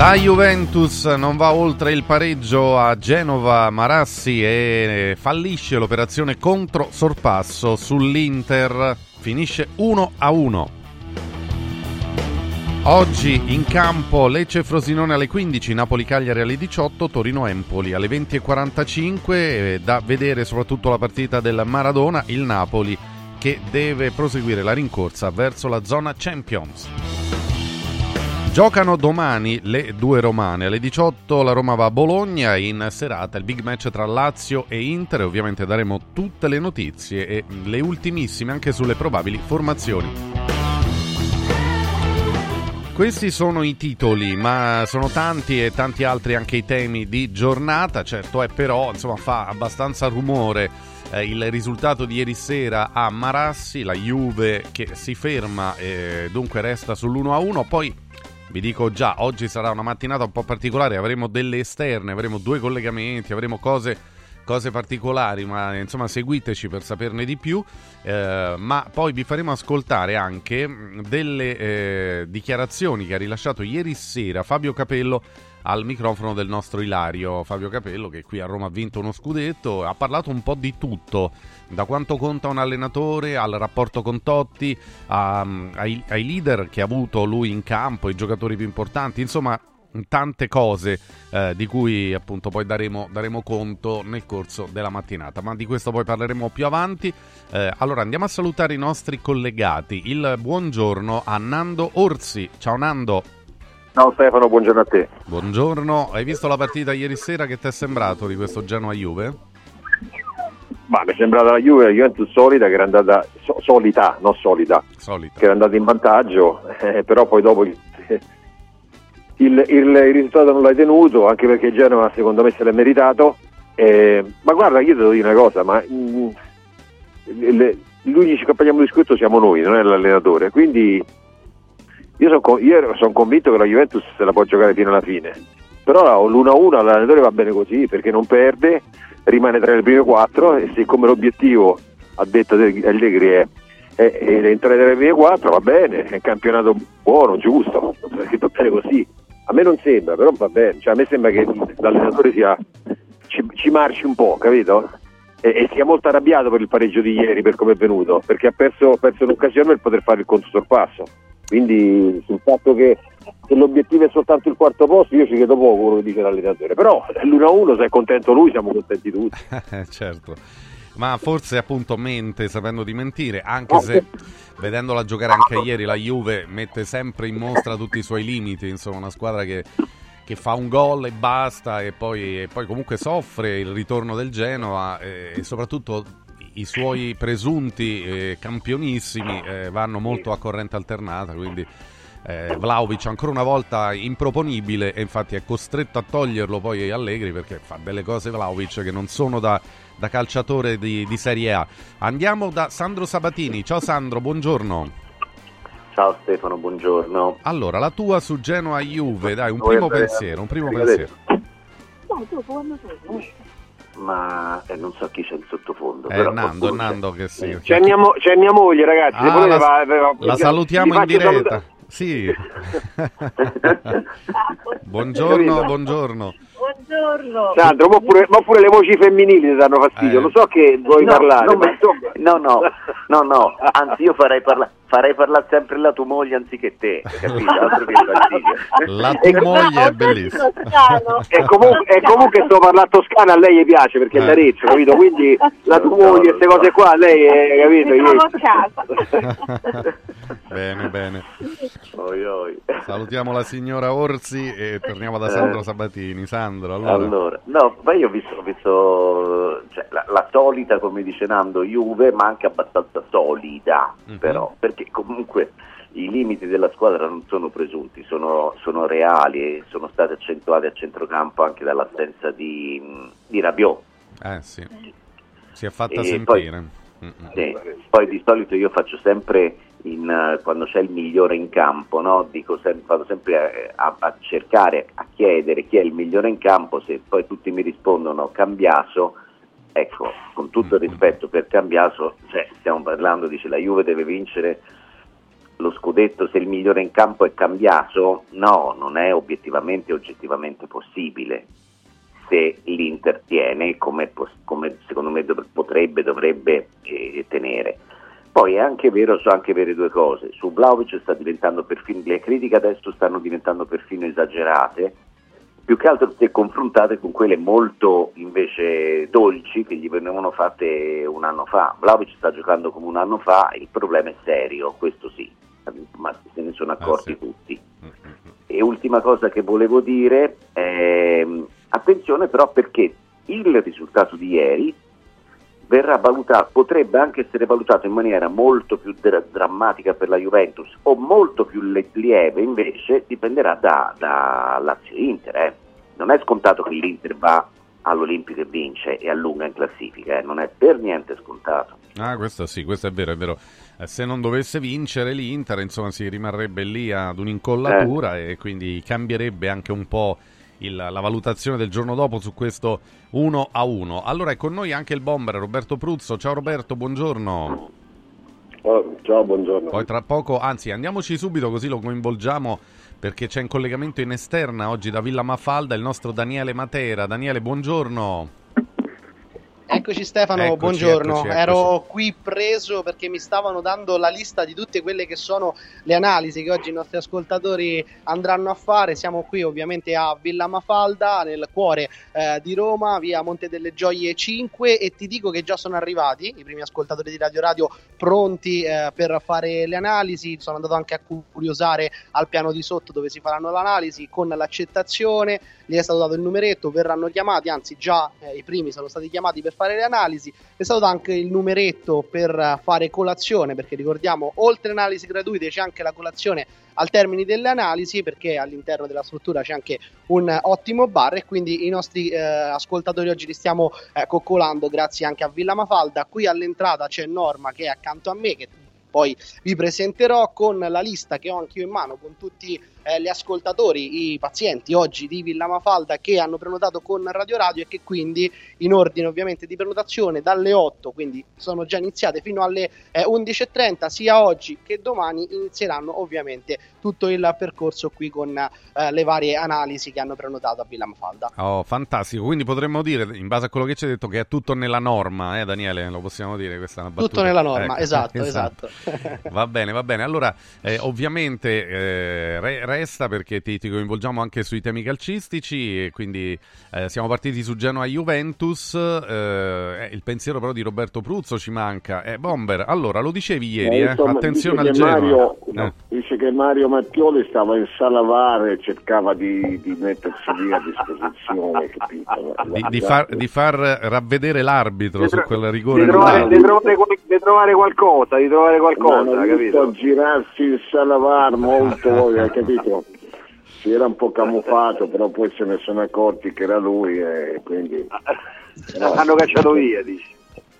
La Juventus non va oltre il pareggio a Genova Marassi e fallisce l'operazione contro sorpasso sull'Inter, finisce 1 a 1. Oggi in campo Lecce Frosinone alle 15, Napoli Cagliari alle 18, Torino Empoli alle 20.45, eh, da vedere soprattutto la partita del Maradona, il Napoli che deve proseguire la rincorsa verso la zona Champions. Giocano domani le due romane. Alle 18 la Roma va a Bologna. In serata il big match tra Lazio e Inter. Ovviamente daremo tutte le notizie e le ultimissime anche sulle probabili formazioni. Questi sono i titoli, ma sono tanti e tanti altri anche i temi di giornata. Certo è però, insomma, fa abbastanza rumore eh, il risultato di ieri sera a Marassi, la Juve che si ferma e dunque resta sull'1-1. Poi vi dico già, oggi sarà una mattinata un po' particolare, avremo delle esterne, avremo due collegamenti, avremo cose, cose particolari, ma insomma seguiteci per saperne di più. Eh, ma poi vi faremo ascoltare anche delle eh, dichiarazioni che ha rilasciato ieri sera Fabio Capello al microfono del nostro Ilario Fabio Capello che qui a Roma ha vinto uno scudetto, ha parlato un po' di tutto, da quanto conta un allenatore al rapporto con Totti, a, ai, ai, leader che ha avuto lui in campo, i giocatori più importanti, insomma tante cose eh, di cui appunto poi daremo, daremo, conto nel corso della mattinata, ma di questo poi parleremo più avanti. Eh, allora andiamo a salutare i nostri collegati, il buongiorno a Nando Orsi, ciao Nando. Ciao Stefano, buongiorno a te. Buongiorno, hai visto la partita ieri sera? Che ti è sembrato di questo Genoa-Juve? Ma mi è sembrata la Juve, la Juventus solida che era andata so, solita, non solida, solita, che era andata in vantaggio, eh, però poi dopo il, il, il, risultato non l'hai tenuto, anche perché Genova secondo me se l'è meritato. Eh, ma guarda, io ti devo dire una cosa, ma mh, mm, le, gli unici che paghiamo discreto siamo noi, non è l'allenatore, quindi io sono son convinto che la Juventus se la può giocare fino alla fine, però l'1-1 all'allenatore va bene così perché non perde, rimane tra le prime quattro e siccome l'obiettivo, ha detto Allegri, è, è, è entrare tra le prime quattro, va bene, è un campionato buono, giusto, è scritto bene così. A me non sembra, però va bene, cioè, a me sembra che l'allenatore sia, ci, ci marci un po', capito? E, e, sia molto arrabbiato per il pareggio di ieri, per come è venuto, perché ha perso, perso un'occasione per poter fare il conto sorpasso. Quindi sul fatto che se l'obiettivo è soltanto il quarto posto, io ci credo poco quello che dice l'allenatore. Però l'1-1, se è contento lui, siamo contenti tutti. certo. Ma forse appunto mente sapendo di mentire, anche se vedendola giocare anche ieri la Juve mette sempre in mostra tutti i suoi limiti, insomma una squadra che, che fa un gol e basta e poi, e poi, comunque soffre il ritorno del Genoa e, e soprattutto i suoi presunti eh, campionissimi eh, vanno molto a corrente alternata, quindi eh, Vlaovic ancora una volta improponibile e infatti è costretto a toglierlo poi Allegri perché fa delle cose Vlaovic che non sono da, da calciatore di, di, Serie A. Andiamo da Sandro Sabatini. Ciao Sandro, buongiorno. Ciao Stefano, buongiorno. Allora, la tua su Genoa Juve, dai, un primo pensiero, un primo pensiero. Dai, tu quando sei? Ma eh, non so chi c'è in sottofondo. È eh, Nando, è Nando che sì. C'è mia, mo- c'è mia moglie, ragazzi. Ah, la, va, va, la salutiamo in diretta. Saluta- sì. buongiorno, buongiorno. Buongiorno. Sandro, ma pure, ma pure, le voci femminili ti danno fastidio. Eh. Lo so che vuoi no, parlare. No, ma... no, no, no, no, anzi io farei parlare farei parlare sempre la tua moglie anziché te, capito? Altro che La tua moglie è bellissima. e, comunque, e comunque sto parlando toscana, a lei gli piace perché è eh. d'Arezzo, capito? Quindi la tua moglie, queste cose qua, lei è, capito? Io... bene, bene. Oi, oi. Salutiamo la signora Orsi e torniamo da Sandro Sabatini. Sandro, allora. allora no, ma io ho visto, ho visto cioè, la, la, solita, come dice Nando, Juve, ma anche abbastanza solida, mm-hmm. però, perché perché comunque i limiti della squadra non sono presunti, sono, sono reali e sono stati accentuati a centrocampo anche dall'assenza di, di Rabiot. Eh sì, si è fatta e sentire. Poi, sì, poi di solito io faccio sempre in, quando c'è il migliore in campo, no? Sempre, vado sempre a, a, cercare, a chiedere chi è il migliore in campo, se poi tutti mi rispondono Cambiaso, ecco, con tutto il rispetto per Cambiaso, cioè, stiamo parlando, dice la Juve deve vincere lo scudetto se il migliore in campo è cambiato? No, non è obiettivamente e oggettivamente possibile se l'Inter tiene come, come secondo me dov- potrebbe, dovrebbe eh, tenere. Poi è anche vero, so anche vere due cose, su Vlaovic sta diventando perfino, le critiche adesso stanno diventando perfino esagerate, più che altro se confrontate con quelle molto invece dolci che gli venivano fatte un anno fa. Vlaovic sta giocando come un anno fa, il problema è serio, questo sì, ma se ne sono accorti ah, sì. tutti. E ultima cosa che volevo dire, eh, attenzione però perché il risultato di ieri verrà valutato, potrebbe anche essere valutato in maniera molto più dra- drammatica per la Juventus o molto più le- lieve invece dipenderà da, da Lazio Inter. Eh. Non è scontato che l'Inter va all'Olimpico e vince e allunga in classifica, eh. non è per niente scontato. Ah, questo sì, questo è vero, è vero. Eh, se non dovesse vincere l'Inter, insomma, si rimarrebbe lì ad un'incollatura eh. e quindi cambierebbe anche un po' il, la valutazione del giorno dopo su questo 1 a 1. Allora è con noi anche il bomber Roberto Pruzzo. Ciao Roberto, buongiorno. Oh, ciao, buongiorno. Poi tra poco, anzi andiamoci subito così lo coinvolgiamo perché c'è in collegamento in esterna oggi da Villa Mafalda il nostro Daniele Matera. Daniele, buongiorno. Eccoci Stefano, eccoci, buongiorno. Eccoci, eccoci. Ero qui preso perché mi stavano dando la lista di tutte quelle che sono le analisi che oggi i nostri ascoltatori andranno a fare. Siamo qui ovviamente a Villa Mafalda, nel cuore eh, di Roma, via Monte delle Gioie 5 e ti dico che già sono arrivati i primi ascoltatori di Radio Radio pronti eh, per fare le analisi. Sono andato anche a curiosare al piano di sotto dove si faranno l'analisi con l'accettazione. Gli è stato dato il numeretto, verranno chiamati, anzi già eh, i primi sono stati chiamati per fare le analisi. È stato anche il numeretto per fare colazione, perché ricordiamo, oltre analisi gratuite c'è anche la colazione al termine delle analisi, perché all'interno della struttura c'è anche un ottimo bar e quindi i nostri eh, ascoltatori oggi li stiamo eh, coccolando grazie anche a Villa Mafalda. Qui all'entrata c'è Norma che è accanto a me, che poi vi presenterò con la lista che ho anch'io in mano con tutti eh, gli ascoltatori, i pazienti oggi di Villa Mafalda che hanno prenotato con Radio Radio e che quindi in ordine ovviamente di prenotazione dalle 8, quindi sono già iniziate fino alle eh, 11.30 sia oggi che domani inizieranno ovviamente tutto il percorso qui con eh, le varie analisi che hanno prenotato a Villa Mafalda. Oh, fantastico, quindi potremmo dire in base a quello che ci hai detto che è tutto nella norma, eh Daniele, lo possiamo dire, questa è una battuta. Tutto nella norma, ecco, esatto, esatto. esatto. va bene, va bene. Allora, eh, ovviamente eh, resta perché ti, ti, coinvolgiamo anche sui temi calcistici e quindi eh, siamo partiti su Genoa Juventus. Eh, il pensiero però di Roberto Pruzzo ci manca. Eh, Bomber, allora lo dicevi ieri, eh, insomma, attenzione al Genoa. Mario, no, dice che Mario Mattioli stava in sala VAR e cercava di, di mettersi lì a disposizione, capito? Di, di, far, di far ravvedere l'arbitro su quel rigore. Di trovare, di trovare, di trovare qualcosa, di trovare qualcosa, Ma capito? girarsi in sala VAR molto, hai capito? si era un po' camuffato, però poi se ne sono accorti che era lui e quindi... No, hanno cacciato via, dici?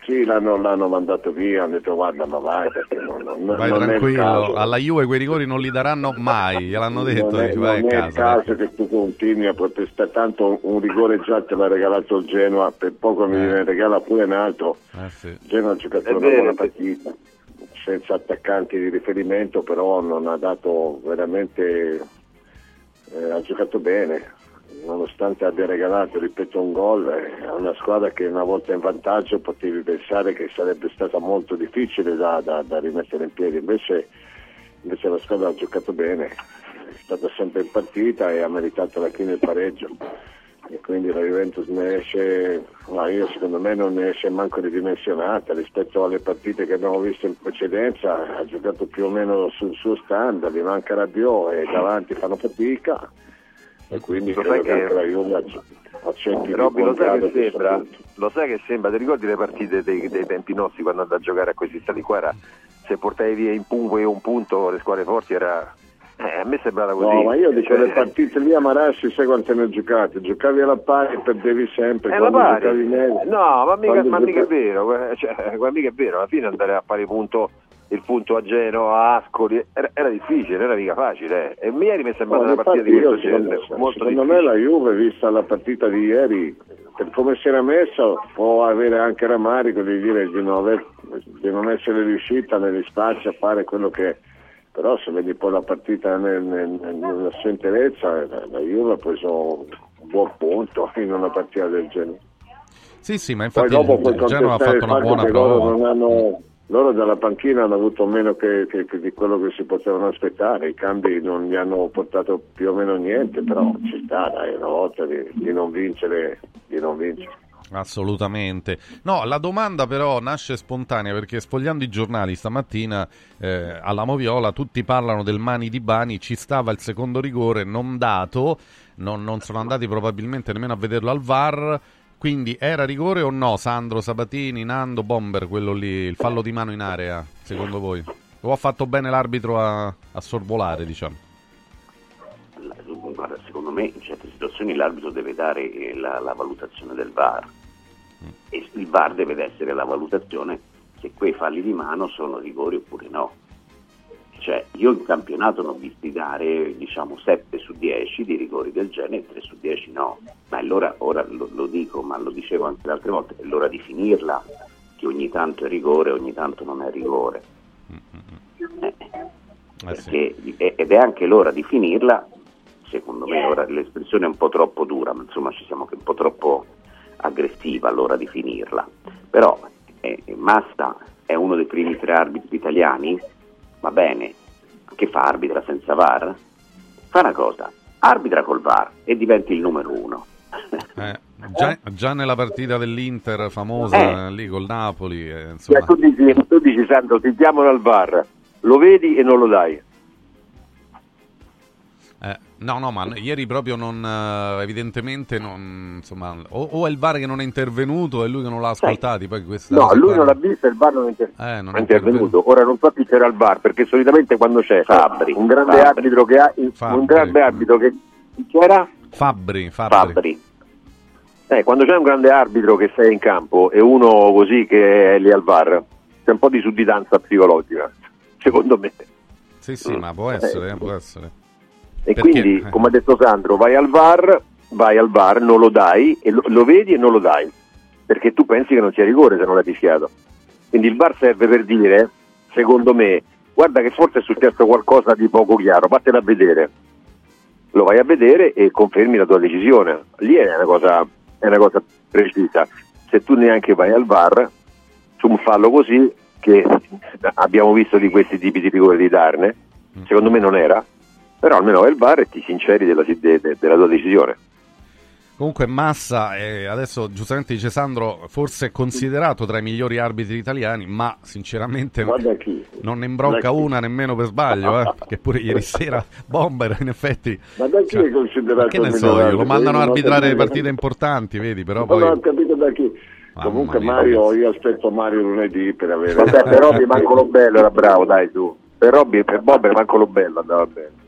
Sì, l'hanno, l'hanno, mandato via, hanno detto guarda ma vai perché non, non, vai non tranquillo, alla Juve quei rigori non li daranno mai, gliel'hanno detto, non è, vai non a casa. Non è il caso che tu continui a protestare, tanto un rigore già te l'ha regalato il Genoa, per poco mi eh. regala pure un altro, eh sì. Genoa ha giocato una buona partita, senza attaccanti di riferimento, però non ha dato veramente eh, ha giocato bene, nonostante abbia regalato, ripeto, un gol, è una squadra che una volta in vantaggio potevi pensare che sarebbe stata molto difficile da, da, da rimettere in piedi, invece, invece, la squadra ha giocato bene, è stata sempre in partita e ha meritato alla fine il pareggio e quindi la Juventus ne esce, ma io secondo me non ne esce manco ridimensionata rispetto alle partite che abbiamo visto in precedenza, ha giocato più o meno sul suo standard, gli manca Rabiot e davanti fanno fatica. E quindi lo credo che anche la Juve accetti Robby, lo sai che sembra, lo sai che sembra, ti ricordi le partite dei, dei tempi nostri quando andavi a giocare a questi stati qua? Era, se portavi via in punto e un punto le squadre forti era eh, a me sembrava così. No, ma io dico cioè... le partite lì a Marassi, sai quante ne ho giocate? Giocavi alla pari e perdevi sempre. Eh, meglio. No, ma mica, ma mica è vero, cioè, ma mica è vero, alla fine andare a pari punto il punto a Genova, a Ascoli, era, era, difficile, era mica facile. Eh. E ieri mi è sembrata no, una partita di questo genere. Secondo, secondo me la Juve, vista la partita di ieri, per come si era messa, può avere anche rammarico di dire di non, aver, di non essere riuscita negli spazi a fare quello che però se vedi poi la partita nel, nel, nella sua interezza la, la Juve ha preso un buon punto in una partita del genere sì sì ma infatti poi dopo il Genoa ha fatto una buona prova non hanno loro dalla panchina hanno avuto meno che, che, che, di quello che si potevano aspettare, i cambi non gli hanno portato più o meno niente, però ci sta dai, una volta di, di non vincere, di non vincere. Assolutamente. No, la domanda però nasce spontanea perché sfogliando i giornali stamattina eh, alla Moviola tutti parlano del Mani di Bani, ci stava il secondo rigore non dato, non, non sono andati probabilmente nemmeno a vederlo al VAR quindi era rigore o no, Sandro Sabatini, Nando, Bomber, quello lì, il fallo di mano in area, secondo voi? O ha fatto bene l'arbitro a, a sorvolare, diciamo? Guarda, secondo me in certe situazioni l'arbitro deve dare la, la valutazione del VAR. E il VAR deve essere la valutazione se quei falli di mano sono rigori oppure no. Cioè, io in campionato non ho visti dare diciamo 7 su 10 di rigori del genere e 3 su 10 no. Ma allora, ora lo, lo, dico, ma lo dicevo anche le altre volte, è l'ora di finirla, che ogni tanto è rigore, ogni tanto non è rigore. Eh, eh sì. ed è anche l'ora di finirla, secondo me ora l'espressione è un po' troppo dura, ma insomma ci siamo che un po' troppo aggressiva all'ora di finirla. Però eh, Massa è uno dei primi tre arbitri italiani va bene, che fa arbitra senza VAR? Fa una cosa, arbitra col VAR e diventi il numero uno. Eh, già, già, nella partita dell'Inter famosa eh. lì col Napoli. Eh, cioè, tu, dici, tu dici, Sandro, ti chiamano al VAR, lo vedi e non lo dai. Eh, no, no, ma ieri proprio non, eh, evidentemente, non, insomma, o, o, è il VAR che non è intervenuto e lui che non l'ha ascoltato. Poi no, lui non l'ha visto e il VAR non è, inter- eh, non è intervenuto. Ora non so chi c'era il VAR, perché solitamente quando c'è Fabri, un grande Fabri. arbitro che ha, Fabri. un grande arbitro che c'era? Fabri, Fabri. Fabri. Eh, quando c'è un grande arbitro che sei in campo e uno così che è lì al VAR, c'è un po' di sudditanza psicologica, secondo me. Sì, sì, mm. ma può essere, eh, può essere. E Perché? quindi, come ha detto Sandro, vai al VAR, vai al VAR, non lo dai, e lo, lo, vedi e non lo dai, perché tu pensi che non sia rigore se non l'hai fischiato. Quindi il VAR serve per dire, secondo me, guarda che forse è successo qualcosa di poco chiaro, vattene a vedere. Lo vai a vedere e confermi la tua decisione. Lì è una cosa, è una cosa precisa. Se tu neanche vai al VAR, su un fallo così, che abbiamo visto di questi tipi di rigore di Darne, secondo me non era, però almeno vai al bar e ti sinceri della, de, de, della tua decisione. Comunque Massa, eh, adesso giustamente dice Sandro, forse è considerato tra i migliori arbitri italiani, ma sinceramente non ne imbrocca una nemmeno per sbaglio, eh, che pure ieri sera Bomber in effetti... Ma da chi cioè, è considerato Che ne so io, lo mandano a arbitrare partite importanti, vedi, però poi... Non ho capito da chi. Mamma Comunque mia, Mario, io aspetto Mario lunedì per avere... Vabbè, per Robby manco lo bello era bravo, dai tu. Per Robby, per Bomber manco lo bello andava bene.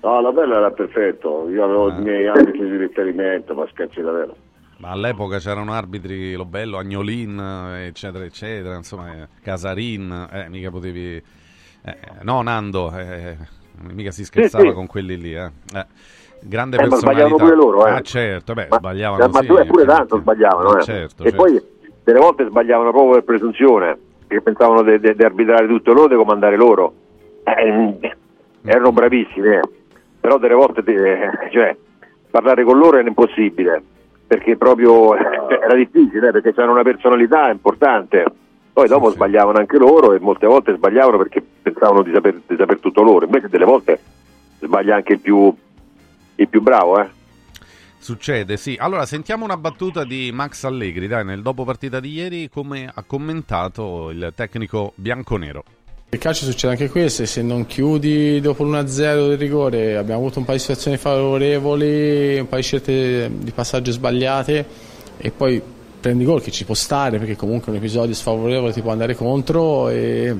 No, la bella era perfetto, io avevo ah. i miei arbitri di riferimento, ma scherzi davvero. Ma all'epoca c'erano arbitri Lobello, Agnolin, eccetera, eccetera, insomma, eh, Casarin, eh, mica potevi... Eh, no, Nando, eh, mica si scherzava sì, sì. con quelli lì, eh. eh grande eh, personalità. Ma sbagliavano pure loro, eh. Ah, certo, beh, ma, sbagliavano Ma sì, pure certo. tanto sbagliavano, eh. Certo, e certo. poi delle volte sbagliavano proprio per presunzione, perché pensavano di arbitrare tutto loro, di comandare loro. Eh, erano bravissimi, eh però delle volte eh, cioè, parlare con loro era impossibile perché proprio eh, era difficile perché c'era una personalità importante poi dopo sì, sbagliavano sì. anche loro e molte volte sbagliavano perché pensavano di saper, di saper, tutto loro invece delle volte sbaglia anche il più, il più bravo eh. Succede, sì. Allora sentiamo una battuta di Max Allegri, dai, nel dopo partita di ieri, come ha commentato il tecnico bianconero. Il calcio succede anche questo, se non chiudi dopo l'1-0 del rigore abbiamo avuto un paio di situazioni favorevoli, un paio di scelte di passaggio sbagliate e poi prendi gol che ci può stare perché comunque un episodio sfavorevole ti può andare contro e,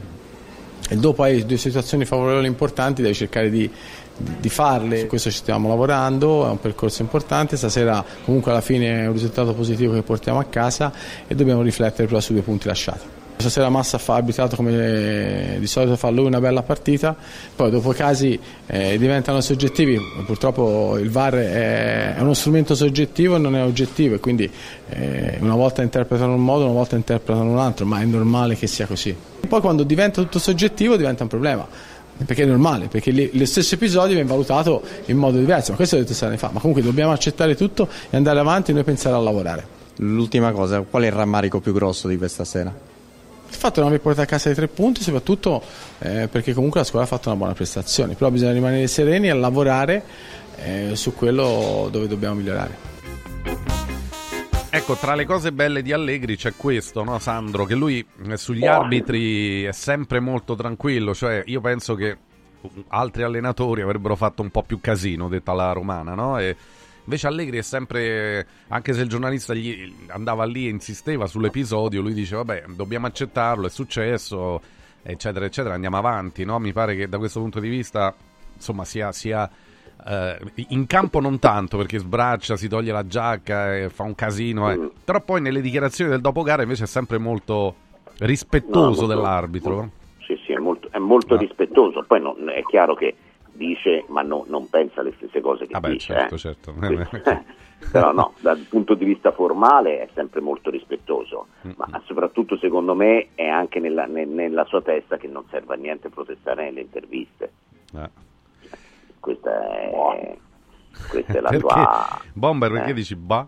e dopo hai due situazioni favorevoli importanti devi cercare di, di farle, su questo ci stiamo lavorando, è un percorso importante, stasera comunque alla fine è un risultato positivo che portiamo a casa e dobbiamo riflettere però sui due punti lasciati. Stasera Massa ha arbitrato come di solito fa lui una bella partita, poi dopo casi eh, diventano soggettivi, purtroppo il VAR è, è, uno strumento soggettivo e non è oggettivo e quindi eh, una volta interpretano un modo, una volta interpretano un altro, ma è normale che sia così. Poi quando diventa tutto soggettivo diventa un problema perché è normale, perché lo stesso episodio viene valutato in modo diverso, ma questo l'ho detto sei anni fa, ma comunque dobbiamo accettare tutto e andare avanti e noi pensare a lavorare. L'ultima cosa, qual è il rammarico più grosso di questa sera? Il fatto di non aver portato a casa i tre punti, soprattutto eh, perché comunque la squadra ha fatto una buona prestazione, però bisogna rimanere sereni e lavorare eh, su quello dove dobbiamo migliorare. Ecco, tra le cose belle di Allegri c'è questo, no, Sandro? Che lui eh, sugli arbitri è sempre molto tranquillo. Cioè, io penso che altri allenatori avrebbero fatto un po' più casino, detta la romana, no? E invece Allegri è sempre, anche se il giornalista gli andava lì e insisteva sull'episodio, lui dice: Vabbè, dobbiamo accettarlo, è successo, eccetera, eccetera, andiamo avanti, no? Mi pare che da questo punto di vista, insomma, sia. sia Uh, in campo non tanto perché sbraccia, si toglie la giacca e fa un casino, eh. mm. però poi nelle dichiarazioni del dopo gara invece è sempre molto rispettoso no, molto, dell'arbitro. Molto, sì, sì, è molto, è molto ah. rispettoso. Poi no, è chiaro che dice, ma no, non pensa le stesse cose che Vabbè, dice. Certo, eh. certo. però no, dal punto di vista formale è sempre molto rispettoso, mm-hmm. ma soprattutto secondo me è anche nella, nella, sua testa che non serve a niente protestare nelle interviste. Eh questa è, questa è la perché? tua... Bomber, perché eh. dici bah?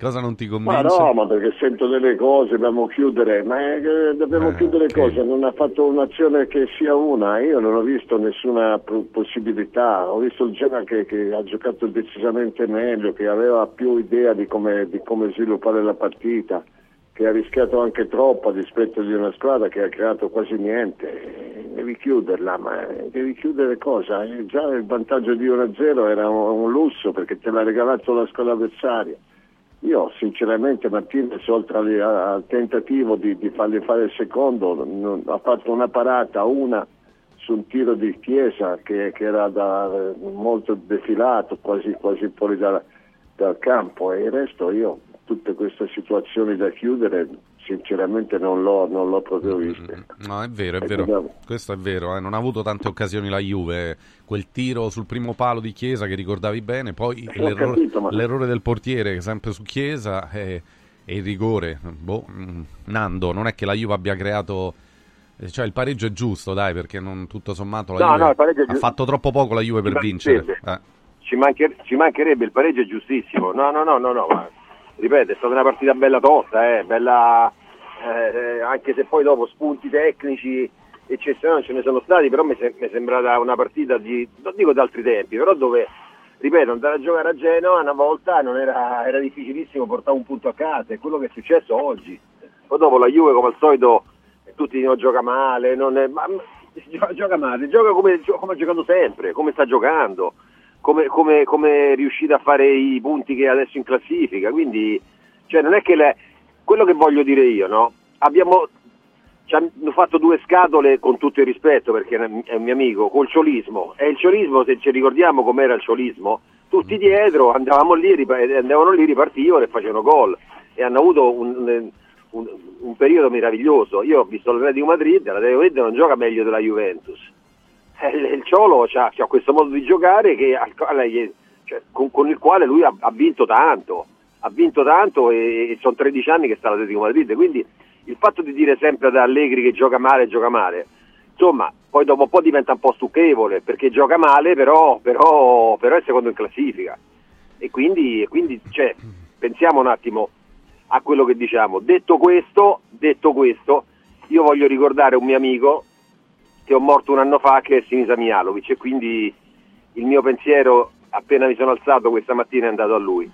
Cosa non ti convince? Ma no, ma perché sento delle cose, dobbiamo chiudere, ma è, dobbiamo eh, chiudere okay. cose, non ha fatto un'azione che sia una, io non ho visto nessuna possibilità, ho visto il Genoa che, che, ha giocato decisamente meglio, che aveva più idea di come, di come sviluppare la partita che ha rischiato anche troppo a dispetto di una squadra che ha creato quasi niente. Devi chiuderla, ma devi chiudere cosa? Eh, già il vantaggio di 1-0 era un lusso perché te l'ha regalato la squadra avversaria. Io sinceramente Martinez oltre al tentativo di, di fargli fare il secondo non, ha fatto una parata, una su un tiro di Chiesa che, che era da, molto defilato, quasi, quasi fuori dal, dal campo. E il resto io tutte queste situazioni da chiudere sinceramente non l'ho, non l'ho proprio mm, vista. Mm, no, è vero, è vero. Questo è vero, eh. non ha avuto tante occasioni la Juve. Quel tiro sul primo palo di Chiesa che ricordavi bene, poi l'errore, capito, ma... l'errore, del portiere sempre su Chiesa e, e il rigore. Boh, mm, Nando, non è che la Juve abbia creato... Cioè il pareggio è giusto, dai, perché non, tutto sommato la no, Juve no, ha fatto troppo poco la Juve per vincere. Eh. Ci, mancher- ci, mancherebbe, il pareggio è giustissimo. No, no, no, no, no ripeto, è stata una partita bella tosta, eh, bella, eh, anche se poi dopo spunti tecnici eccezionali ce ne sono stati, però mi, se- mi è sembrata una partita di, non dico di altri tempi, però dove, ripeto, andare a giocare a Genoa una volta era, era difficilissimo portare un punto a casa, è quello che è successo oggi. Poi dopo la Juve come al solito tutti dicono gioca male, è, ma, gioca male, gioca come, come ha giocato sempre, come sta giocando come, come, come, è riuscita a fare i punti che adesso in classifica. Quindi, cioè, non è che le, quello che voglio dire io, no? Abbiamo ci hanno fatto due scatole con tutto il rispetto perché è un mio amico, col ciolismo. E il ciolismo, se ci ricordiamo com'era il ciolismo, tutti dietro andavamo lì, andavano lì, ripartivano e facevano gol. E hanno avuto un, un, un periodo meraviglioso. Io ho visto l'Atletico Madrid, l'Atletico Madrid non gioca meglio della Juventus eh, il Ciolo ha questo modo di giocare che, cioè, con, con, il quale lui ha, ha, vinto tanto, ha vinto tanto e, e sono 13 anni che sta all'Atletico Madrid, quindi il fatto di dire sempre ad Allegri che gioca male, gioca male, insomma, poi dopo un po' diventa un po' stucchevole perché gioca male, però, però, però è secondo in classifica. E quindi, quindi cioè, pensiamo un attimo a quello che diciamo. Detto questo, detto questo, io voglio ricordare un mio amico che ho morto un anno fa che è Sinisa Mialovic e quindi il mio pensiero appena mi sono alzato questa mattina è andato a lui.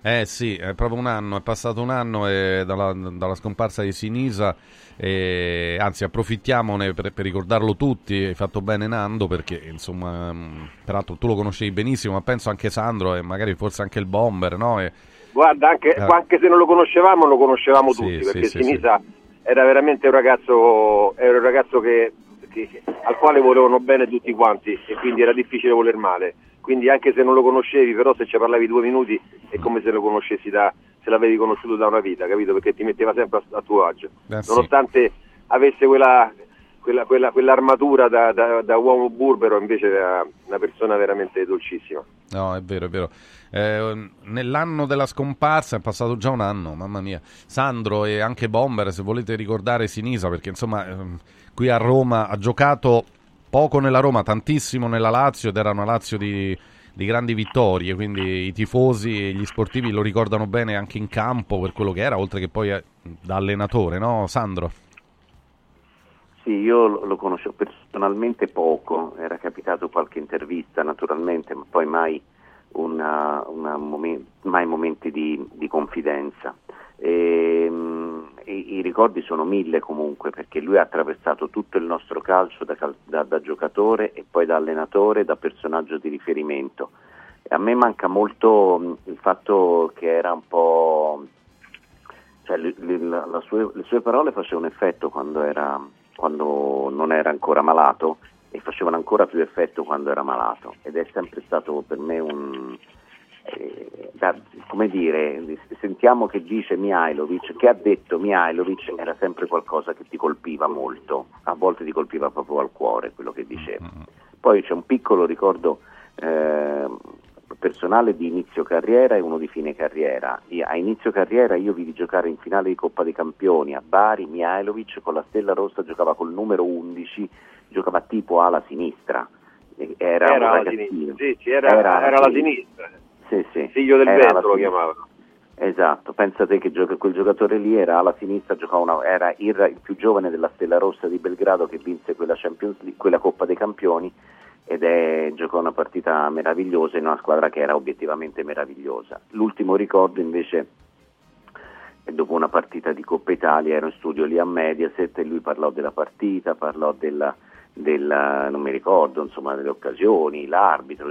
Eh sì, è proprio un anno, è passato un anno eh, dalla, dalla, scomparsa di Sinisa, e, anzi approfittiamone per, per, ricordarlo tutti, hai fatto bene Nando perché insomma, mm, peraltro tu lo conoscevi benissimo, ma penso anche Sandro e magari forse anche il Bomber, no? E, Guarda, anche, eh. anche, se non lo conoscevamo, lo conoscevamo sì, tutti, perché sì, Sinisa... Sì era veramente un ragazzo, era un ragazzo che, che, al quale volevano bene tutti quanti e quindi era difficile voler male. Quindi anche se non lo conoscevi, però se ci parlavi due minuti è come se lo conoscessi da, se l'avevi conosciuto da una vita, capito? Perché ti metteva sempre a, a tuo agio. Eh, Nonostante avesse quella, quella, quella, quell'armatura da, da, da, uomo burbero, invece era una persona veramente dolcissima. No, è vero, è vero. Eh, nell'anno della scomparsa, è passato già un anno, mamma mia, Sandro e anche Bomber, se volete ricordare Sinisa, perché insomma ehm, qui a Roma ha giocato poco nella Roma, tantissimo nella Lazio ed era una Lazio di, di grandi vittorie, quindi i tifosi e gli sportivi lo ricordano bene anche in campo per quello che era, oltre che poi eh, da allenatore, no Sandro? Sì, io lo conosco personalmente poco, era capitato qualche intervista naturalmente, ma poi mai, una, una momen- mai momenti di, di confidenza. E, ehm, i, i, ricordi sono mille comunque perché lui ha attraversato tutto il nostro calcio da, da, da giocatore e poi da allenatore, da personaggio di riferimento. E a me manca molto il fatto che era un po'... Cioè, le, le, sue, le sue parole facevano effetto quando, era, quando non era ancora malato e facevano ancora più effetto quando era malato. Ed è sempre stato per me un, eh, da, come dire, sentiamo che dice Mihailovic, che ha detto Mihailovic era sempre qualcosa che ti colpiva molto, a volte ti colpiva proprio al cuore quello che diceva. Poi c'è un piccolo ricordo eh, personale di inizio carriera e uno di fine carriera. A inizio carriera io vidi giocare in finale di Coppa dei Campioni a Bari, Mihailovic con la stella rossa giocava col numero 11, giocava tipo ala sinistra. Era, era, la sinistra, sì, sì, era, era, era la sinistra. Sì, sì. Figlio del vento lo chiamavano. Esatto, pensate che gioca, quel giocatore lì era alla sinistra, una, era il, il, più giovane della Stella Rossa di Belgrado che vinse quella, quella Coppa dei Campioni ed è, giocò una partita meravigliosa in una squadra che era obiettivamente meravigliosa. L'ultimo ricordo invece dopo una partita di Coppa Italia, ero in studio lì a Mediaset e lui parlò della partita, parlò della, della, non mi ricordo, insomma, delle occasioni, l'arbitro,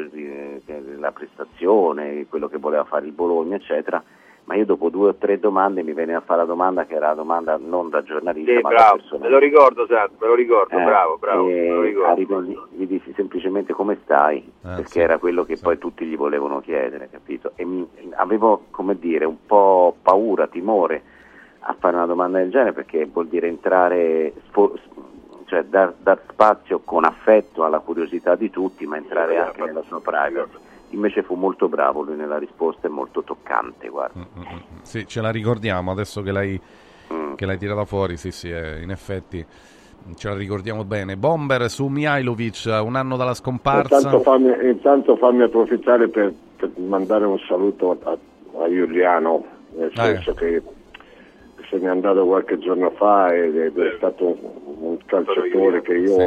la prestazione, quello che voleva fare il Bologna, eccetera. Ma io dopo due o tre domande mi venne a fare la domanda che era la domanda non da giornalista, sì, ma bravo, da persona. Me lo ricordo, Santo, me lo ricordo, eh, bravo, bravo. Lo ricordo. Gli dissi semplicemente come stai, eh, perché sì, era quello che sì. poi tutti gli volevano chiedere, capito? E mi, avevo, come dire, un po' paura, timore a fare una domanda del genere perché vuol dire entrare, cioè dar, dar, spazio con affetto alla curiosità di tutti, ma entrare anche nella sua privacy. Invece fu molto bravo lui nella risposta e molto toccante. Guarda. Mm, mm, mm, sì, ce la ricordiamo adesso che l'hai, mm. che l'hai tirata fuori. Sì, sì, eh, in effetti ce la ricordiamo bene. Bomber su Mihailovic, un anno dalla scomparsa. Intanto fammi, intanto fammi approfittare per, per, mandare un saluto a, a Giuliano, nel ah, senso ah, che se n'è andato qualche giorno fa ed è stato un calciatore che io sì.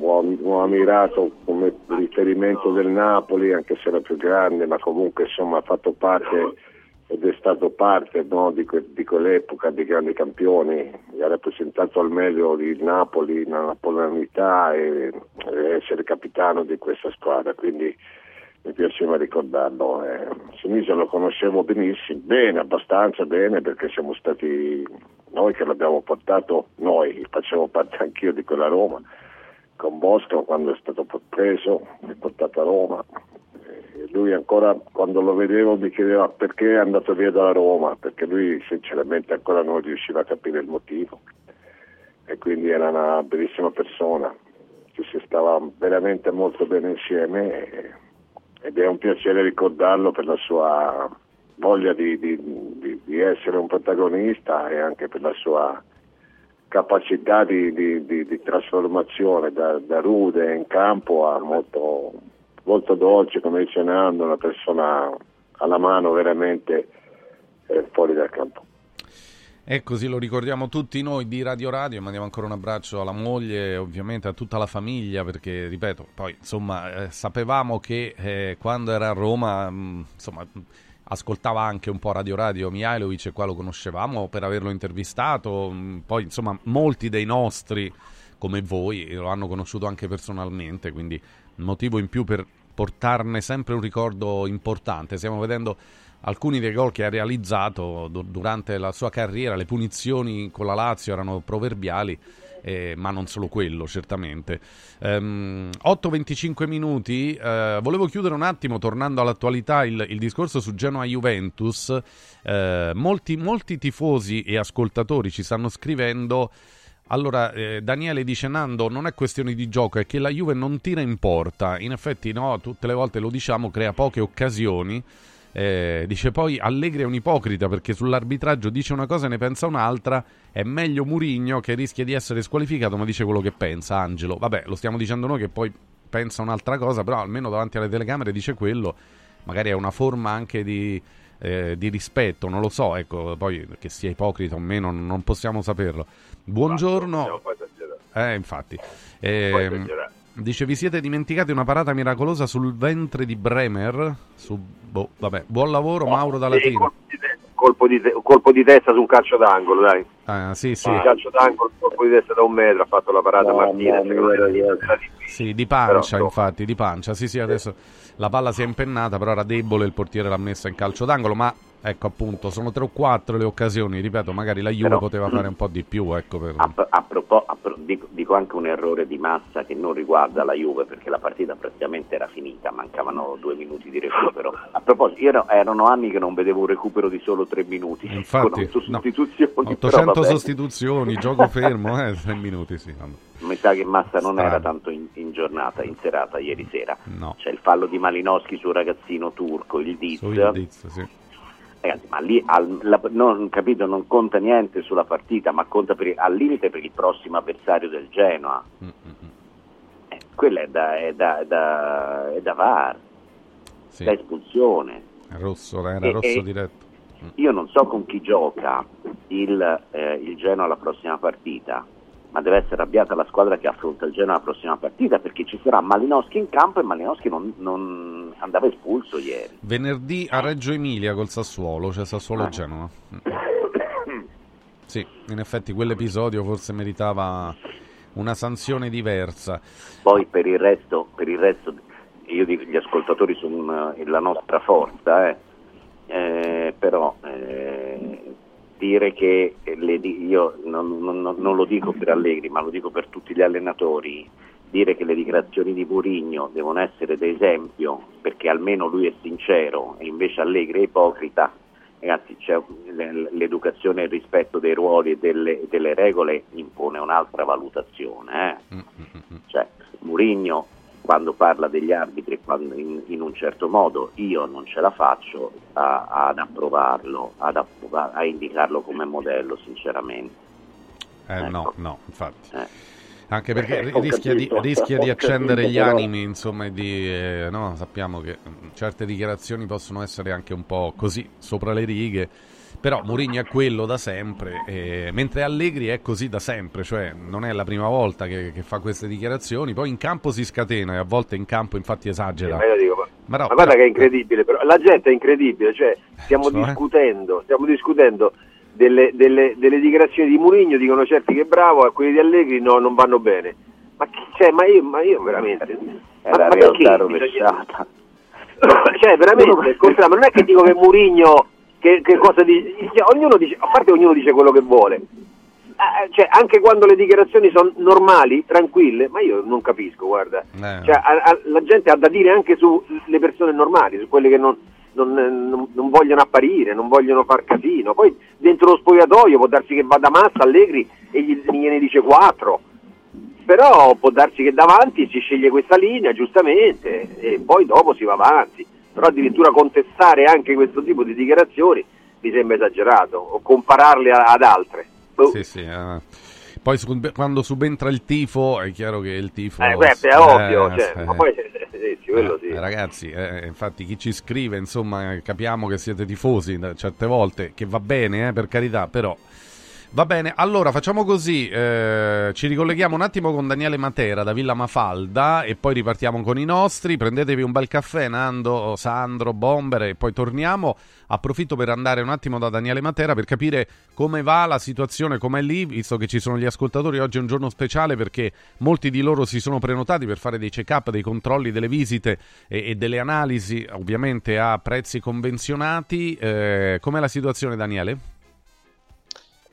ho, ho, ammirato come riferimento del Napoli, anche se era più grande, ma comunque insomma ha fatto parte ed è stato parte no, di, que- di, quell'epoca dei grandi campioni, ha rappresentato al meglio il Napoli nella napoleonità e, e essere capitano di questa squadra, quindi mi piaceva ricordarlo. Eh, Sinisa lo conoscevo benissimo, bene, abbastanza bene, perché siamo stati noi che l'abbiamo portato, noi, facevo parte anch'io di quella Roma, con Bosco quando è stato preso e portato a Roma. E lui ancora quando lo vedevo mi chiedeva perché è andato via dalla Roma, perché lui sinceramente ancora non riusciva a capire il motivo. E quindi era una bellissima persona, ci si stava veramente molto bene insieme. E, ed è un piacere ricordarlo per la sua voglia di, di, di, di essere un protagonista e anche per la sua capacità di, trasformazione da, da, rude in campo a molto, molto dolce, come dice Nando, una persona alla mano veramente eh, fuori dal campo. E così lo ricordiamo tutti noi di Radio Radio, mandiamo ancora un abbraccio alla moglie e ovviamente a tutta la famiglia perché, ripeto, poi insomma eh, sapevamo che eh, quando era a Roma, mh, mm, insomma, ascoltava anche un po' Radio Radio Mihailovic e qua lo conoscevamo per averlo intervistato, mh, mm, poi insomma molti dei nostri come voi lo hanno conosciuto anche personalmente, quindi motivo in più per portarne sempre un ricordo importante. Stiamo vedendo alcuni dei gol che ha realizzato durante la sua carriera, le punizioni con la Lazio erano proverbiali. Eh, ma non solo quello, certamente. Um, ehm, 8-25 minuti. Uh, volevo chiudere un attimo, tornando all'attualità, il, il discorso su Genoa-Juventus. Uh, molti, molti tifosi e ascoltatori ci stanno scrivendo. Allora, eh, Daniele dice Nando, non è questione di gioco, è che la Juve non tira in porta. In effetti, no, tutte le volte lo diciamo, crea poche occasioni Eh, dice poi Allegri è un ipocrita perché sull'arbitraggio dice una cosa e ne pensa un'altra. È meglio Murigno che rischia di essere squalificato, ma dice quello che pensa. Angelo, vabbè, lo stiamo dicendo noi che poi pensa un'altra cosa, però almeno davanti alle telecamere dice quello. Magari è una forma anche di, eh, di rispetto, non lo so. Ecco, poi che sia ipocrita o meno, non possiamo saperlo. Buongiorno. Eh, infatti. Eh, Dice: Vi siete dimenticati una parata miracolosa sul ventre di Bremer? Su, boh, vabbè, buon lavoro, oh, Mauro da Latino. Colpo di, te- colpo di, testa su un calcio d'angolo, dai. Ah, sì, sì. Ah. calcio d'angolo, colpo di testa da un metro, ha fatto la parata no, Martinez. No, no, sì, di pancia, però, infatti, di pancia. Sì, sì, adesso la palla si è impennata, però era debole, il portiere l'ha messa in calcio d'angolo, ma Ecco appunto, sono tre o quattro le occasioni, ripeto, magari la Juve Però, poteva fare un po' di più. Ecco, per... a, a, propos- a pro- dico, dico, anche un errore di massa che non riguarda la Juve perché la partita praticamente era finita, mancavano due minuti di recupero. A proposito, io ero, erano anni che non vedevo un recupero di solo tre minuti. Infatti, sostituzioni, no, 800 sostituzioni, gioco fermo, eh, tre minuti sì. Mi sa che Massa non era tanto in, in, giornata, in serata ieri sera. No. C'è il fallo di Malinowski sul ragazzino turco, il Diz. il Diz sì Ragazzi, ma lì al, la, non, capito, non conta niente sulla partita, ma conta per, al limite per il prossimo avversario del Genoa. Mm-hmm. Eh, quella è da, è da, è da, è da VAR, sì. da espulsione. Rosso, era e, rosso e diretto. Mm. Io non so con chi gioca il, eh, il Genoa alla prossima partita, ma deve essere arrabbiata la squadra che affronta il Genoa la prossima partita perché ci sarà Malinowski in campo e Malinowski non, non andava espulso ieri. Venerdì a Reggio Emilia col Sassuolo, cioè Sassuolo-Genoa. Ah. Sì, in effetti quell'episodio forse meritava una sanzione diversa. Poi per il resto, per il resto io dico gli ascoltatori sono la nostra forza, eh. Eh, però eh, dire che le, io non, non, non, lo dico per Allegri, ma lo dico per tutti gli allenatori, dire che le dichiarazioni di Murigno devono essere d'esempio perché almeno lui è sincero e invece Allegri è ipocrita, ragazzi c'è l'educazione e il rispetto dei ruoli e delle, delle regole impone un'altra valutazione. Eh? Mm, mm, mm, cioè, Murigno quando parla degli arbitri in, in, un certo modo, io non ce la faccio a, ad approvarlo, ad approv- a indicarlo come modello, sinceramente. Eh, ecco. No, no, infatti. Eh. Anche perché eh, rischia, di, rischia di, accendere capito, gli animi, insomma, di, eh, no, sappiamo che certe dichiarazioni possono essere anche un po' così, sopra le righe però Mourinho è quello da sempre, eh, mentre Allegri è così da sempre, cioè non è la prima volta che, che, fa queste dichiarazioni, poi in campo si scatena e a volte in campo infatti esagera. Sì, dico, ma, ma, no, ma guarda però, che è incredibile, però. la gente è incredibile, cioè stiamo cioè? discutendo, stiamo discutendo delle, delle, delle dichiarazioni di Mourinho, dicono certi che è bravo, e quelli di Allegri no, non vanno bene. Ma, cioè, ma, io, ma io veramente... È ma, la realtà rovesciata. cioè veramente, ma non è che dico che Mourinho che, che cosa dice, ognuno dice, a parte ognuno dice quello che vuole, eh, cioè, anche quando le dichiarazioni sono normali, tranquille, ma io non capisco, guarda, eh. cioè, a, a, la gente ha da dire anche sulle persone normali, su quelle che non, non, non, non, vogliono apparire, non vogliono far casino, poi dentro lo spogliatoio può darsi che vada Massa, Allegri e gli, gliene dice quattro, però può darsi che davanti si sceglie questa linea, giustamente, e poi dopo si va avanti però addirittura contestare anche questo tipo di dichiarazioni mi sembra esagerato, o compararle a, ad altre. Oh. Sì, sì, uh, poi su, quando subentra il tifo è chiaro che il tifo... Eh, beh, è ovvio, cioè, eh, ma poi sì, sì. Eh, ragazzi, eh, infatti chi ci scrive, insomma, capiamo che siete tifosi certe volte, che va bene, per carità, però Va bene, allora facciamo così, eh, ci ricolleghiamo un attimo con Daniele Matera da Villa Mafalda e poi ripartiamo con i nostri, prendetevi un bel caffè Nando, Sandro, Bomber e poi torniamo. Approfitto per andare un attimo da Daniele Matera per capire come va la situazione, com'è lì, visto che ci sono gli ascoltatori, oggi è un giorno speciale perché molti di loro si sono prenotati per fare dei check-up, dei controlli, delle visite e, e delle analisi ovviamente a prezzi convenzionati. Eh, com'è la situazione Daniele?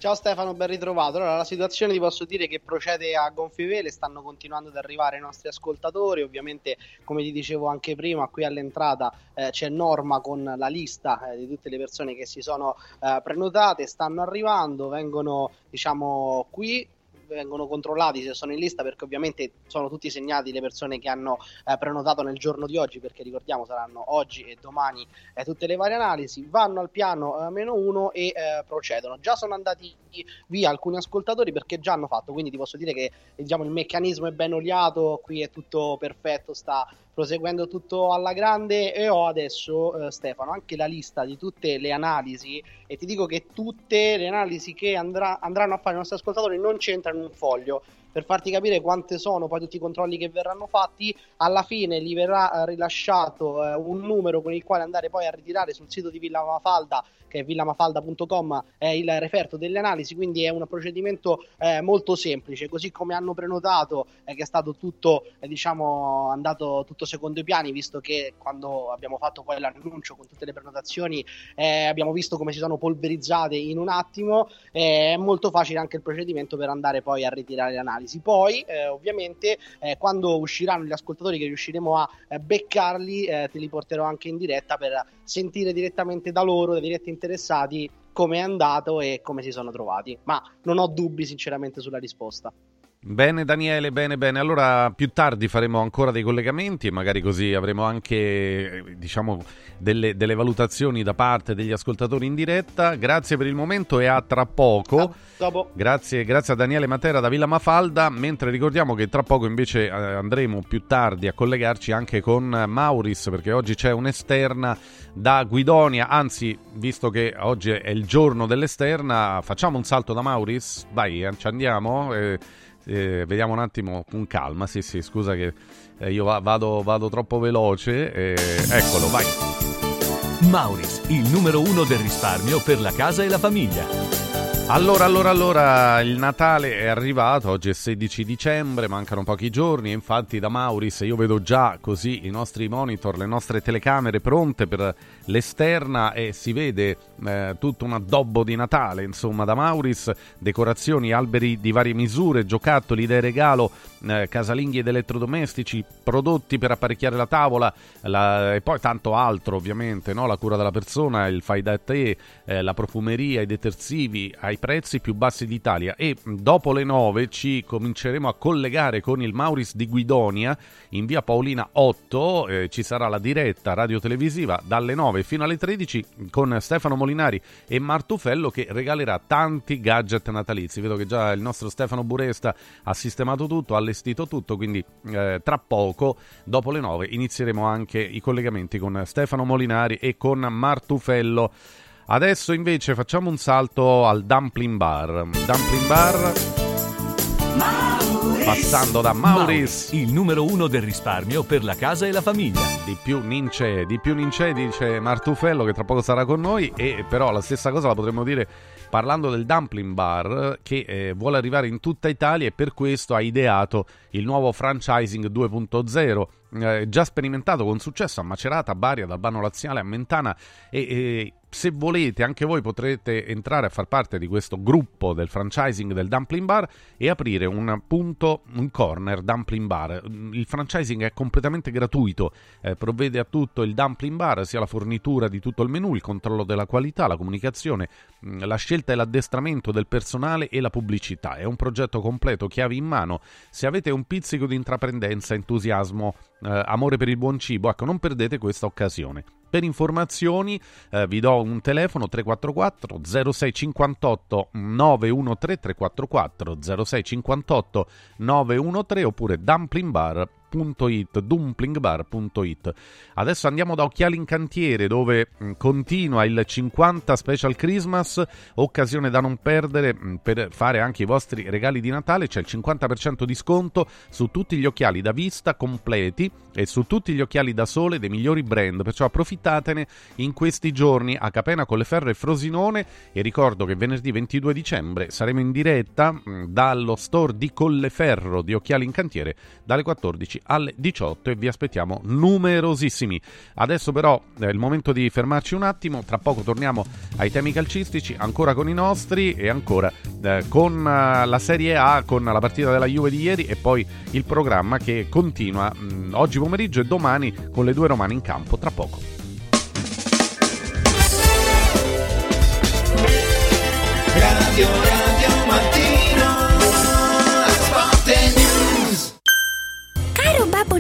Ciao Stefano, ben ritrovato. Allora, la situazione ti posso dire che procede a gonfie vele, stanno continuando ad arrivare i nostri ascoltatori. Ovviamente, come ti dicevo anche prima, qui all'entrata eh, c'è Norma con la lista eh, di tutte le persone che si sono eh, prenotate, stanno arrivando, vengono diciamo qui vengono controllati se sono in lista perché ovviamente sono tutti segnati le persone che hanno eh, prenotato nel giorno di oggi perché ricordiamo saranno oggi e domani eh, tutte le varie analisi, vanno al piano eh, meno uno e eh, procedono. Già sono andati via alcuni ascoltatori perché già hanno fatto, quindi ti posso dire che diciamo, il meccanismo è ben oliato, qui è tutto perfetto, sta proseguendo tutto alla grande e ho adesso eh, Stefano anche la lista di tutte le analisi e ti dico che tutte le analisi che andrà, andranno a fare i nostri ascoltatori non c'entrano in un foglio per farti capire quante sono poi tutti i controlli che verranno fatti, alla fine gli verrà eh, rilasciato eh, un numero con il quale andare poi a ritirare sul sito di Villa Mafalda, che è villamafalda.com, è il referto delle analisi, quindi è un procedimento eh, molto semplice, così come hanno prenotato, eh, che è stato tutto, eh, diciamo, andato tutto secondo i piani, visto che quando abbiamo fatto poi l'annuncio con tutte le prenotazioni eh, abbiamo visto come si sono polverizzate in un attimo, è molto facile anche il procedimento per andare poi a ritirare le analisi analisi. Poi, eh, ovviamente, eh, quando usciranno gli ascoltatori che riusciremo a eh, beccarli, eh, te li porterò anche in diretta per sentire direttamente da loro, dai diretti interessati, come è andato e come si sono trovati. Ma non ho dubbi, sinceramente, sulla risposta. Bene Daniele, bene bene. Allora più tardi faremo ancora dei collegamenti e magari così avremo anche diciamo, delle, delle, valutazioni da parte degli ascoltatori in diretta. Grazie per il momento e a tra poco. A grazie, grazie, a Daniele Matera da Villa Mafalda, mentre ricordiamo che tra poco invece eh, andremo più tardi a collegarci anche con Mauris perché oggi c'è un'esterna da Guidonia, anzi visto che oggi è il giorno dell'esterna facciamo un salto da Mauris? Vai, eh, ci andiamo. Eh, eh, vediamo un attimo con calma. Sì, sì, scusa che eh, io vado, vado, troppo veloce. Eh, eccolo, vai. Mauris, il numero uno del risparmio per la casa e la famiglia. Allora, allora, allora, il Natale è arrivato, oggi è 16 dicembre, mancano pochi giorni infatti da Mauris io vedo già così i nostri monitor, le nostre telecamere pronte per l'esterna e si vede eh, tutto un addobbo di Natale, insomma da Mauris, decorazioni, alberi di varie misure, giocattoli da regalo, eh, casalinghi ed elettrodomestici, prodotti per apparecchiare la tavola la, e poi tanto altro ovviamente, no? la cura della persona, il fai da te, eh, la profumeria, i detersivi, ai ai prezzi più bassi d'Italia e dopo le 9 ci cominceremo a collegare con il Mauris di Guidonia in via Paolina 8, eh, ci sarà la diretta radio-televisiva dalle 9 fino alle 13 con Stefano Molinari e Martufello che regalerà tanti gadget natalizi. Vedo che già il nostro Stefano Buresta ha sistemato tutto, ha allestito tutto, quindi eh, tra poco, dopo le 9, inizieremo anche i collegamenti con Stefano Molinari e con Martufello. Adesso invece facciamo un salto al Dumpling Bar. Dumpling Bar. Mauris. Passando da Mauris. il numero uno del risparmio per la casa e la famiglia. Di più Nince, di più Nince dice Martufello che tra poco sarà con noi e però la stessa cosa la potremmo dire parlando del Dumpling Bar che eh, vuole arrivare in tutta Italia e per questo ha ideato il nuovo franchising 2.0 eh, già sperimentato con successo a Macerata, a Bari, ad Albano Laziale, a Mentana e, e se volete anche voi potrete entrare a far parte di questo gruppo del franchising del Dumpling Bar e aprire un punto, un corner Dumpling Bar. Il franchising è completamente gratuito, eh, provvede a tutto il Dumpling Bar, sia la fornitura di tutto il menù, il controllo della qualità, la comunicazione, mm, la scelta e l'addestramento del personale e la pubblicità. È un progetto completo, chiavi in mano. Se avete un pizzico di intraprendenza, entusiasmo, eh, amore per il buon cibo, ecco, non perdete questa occasione. Per informazioni eh, vi do un telefono 344 0658 913 344 0658 913 oppure Dumpling Bar dumplingbar.it, dumplingbar.it. Adesso andiamo da Occhiali in Cantiere dove mm, continua il 50 Special Christmas, occasione da non perdere mm, per fare anche i vostri regali di Natale, c'è il 50% di sconto su tutti gli occhiali da vista completi e su tutti gli occhiali da sole dei migliori brand, perciò approfittatene in questi giorni a Capena Colleferro e Frosinone. E ricordo che venerdì 22 dicembre saremo in diretta mm, dallo store di Colleferro di Occhiali in Cantiere dalle 14 alle 18 e vi aspettiamo numerosissimi. Adesso però è il momento di fermarci un attimo, tra poco torniamo ai temi calcistici, ancora con i nostri e ancora eh, con uh, la Serie A, con la partita della Juve di ieri e poi il programma che continua mh, mm, oggi pomeriggio e domani con le due romane in campo, tra poco. Radio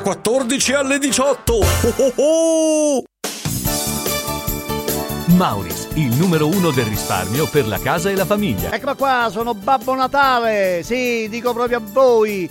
14 alle 18. Oh, oh, oh! Mauris, il numero uno del risparmio per la casa e la famiglia. Eccola qua, sono Babbo Natale. Sì, dico proprio a voi.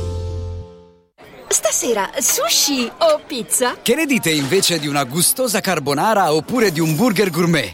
Stasera sushi o pizza? Che ne dite invece di una gustosa carbonara oppure di un burger gourmet?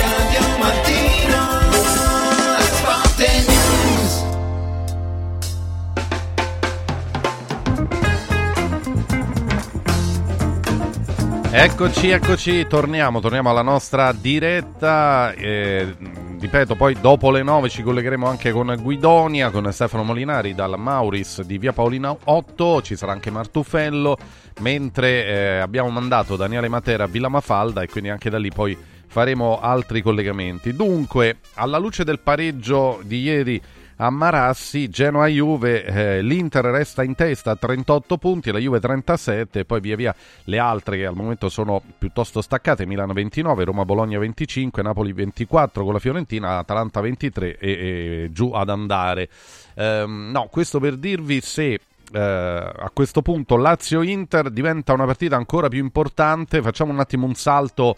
Eccoci, eccoci, torniamo, torniamo alla nostra diretta. Eh, ripeto, poi dopo le 9 ci collegheremo anche con Guidonia, con Stefano Molinari dal Mauris di Via Paolina 8, ci sarà anche Martufello, mentre eh, abbiamo mandato Daniele Matera a Villa Mafalda e quindi anche da lì poi faremo altri collegamenti. Dunque, alla luce del pareggio di ieri a Marassi, Genoa-Juve, eh, l'Inter resta in testa a 38 punti, la Juve 37 poi via via le altre che al momento sono piuttosto staccate, Milano 29, Roma-Bologna 25, Napoli 24 con la Fiorentina, Atalanta 23 e, e giù ad andare. Um, no, questo per dirvi se Uh, a questo punto Lazio-Inter diventa una partita ancora più importante. Facciamo un attimo un salto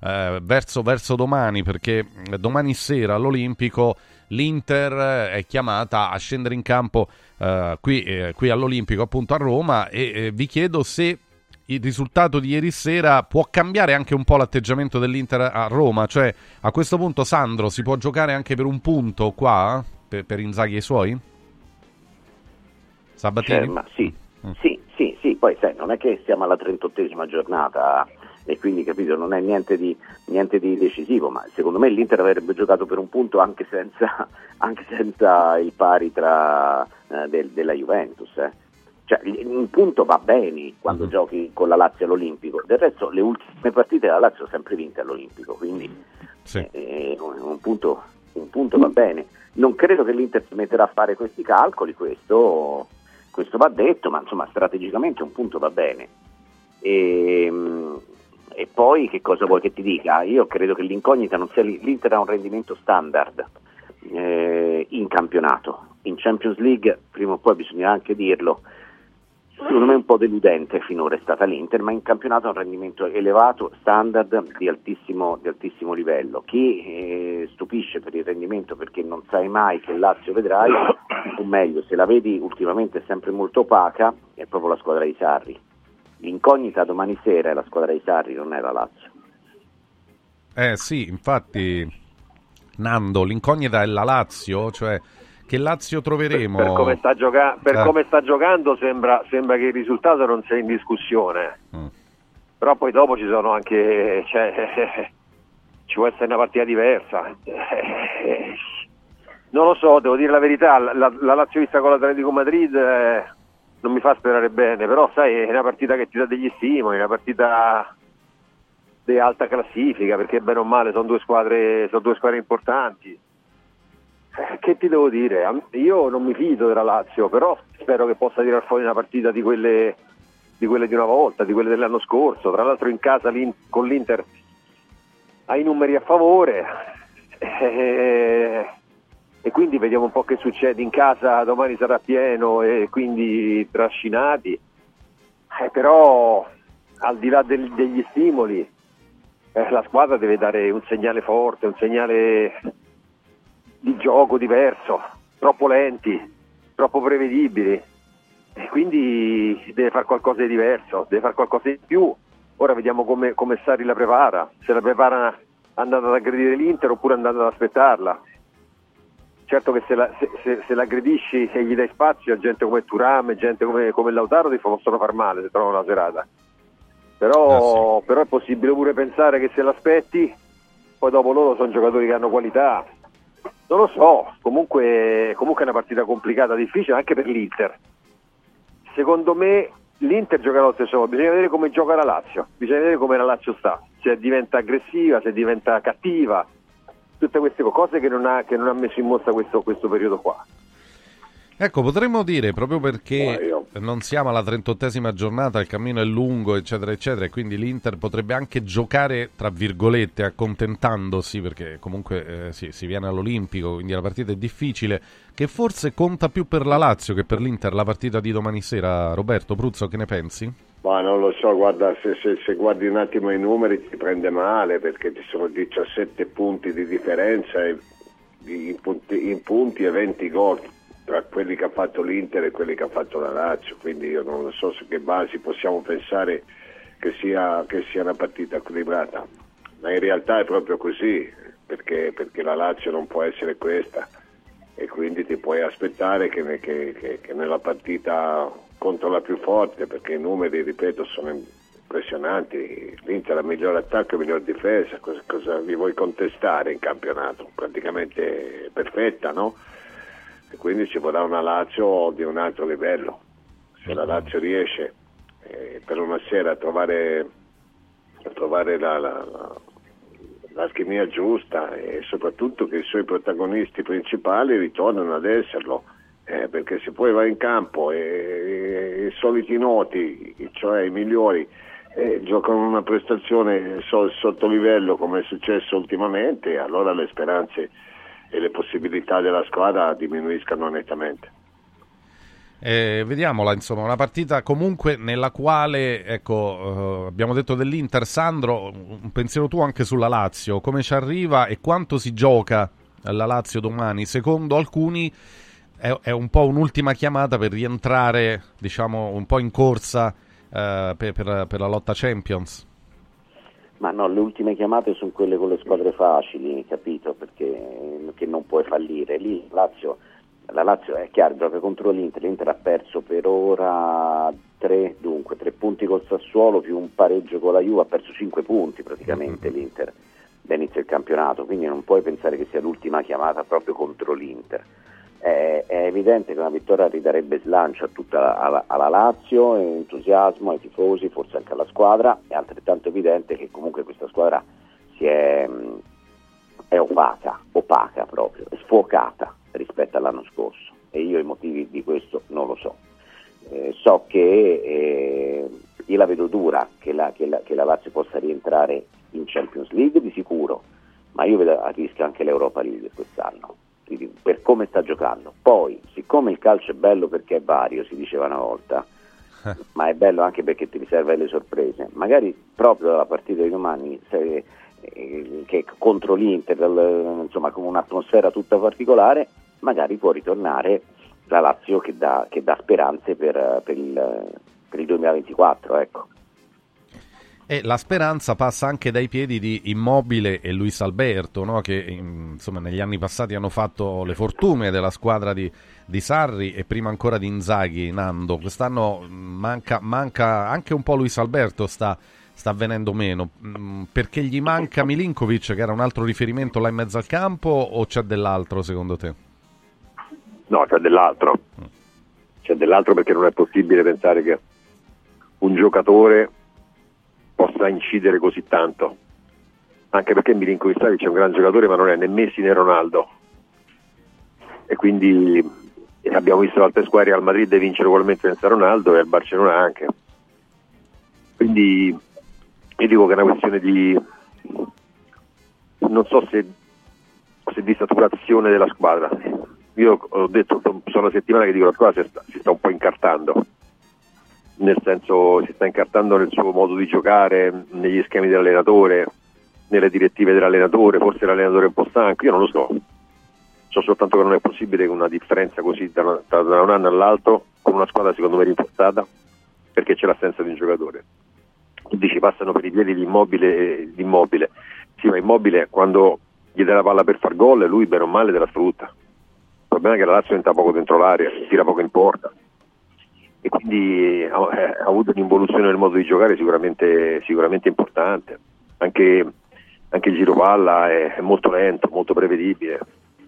uh, verso, verso, domani, perché domani sera all'Olimpico l'Inter è chiamata a scendere in campo uh, qui, eh, qui, all'Olimpico, appunto a Roma, e eh, vi chiedo se il risultato di ieri sera può cambiare anche un po' l'atteggiamento dell'Inter a Roma, cioè a questo punto Sandro si può giocare anche per un punto qua per, per Inzaghi e i suoi? Sabatini? Cioè, sì, mm. sì, sì, sì, poi sai, non è che siamo alla 38esima giornata e quindi capito non è niente di, niente di, decisivo, ma secondo me l'Inter avrebbe giocato per un punto anche senza, anche senza il pari tra, eh, del, della Juventus. Eh. Cioè, un punto va bene quando uh-huh. giochi con la Lazio all'Olimpico, del resto le ultime partite la Lazio ha sempre vinte all'Olimpico, quindi sì. eh, eh un, punto, un, punto, va bene. Non credo che l'Inter si metterà a fare questi calcoli, questo, questo va detto, ma insomma strategicamente un punto va bene. E, ehm, e poi che cosa vuoi che ti dica? Io credo che l'incognita non sia l'Inter ha un rendimento standard eh, in campionato. In Champions League, prima o poi bisogna anche dirlo, secondo me un po' deludente finora è stata l'Inter, ma in campionato ha un rendimento elevato, standard di altissimo, di altissimo livello. Chi eh, stupisce per il rendimento perché non sai mai che Lazio vedrai, o meglio, se la vedi ultimamente è sempre molto opaca, è proprio la squadra di Sarri l'incognita domani sera è la squadra di Sarri, non è la Lazio. Eh sì, infatti Nando, l'incognita è la Lazio, cioè che Lazio troveremo? Per, per, come, sta gioca- per eh. come, sta giocando sembra, sembra, che il risultato non sia in discussione, mm. però poi dopo ci sono anche... Cioè, ci può essere una partita diversa. Non lo so, devo dire la verità, la, la Lazio vista con l'Atletico Madrid... Eh, non mi fa sperare bene, però sai, è una partita che ti dà degli stimoli, una partita di alta classifica, perché bene o male sono due squadre, sono due squadre importanti. Eh, che ti devo dire? Io non mi fido della Lazio, però spero che possa tirare fuori una partita di quelle, di quelle di una volta, di quelle dell'anno scorso. Tra l'altro in casa con l'Inter ha i numeri a favore. Eh, e quindi vediamo un po' che succede in casa, domani sarà pieno e quindi trascinati, eh, però al di là del, degli stimoli eh, la squadra deve dare un segnale forte, un segnale di gioco diverso, troppo lenti, troppo prevedibili. E quindi deve fare qualcosa di diverso, deve fare qualcosa di più. Ora vediamo come, come Sari la prepara, se la prepara andando ad aggredire l'Inter oppure andando ad aspettarla certo che se, la, se, se, se l'aggredisci e gli dai spazio a gente come Turam e gente come, come Lautaro ti possono far male se trovano una serata. Però, ah, sì. però, è possibile pure pensare che se l'aspetti poi dopo loro sono giocatori che hanno qualità. Non lo so comunque, comunque è una partita complicata difficile anche per l'Inter. Secondo me l'Inter gioca allo stesso modo. Bisogna vedere come gioca la Lazio. Bisogna vedere come la Lazio sta. Se diventa aggressiva se diventa cattiva tutte queste cose che non ha, che non ha messo in mostra questo, questo periodo qua. Ecco, potremmo dire proprio perché non siamo alla 38esima giornata, il cammino è lungo, eccetera, eccetera, e quindi l'Inter potrebbe anche giocare, tra virgolette, accontentandosi, perché comunque eh, sì, si viene all'Olimpico, quindi la partita è difficile, che forse conta più per la Lazio che per l'Inter la partita di domani sera. Roberto Pruzzo, che ne pensi? Ma non lo so, guarda, se, se, se, guardi un attimo i numeri ti prende male perché ci sono 17 punti di differenza e, in, punti, in punti e 20 gol tra quelli che ha fatto l'Inter e quelli che ha fatto la Lazio, quindi io non so su che basi possiamo pensare che sia, che sia una partita equilibrata. ma in realtà è proprio così, perché, perché la Lazio non può essere questa e quindi ti puoi aspettare che, che, che, nella partita contro la più forte, perché i numeri, ripeto, sono impressionanti, l'Inter ha miglior attacco e miglior difesa, cosa, cosa vi vuoi contestare in campionato? Praticamente perfetta, no? E quindi ci vorrà una Lazio di un altro livello. Se la Lazio riesce eh, per una sera a trovare, a trovare la, la, la l'alchimia giusta e soprattutto che i suoi protagonisti principali ritornano ad esserlo. Eh, perché se poi va in campo e, e, i soliti noti, cioè i migliori, eh, giocano una prestazione so, sotto livello come è successo ultimamente, allora le speranze e le possibilità della squadra diminuiscono nettamente. Eh, vediamola, insomma, una partita comunque nella quale, ecco, eh, abbiamo detto dell'Inter, Sandro, un pensiero tuo anche sulla Lazio, come ci arriva e quanto si gioca la Lazio domani? Secondo alcuni è, è un po' un'ultima chiamata per rientrare, diciamo, un po' in corsa eh, per, per, per la lotta Champions. Ma no, le ultime chiamate sono quelle con le squadre facili, capito? Perché che non puoi fallire. Lì Lazio la Lazio è chiaro, gioca contro l'Inter, l'Inter ha perso per ora tre, dunque, tre punti col Sassuolo più un pareggio con la Juve, ha perso cinque punti praticamente mm-hmm. l'Inter da inizio del campionato, quindi non puoi pensare che sia l'ultima chiamata proprio contro l'Inter. È, evidente che una vittoria ridarebbe slancio a tutta la, alla Lazio, entusiasmo ai tifosi, forse anche alla squadra, è altrettanto evidente che comunque questa squadra si è, è opaca, opaca proprio, è sfocata rispetto all'anno scorso. E io i motivi di questo non lo so. Eh, so che eh, io la vedo dura che la, che, la, che la, Lazio possa rientrare in Champions League di sicuro, ma io vedo a rischio anche l'Europa League quest'anno, per come sta giocando. Poi, siccome il calcio è bello perché è vario, si diceva una volta, ma è bello anche perché ti riserva le sorprese, magari proprio dalla partita di domani se, eh, che contro l'Inter, insomma con un'atmosfera tutta particolare, magari può ritornare la Lazio che dà, che dà speranze per, per, il, per, il, 2024. Ecco. E la speranza passa anche dai piedi di Immobile e Luis Alberto, no? che insomma, negli anni passati hanno fatto le fortune della squadra di, di Sarri e prima ancora di Inzaghi, Nando. Quest'anno manca, manca anche un po' Luis Alberto, sta, sta venendo meno. Perché gli manca Milinkovic, che era un altro riferimento là in mezzo al campo, o c'è dell'altro secondo te? No, c'è dell'altro. C'è dell'altro perché non è possibile pensare che un giocatore possa incidere così tanto. Anche perché Milinkovic Savic è un gran giocatore, ma non è né Messi né Ronaldo. E quindi abbiamo visto l'Alte Square al Madrid vincere ugualmente senza Ronaldo e al Barcellona anche. Quindi io dico che è una questione di non so se, se di saturazione della squadra io ho detto, sono una settimana che dico la squadra si sta, si sta un po' incartando, nel senso si sta incartando nel suo modo di giocare, negli schemi dell'allenatore, nelle direttive dell'allenatore, forse l'allenatore è un po' stanco, io non lo so. So soltanto che non è possibile che una differenza così da, da, da un anno all'altro, con una squadra secondo me rinforzata, perché c'è l'assenza di un giocatore. Tu dici passano per i piedi l'immobile, l'immobile. Sì, ma immobile quando gli dà la palla per far gol, lui bene o male della sfrutta problema è che la Lazio entra poco dentro l'area, tira poco in porta e quindi ha, ha avuto un'involuzione nel modo di giocare sicuramente, sicuramente importante. Anche, anche, il giro palla è, è, molto lento, molto prevedibile,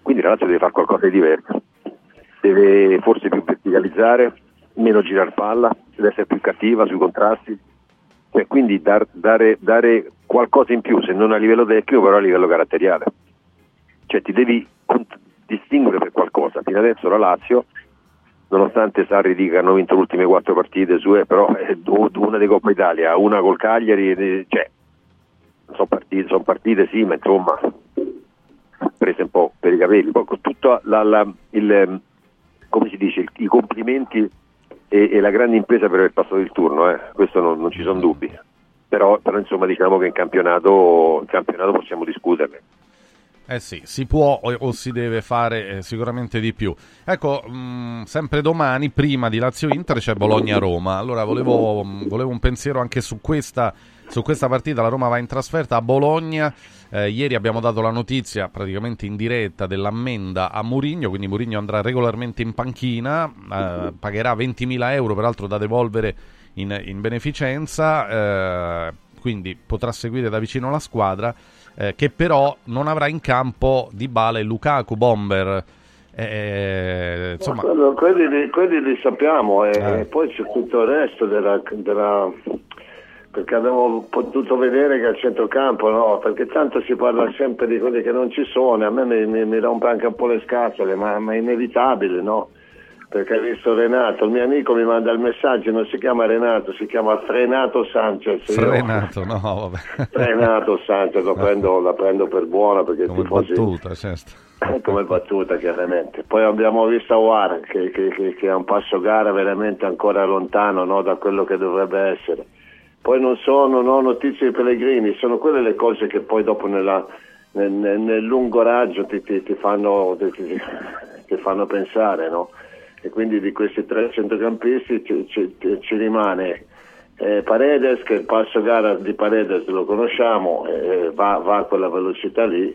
quindi la Lazio deve fare qualcosa di diverso, deve forse più verticalizzare, meno girare palla, deve essere più cattiva sui contrasti, cioè, quindi dar, dare, dare qualcosa in più, se non a livello tecnico, però a livello caratteriale. Cioè ti devi distinguere per qualcosa. Fino adesso la Lazio, nonostante Sarri dica hanno vinto le ultime quattro partite sue, però è una di Coppa Italia, una col Cagliari, cioè, sono partite, sono partite sì, ma insomma, prese un po' per i capelli. Poi con tutto la, la, il, come si dice, i complimenti e, e, la grande impresa per aver passato il turno, eh. questo non, non, ci sono dubbi. Però, però, insomma diciamo che in campionato, in campionato possiamo discuterne. Eh sì, si può o, o si deve fare eh, sicuramente di più. Ecco, mh, mm, sempre domani, prima di Lazio Inter, c'è Bologna-Roma. Allora volevo, mh, mm, volevo, un pensiero anche su questa su questa partita. La Roma va in trasferta a Bologna. Eh, ieri abbiamo dato la notizia praticamente in diretta dell'ammenda a Murigno, quindi Murigno andrà regolarmente in panchina, eh, pagherà 20.000 euro peraltro da devolvere in, in beneficenza, eh, quindi potrà seguire da vicino la squadra, eh, che però non avrà in campo Di Bale e Lukaku Bomber. Eh, insomma... Quello, quelli, li, quelli, li, sappiamo e eh. poi c'è tutto il resto della, della perché abbiamo potuto vedere che al centrocampo no, perché tanto si parla sempre di quelli che non ci sono, a me mi, mi, mi rompe anche un po' le scatole, ma, ma, è inevitabile, no? Perché hai visto Renato, il mio amico mi manda il messaggio, non si chiama Renato, si chiama Frenato Sanchez. Frenato, io, no, vabbè. Frenato Sanchez, lo prendo, la prendo per buona perché come tifosi... battuta, certo. Come battuta, chiaramente. Poi abbiamo visto War che, che, che, che, è un passo gara veramente ancora lontano no, da quello che dovrebbe essere poi non sono no, notizie di Pellegrini, sono quelle le cose che poi dopo nella, nel, nel, lungo raggio ti, ti, ti, fanno, ti, fanno, pensare, no? E quindi di questi tre centrocampisti ci, ci, ci rimane eh, Paredes, che il passo gara di Paredes lo conosciamo, eh, va, va, a quella velocità lì,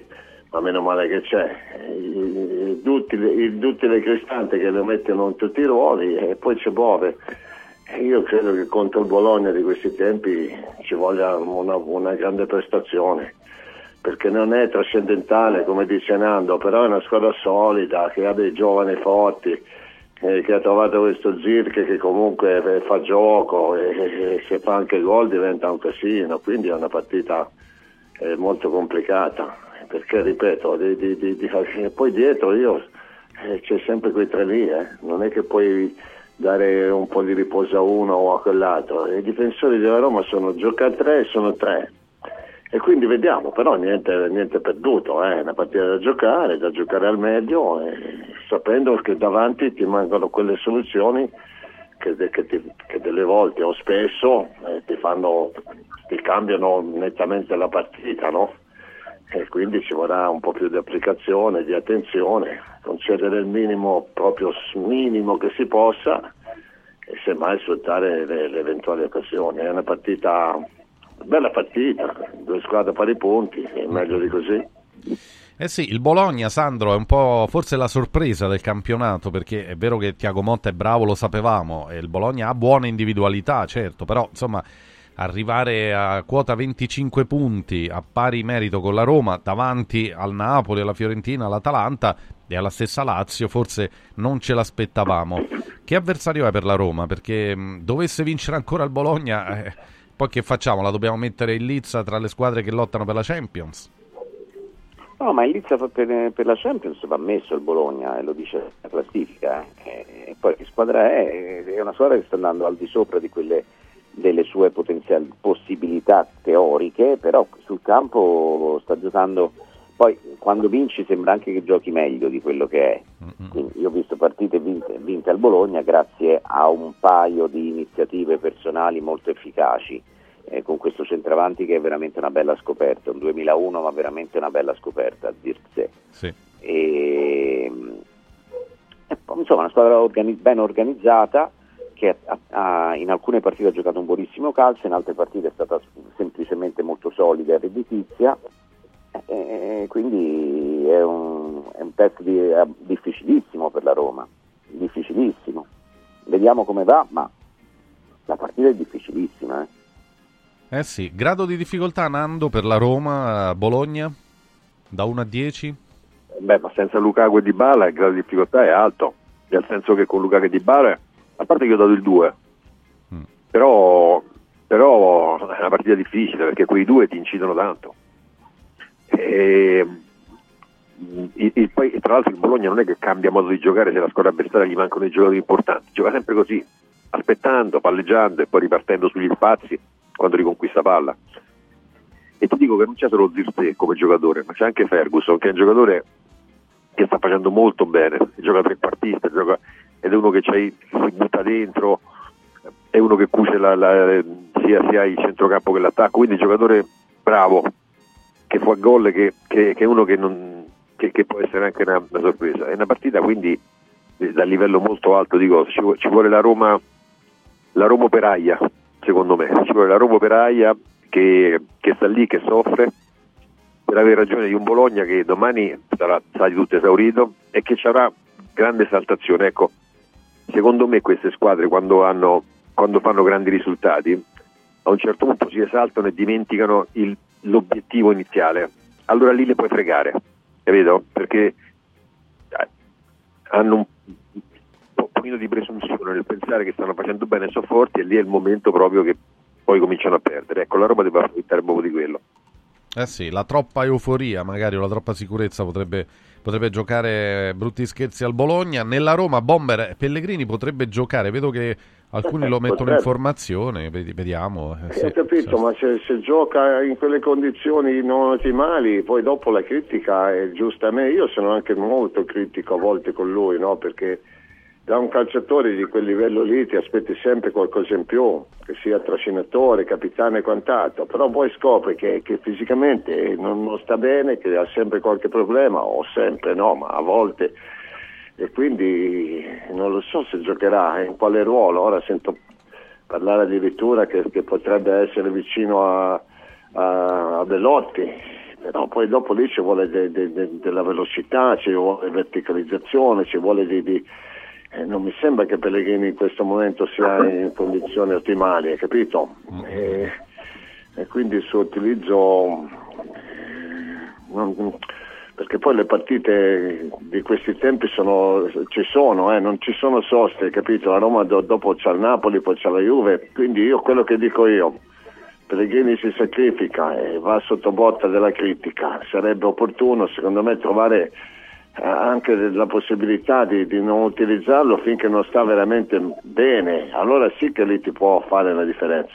ma meno male che c'è. Il duttile Cristante che lo mettono in tutti i ruoli e poi c'è Bove io credo che contro il Bologna di questi tempi ci voglia una, una grande prestazione perché non è trascendentale come dice Nando, però è una squadra solida che ha dei giovani forti, eh, che ha trovato questo Zirke che comunque eh, fa gioco e, se fa anche gol diventa un casino, quindi è una partita eh, molto complicata, perché ripeto, di, di, di, poi dietro io eh, c'è sempre quei tre lì, eh. non è che poi dare un po' di riposo a uno o a quell'altro. I difensori della Roma sono giocare tre e sono tre. E quindi vediamo, però niente, niente perduto, è eh? una partita da giocare, da giocare al meglio, sapendo che davanti ti mancano quelle soluzioni che, che, ti, che delle volte o spesso eh, ti, fanno, ti cambiano nettamente la partita, no? E quindi ci vorrà un po' più di applicazione, di attenzione, concedere il minimo, proprio minimo che si possa e semmai sfruttare le, le eventuali occasioni. È una partita, bella partita, due squadre pari punti, è meglio di così. Eh sì, il Bologna, Sandro, è un po' forse la sorpresa del campionato, perché è vero che Tiago Motta è bravo, lo sapevamo, e il Bologna ha buone individualità, certo, però insomma arrivare a quota 25 punti a pari merito con la Roma davanti al Napoli, alla Fiorentina, all'Atalanta e alla stessa Lazio forse non ce l'aspettavamo. Che avversario è per la Roma? Perché mh, dovesse vincere ancora il Bologna, eh, poi che facciamo? La dobbiamo mettere in lizza tra le squadre che lottano per la Champions? No, ma in lizza per, per la Champions va messo il Bologna e lo dice la classifica. Eh. E poi che squadra è? È una squadra che sta andando al di sopra di quelle delle sue potenziali possibilità teoriche, però sul campo sta giocando poi quando vinci sembra anche che giochi meglio di quello che è. Quindi io ho visto partite vinte, vinte, al Bologna grazie a un paio di iniziative personali molto efficaci, eh, con questo centravanti che è veramente una bella scoperta, un 2001 ma veramente una bella scoperta a dirsi. Sì. E, e, insomma una squadra organi- ben organizzata che ha, ha, in alcune partite ha giocato un buonissimo calcio, in altre partite è stata semplicemente molto solida e redditizia e quindi è un, è un test di, è difficilissimo per la Roma, difficilissimo. Vediamo come va, ma la partita è difficilissima. Eh, eh sì, grado di difficoltà Nando per la Roma, Bologna, da 1 a 10? Beh, ma senza Lukaku e Di Bala il grado di difficoltà è alto, nel senso che con Lukaku e Di Bala, a parte che ho dato il 2, mm. però, però è una partita difficile perché quei due ti incidono tanto. E, il, il, poi, tra l'altro il Bologna non è che cambia modo di giocare se la squadra avversaria gli mancano i giocatori importanti, gioca sempre così, aspettando, palleggiando e poi ripartendo sugli spazi quando riconquista palla. E ti dico che non c'è solo Zirze come giocatore, ma c'è anche Ferguson che è un giocatore che sta facendo molto bene, gioca trequartista, gioca, ed è uno che si butta dentro, è uno che cuce la, la, sia, sia il centrocampo che l'attacco, quindi giocatore bravo, che fa gol che, che, che, è uno che, non, che, che, può essere anche una, una, sorpresa. È una partita quindi eh, dal livello molto alto di. Ci, ci, vuole la Roma, la Roma operaia, secondo me, ci vuole la Roma operaia che, che sta lì, che soffre, per avere ragione di un Bologna che domani sarà, sarà di tutto esaurito e che ci avrà grande esaltazione. Ecco, secondo me queste squadre quando, hanno, quando fanno grandi risultati a un certo punto si esaltano e dimenticano il, l'obiettivo iniziale. Allora lì le puoi fregare, capito? Perché eh, hanno un pochino di presunzione nel pensare che stanno facendo bene e sono forti e lì è il momento proprio che poi cominciano a perdere. Ecco, la roba deve approfittare proprio di quello. Eh sì, la troppa euforia magari o la troppa sicurezza potrebbe, potrebbe giocare brutti scherzi al Bologna. Nella Roma Bomber Pellegrini potrebbe giocare, vedo che alcuni lo mettono potrebbe. in formazione, vediamo. Eh, sì, ho capito, sì. ma se, se, gioca in quelle condizioni non ottimali, poi dopo la critica è giusta a me. Io sono anche molto critico a volte con lui, no? perché da un calciatore di quel livello lì ti aspetti sempre qualcosa in più, che sia trascinatore, capitano e quant'altro, però poi scopri che, che fisicamente non, non, sta bene, che ha sempre qualche problema, o sempre no, ma a volte, e quindi non lo so se giocherà, in quale ruolo, ora sento parlare addirittura che, che potrebbe essere vicino a, a, a Belotti, però poi dopo lì ci vuole de, de, de, della velocità, ci vuole verticalizzazione, ci vuole di, di eh, non mi sembra che Pellegrini in questo momento sia in condizioni ottimali, capito? E, e quindi il suo utilizzo, non, perché poi le partite di questi tempi sono, ci sono, eh, non ci sono soste, capito? La Roma do, dopo c'ha il Napoli, poi c'ha la Juve, quindi io quello che dico io, Pellegrini si sacrifica e va sotto botta della critica, sarebbe opportuno secondo me trovare anche la possibilità di, di, non utilizzarlo finché non sta veramente bene, allora sì che lì ti può fare la differenza.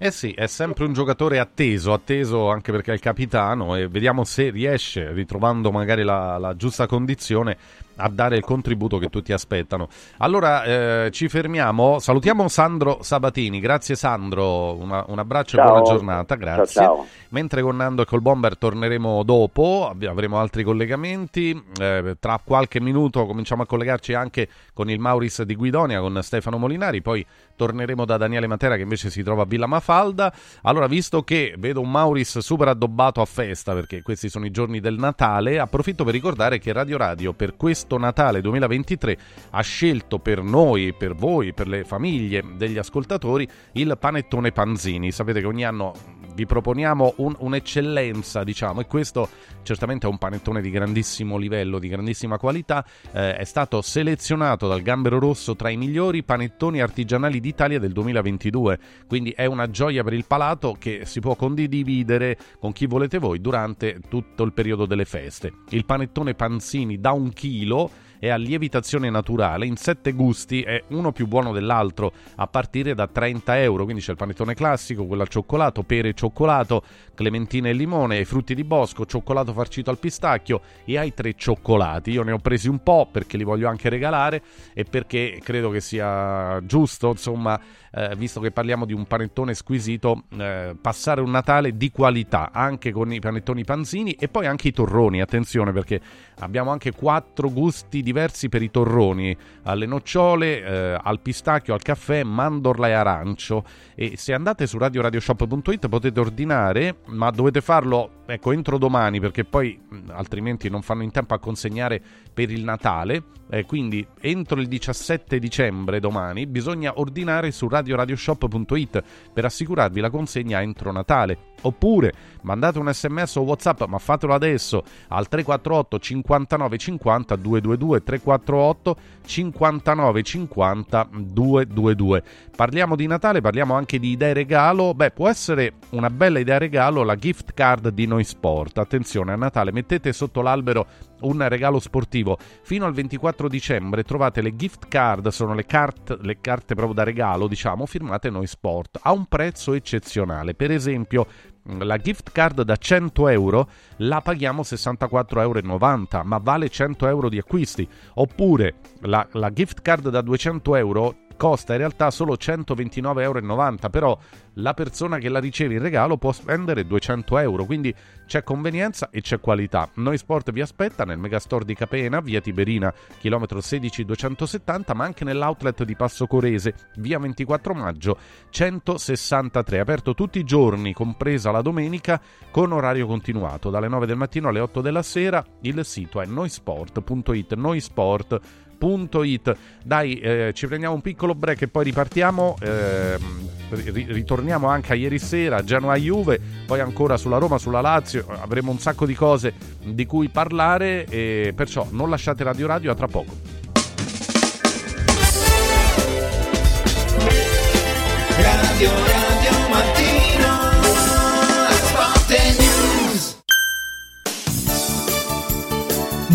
Eh sì, è sempre un giocatore atteso, atteso anche perché è il capitano e vediamo se riesce, ritrovando magari la, la giusta condizione, a dare il contributo che tutti aspettano. Allora eh, ci fermiamo, salutiamo Sandro Sabatini, grazie Sandro, Una, un abbraccio ciao. e buona giornata, grazie. Ciao, ciao. Mentre con Nando e col Bomber torneremo dopo, avremo altri collegamenti, eh, tra qualche minuto cominciamo a collegarci anche con il Mauris di Guidonia, con Stefano Molinari, poi torneremo da Daniele Matera che invece si trova a Villa Mafalda. Allora, visto che vedo un Mauris super addobbato a festa, perché questi sono i giorni del Natale, approfitto per ricordare che Radio Radio per questo Natale 2023 ha scelto per noi, per voi, per le famiglie degli ascoltatori il panettone Panzini. Sapete che ogni anno vi proponiamo un, un'eccellenza, diciamo, e questo certamente è un panettone di grandissimo livello, di grandissima qualità. Eh, è stato selezionato dal Gambero Rosso tra i migliori panettoni artigianali d'Italia del 2022. Quindi è una gioia per il palato che si può condividere con chi volete voi durante tutto il periodo delle feste. Il panettone Panzini da un chilo è a lievitazione naturale in sette gusti è uno più buono dell'altro a partire da 30 euro. Quindi c'è il panettone classico quello al cioccolato pere e cioccolato clementine e limone frutti di bosco cioccolato farcito al pistacchio e hai tre cioccolati. Io ne ho presi un po' perché li voglio anche regalare e perché credo che sia giusto insomma eh, visto che parliamo di un panettone squisito, eh, passare un Natale di qualità anche con i panettoni panzini e poi anche i torroni. Attenzione perché abbiamo anche quattro gusti diversi per i torroni: alle nocciole, eh, al pistacchio, al caffè, mandorla e arancio. E se andate su radioradioshop.it potete ordinare, ma dovete farlo ecco, entro domani perché poi altrimenti non fanno in tempo a consegnare per il Natale. Eh, quindi entro il 17 dicembre domani bisogna ordinare su radioradioshop.it per assicurarvi la consegna entro Natale. Oppure mandate un sms o whatsapp, ma fatelo adesso al 348 59 50 222 348 59 50 222. Parliamo di Natale, parliamo anche di idee regalo. Beh, può essere una bella idea regalo la gift card di Noi Sport. Attenzione, a Natale mettete sotto l'albero un regalo sportivo. Fino al 24 dicembre trovate le gift card, sono le, cart- le carte proprio da regalo, diciamo, firmate Noi Sport, a un prezzo eccezionale. Per esempio, la gift card da 100 euro la paghiamo 64,90 euro, ma vale 100 euro di acquisti. Oppure la, la gift card da 200 euro costa in realtà solo 129,90 euro, però la persona che la riceve in regalo può spendere 200 euro, quindi c'è convenienza e c'è qualità. Noi Sport vi aspetta nel Megastore di Capena, via Tiberina, chilometro 16 270, ma anche nell'outlet di Passo Corese, via 24 maggio 163, aperto tutti i giorni, compresa la domenica, con orario continuato, dalle 9 del mattino alle 8 della sera. Il sito è noisport.it, noisport.it. Dai, eh, ci prendiamo un piccolo break e poi ripartiamo. Eh, ritorniamo anche a ieri sera, Genoa-Juve, poi ancora sulla Roma, sulla Lazio, avremo un sacco di cose di cui parlare e perciò non lasciate Radio Radio, a tra poco. Radio Radio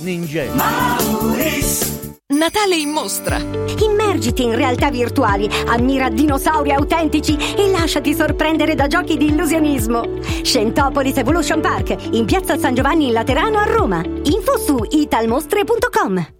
ninja. Mauris. Natale in mostra. Immergiti in realtà virtuali, ammira dinosauri autentici e lasciati sorprendere da giochi di illusionismo. Scentopolis Evolution Park, in piazza San Giovanni in Laterano a Roma. Info su italmostre.com.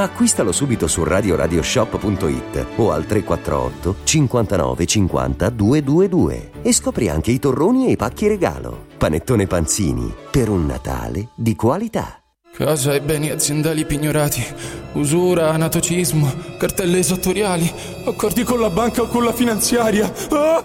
Acquistalo subito su radioradioshop.it o al 348 59 50 222 e scopri anche i torroni e i pacchi regalo. Panettone Panzini per un Natale di qualità. Casa e beni aziendali pignorati, usura, anatocismo, cartelle esattoriali, accordi con la banca o con la finanziaria. Ah!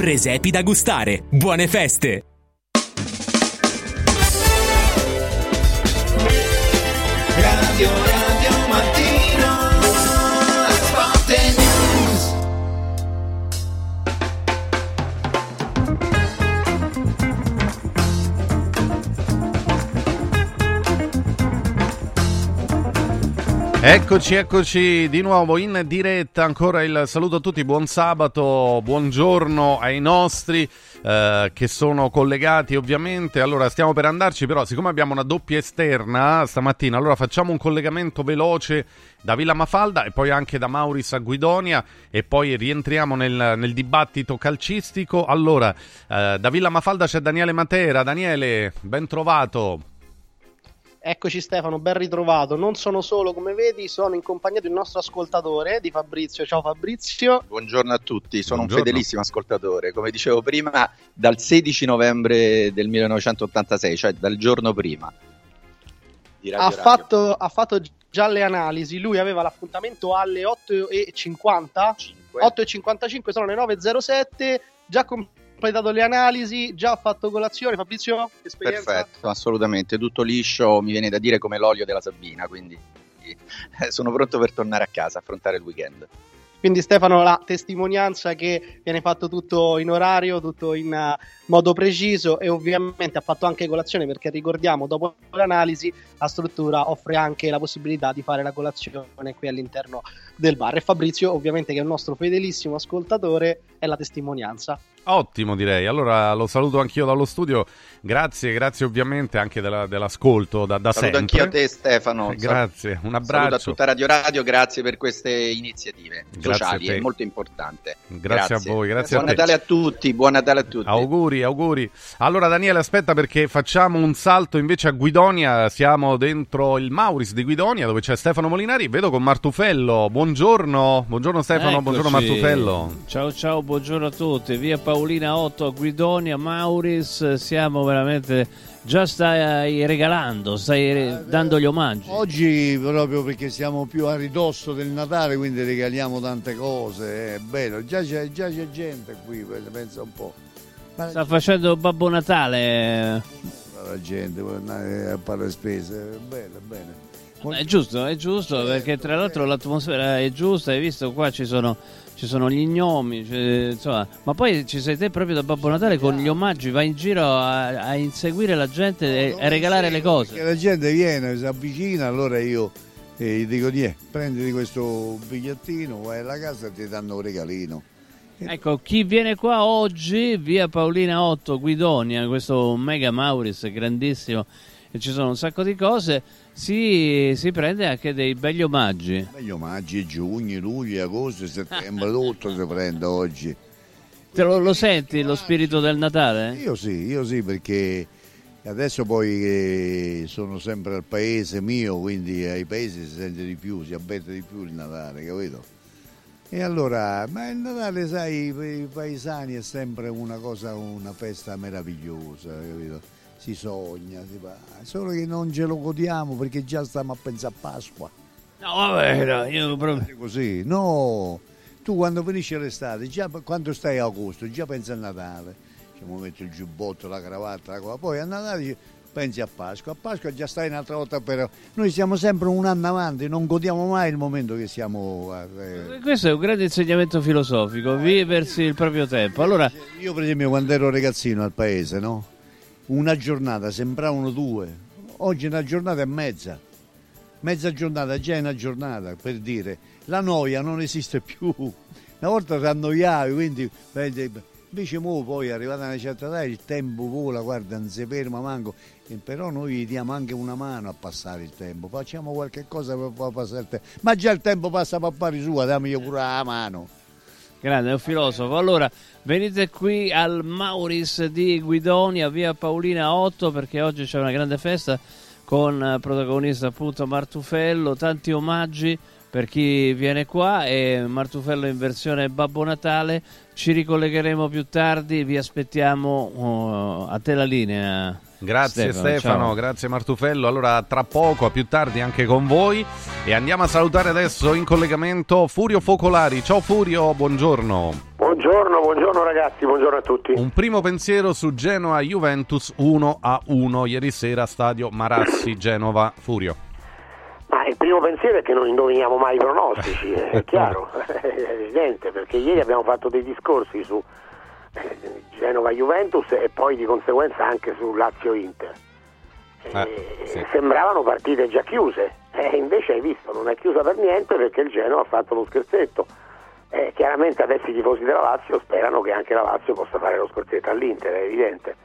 Presepi da gustare. Buone feste! Eccoci, eccoci di nuovo in diretta. Ancora il saluto a tutti, buon sabato, buongiorno ai nostri eh, che sono collegati ovviamente. Allora, stiamo per andarci, però, siccome abbiamo una doppia esterna stamattina, allora facciamo un collegamento veloce da Villa Mafalda e poi anche da Mauris a Guidonia e poi rientriamo nel, nel dibattito calcistico. Allora, eh, da Villa Mafalda c'è Daniele Matera. Daniele, ben trovato. Eccoci Stefano, ben ritrovato. Non sono solo, come vedi, sono in compagnia di un nostro ascoltatore, di Fabrizio. Ciao Fabrizio. Buongiorno a tutti, sono Buongiorno. un fedelissimo ascoltatore. Come dicevo prima, dal 16 novembre del 1986, cioè dal giorno prima. di Radio Ha Radio. fatto, ha fatto già le analisi. Lui aveva l'appuntamento alle 8.50. 8.55 sono le 9.07. Già completato le analisi, già fatto colazione. Fabrizio, esperienza? Perfetto, assolutamente, tutto liscio, mi viene da dire come l'olio della Sabina, quindi eh, sono pronto per tornare a casa, affrontare il weekend. Quindi Stefano, la testimonianza che viene fatto tutto in orario, tutto in eh, modo preciso e ovviamente ha fatto anche colazione perché ricordiamo, dopo l'analisi la struttura offre anche la possibilità di fare la colazione qui all'interno del bar. E Fabrizio, ovviamente che è un nostro fedelissimo ascoltatore, è la testimonianza. Ottimo direi, allora lo saluto anch'io dallo studio, grazie, grazie ovviamente anche della- dell'ascolto da, da Saluto sempre. anch'io a te Stefano. Grazie, un Saluto a abbraccio. tutta Radio Radio, grazie per queste iniziative Grazie sociali, è molto importante. Grazie a voi, grazie buon a te. Natale a tutti, buon Natale a tutti. Auguri, auguri. Allora Daniele aspetta perché facciamo un salto invece a Guidonia, siamo dentro il Mauris di Guidonia dove c'è Stefano Molinari, vedo con Martufello, buongiorno, buongiorno Stefano, Eccoci. buongiorno Martufello. Ciao ciao, buongiorno a tutti. Via Paolina 8 a Guidonia, Mauris, siamo veramente già stai regalando, stai re- dando gli omaggi. Oggi proprio perché siamo più a ridosso del Natale, quindi regaliamo tante cose, è bello. Già c'è, già c'è gente qui, pensa un po'. Ma Sta facendo Babbo Natale. la gente vuole andare a fare spese, è bello, è bene. È giusto, è giusto, perché tra l'altro l'atmosfera è giusta, hai visto qua ci sono, ci sono gli gnomi, cioè, insomma, ma poi ci sei te proprio da Babbo Natale con gli omaggi, vai in giro a, a inseguire la gente e a regalare le cose. Che la gente viene, si avvicina, allora io eh, gli dico, "Tiè, prenditi questo bigliettino, vai alla casa e ti danno un regalino. Ecco, chi viene qua oggi, via Paolina 8, Guidonia, questo mega Mauris grandissimo, e ci sono un sacco di cose, si, si prende anche dei begli omaggi. Gli omaggi, giugno, luglio, agosto, settembre, tutto si prende oggi. Te lo, lo senti lo spirito del Natale? Io sì, io sì, perché adesso poi eh, sono sempre al paese mio, quindi ai paesi si sente di più, si avverte di più il Natale, capito? E allora, ma il Natale, sai, per i paesani è sempre una cosa, una festa meravigliosa, capito? Si sogna, si va. Solo che non ce lo godiamo perché già stiamo a pensare a Pasqua. No, vabbè, no, io proprio... Così, no. Tu quando finisce l'estate, già quando stai a agosto, già pensi a Natale. Ci mi metto il giubbotto, la cravatta, la cosa. poi a Natale pensi a Pasqua. A Pasqua già stai un'altra volta però. Noi siamo sempre un anno avanti, non godiamo mai il momento che siamo. eh, Questo è un grande insegnamento filosofico, viversi il proprio tempo. Allora, Io per esempio quando ero ragazzino al paese, no? Una giornata sembravano due, oggi una giornata e mezza. Mezza giornata già è una giornata, per dire. La noia non esiste più. Una volta ti annoiavi, quindi invece mo poi arrivata una certa età il tempo vola, guarda, non si ferma manco. Però noi diamo anche una mano a passare il tempo, facciamo qualche cosa per passare il tempo. Ma già il tempo passa a pari sua, dammi pure la mano. Grande, è un filosofo. Allora, venite qui al Mauris di Guidonia, via Paolina 8, perché oggi c'è una grande festa con eh, protagonista appunto Martufello, tanti omaggi per chi viene qua e Martufello in versione Babbo Natale. Ci ricollegheremo più tardi, vi aspettiamo uh, a te la linea. Grazie Stefano, Stefano grazie Martufello. Allora, tra poco, a più tardi anche con voi. E andiamo a salutare adesso in collegamento Furio Focolari. Ciao Furio, buongiorno. Buongiorno, buongiorno ragazzi, buongiorno a tutti. Un primo pensiero su Genoa Juventus 1 a 1 ieri sera, stadio Marassi Genova. Furio. Ma il primo pensiero è che non indoviniamo mai i pronostici, è chiaro, è evidente, perché ieri abbiamo fatto dei discorsi su Genova-Juventus e poi di conseguenza anche su Lazio-Inter. Eh, sì. Sembravano partite già chiuse, e invece hai visto, non è chiusa per niente perché il Genova ha fatto lo scherzetto. Eh, chiaramente adesso i tifosi della Lazio sperano che anche la Lazio possa fare lo scherzetto all'Inter, è evidente.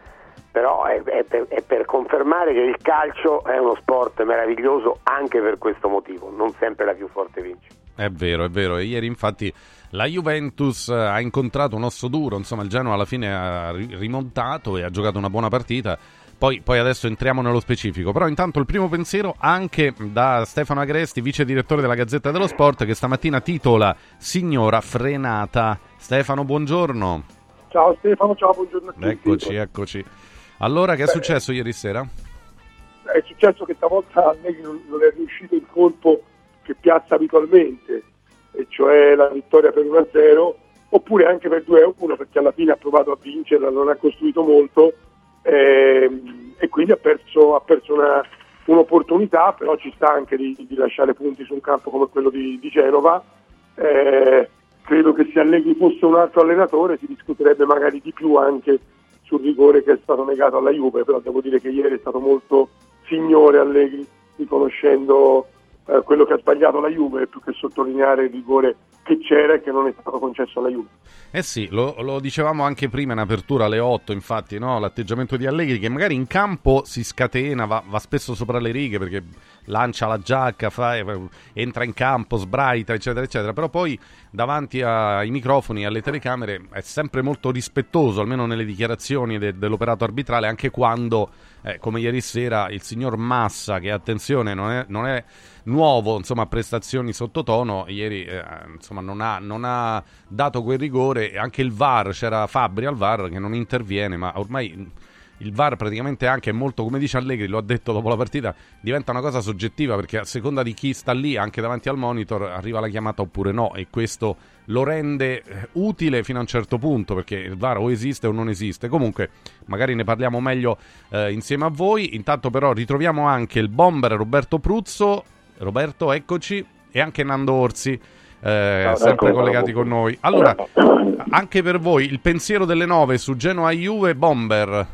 Però è, è, per, è per confermare che il calcio è uno sport meraviglioso anche per questo motivo, non sempre la più forte vince. È vero, è vero. E ieri infatti la Juventus eh, ha incontrato un osso duro, insomma il Genoa alla fine ha rimontato e ha giocato una buona partita. Poi, poi, adesso entriamo nello specifico. Però intanto il primo pensiero anche da Stefano Agresti, vice direttore della Gazzetta dello Sport, che stamattina titola Signora frenata. Stefano, buongiorno. Ciao Stefano, ciao, buongiorno a tutti. Eccoci, eccoci. Allora, che è successo ieri sera? È successo che stavolta a me non è riuscito il colpo che piazza abitualmente e cioè la vittoria per 1-0, oppure anche per 2-1 perché alla fine ha provato a vincerla, non ha costruito molto ehm, e quindi ha perso, ha perso una, un'opportunità, però ci sta anche di, di, lasciare punti su un campo come quello di, di Genova. Eh, credo che se Allegri fosse un altro allenatore si discuterebbe magari di più anche sul rigore che è stato negato alla Juve, però devo dire che ieri è stato molto signore Allegri riconoscendo eh, quello che ha sbagliato la Juve più che sottolineare il rigore che c'era e che non è stato concesso alla Juve. Eh sì, lo, lo dicevamo anche prima in apertura alle 8, infatti, no? l'atteggiamento di Allegri che magari in campo si scatena, va, va spesso sopra le righe perché lancia la giacca, fa, entra in campo, sbraita, eccetera, eccetera, però poi davanti ai microfoni e alle telecamere è sempre molto rispettoso, almeno nelle dichiarazioni de, dell'operato arbitrale, anche quando, eh, come ieri sera, il signor Massa, che attenzione, non è, non è nuovo, insomma, prestazioni sottotono, ieri eh, insomma, non, ha, non, ha, dato quel rigore, anche il VAR, c'era Fabri al VAR che non interviene, ma ormai il VAR praticamente anche molto, come dice Allegri, lo ha detto dopo la partita, diventa una cosa soggettiva perché a seconda di chi sta lì, anche davanti al monitor, arriva la chiamata oppure no e questo lo rende eh, utile fino a un certo punto perché il VAR o esiste o non esiste. Comunque, magari ne parliamo meglio eh, insieme a voi. Intanto però ritroviamo anche il bomber Roberto Pruzzo. Roberto, eccoci, e anche Nando Orsi. Eh, Ciao, sempre collegati con noi. Allora, anche per voi il pensiero delle 9 su Genoa Juve Bomber.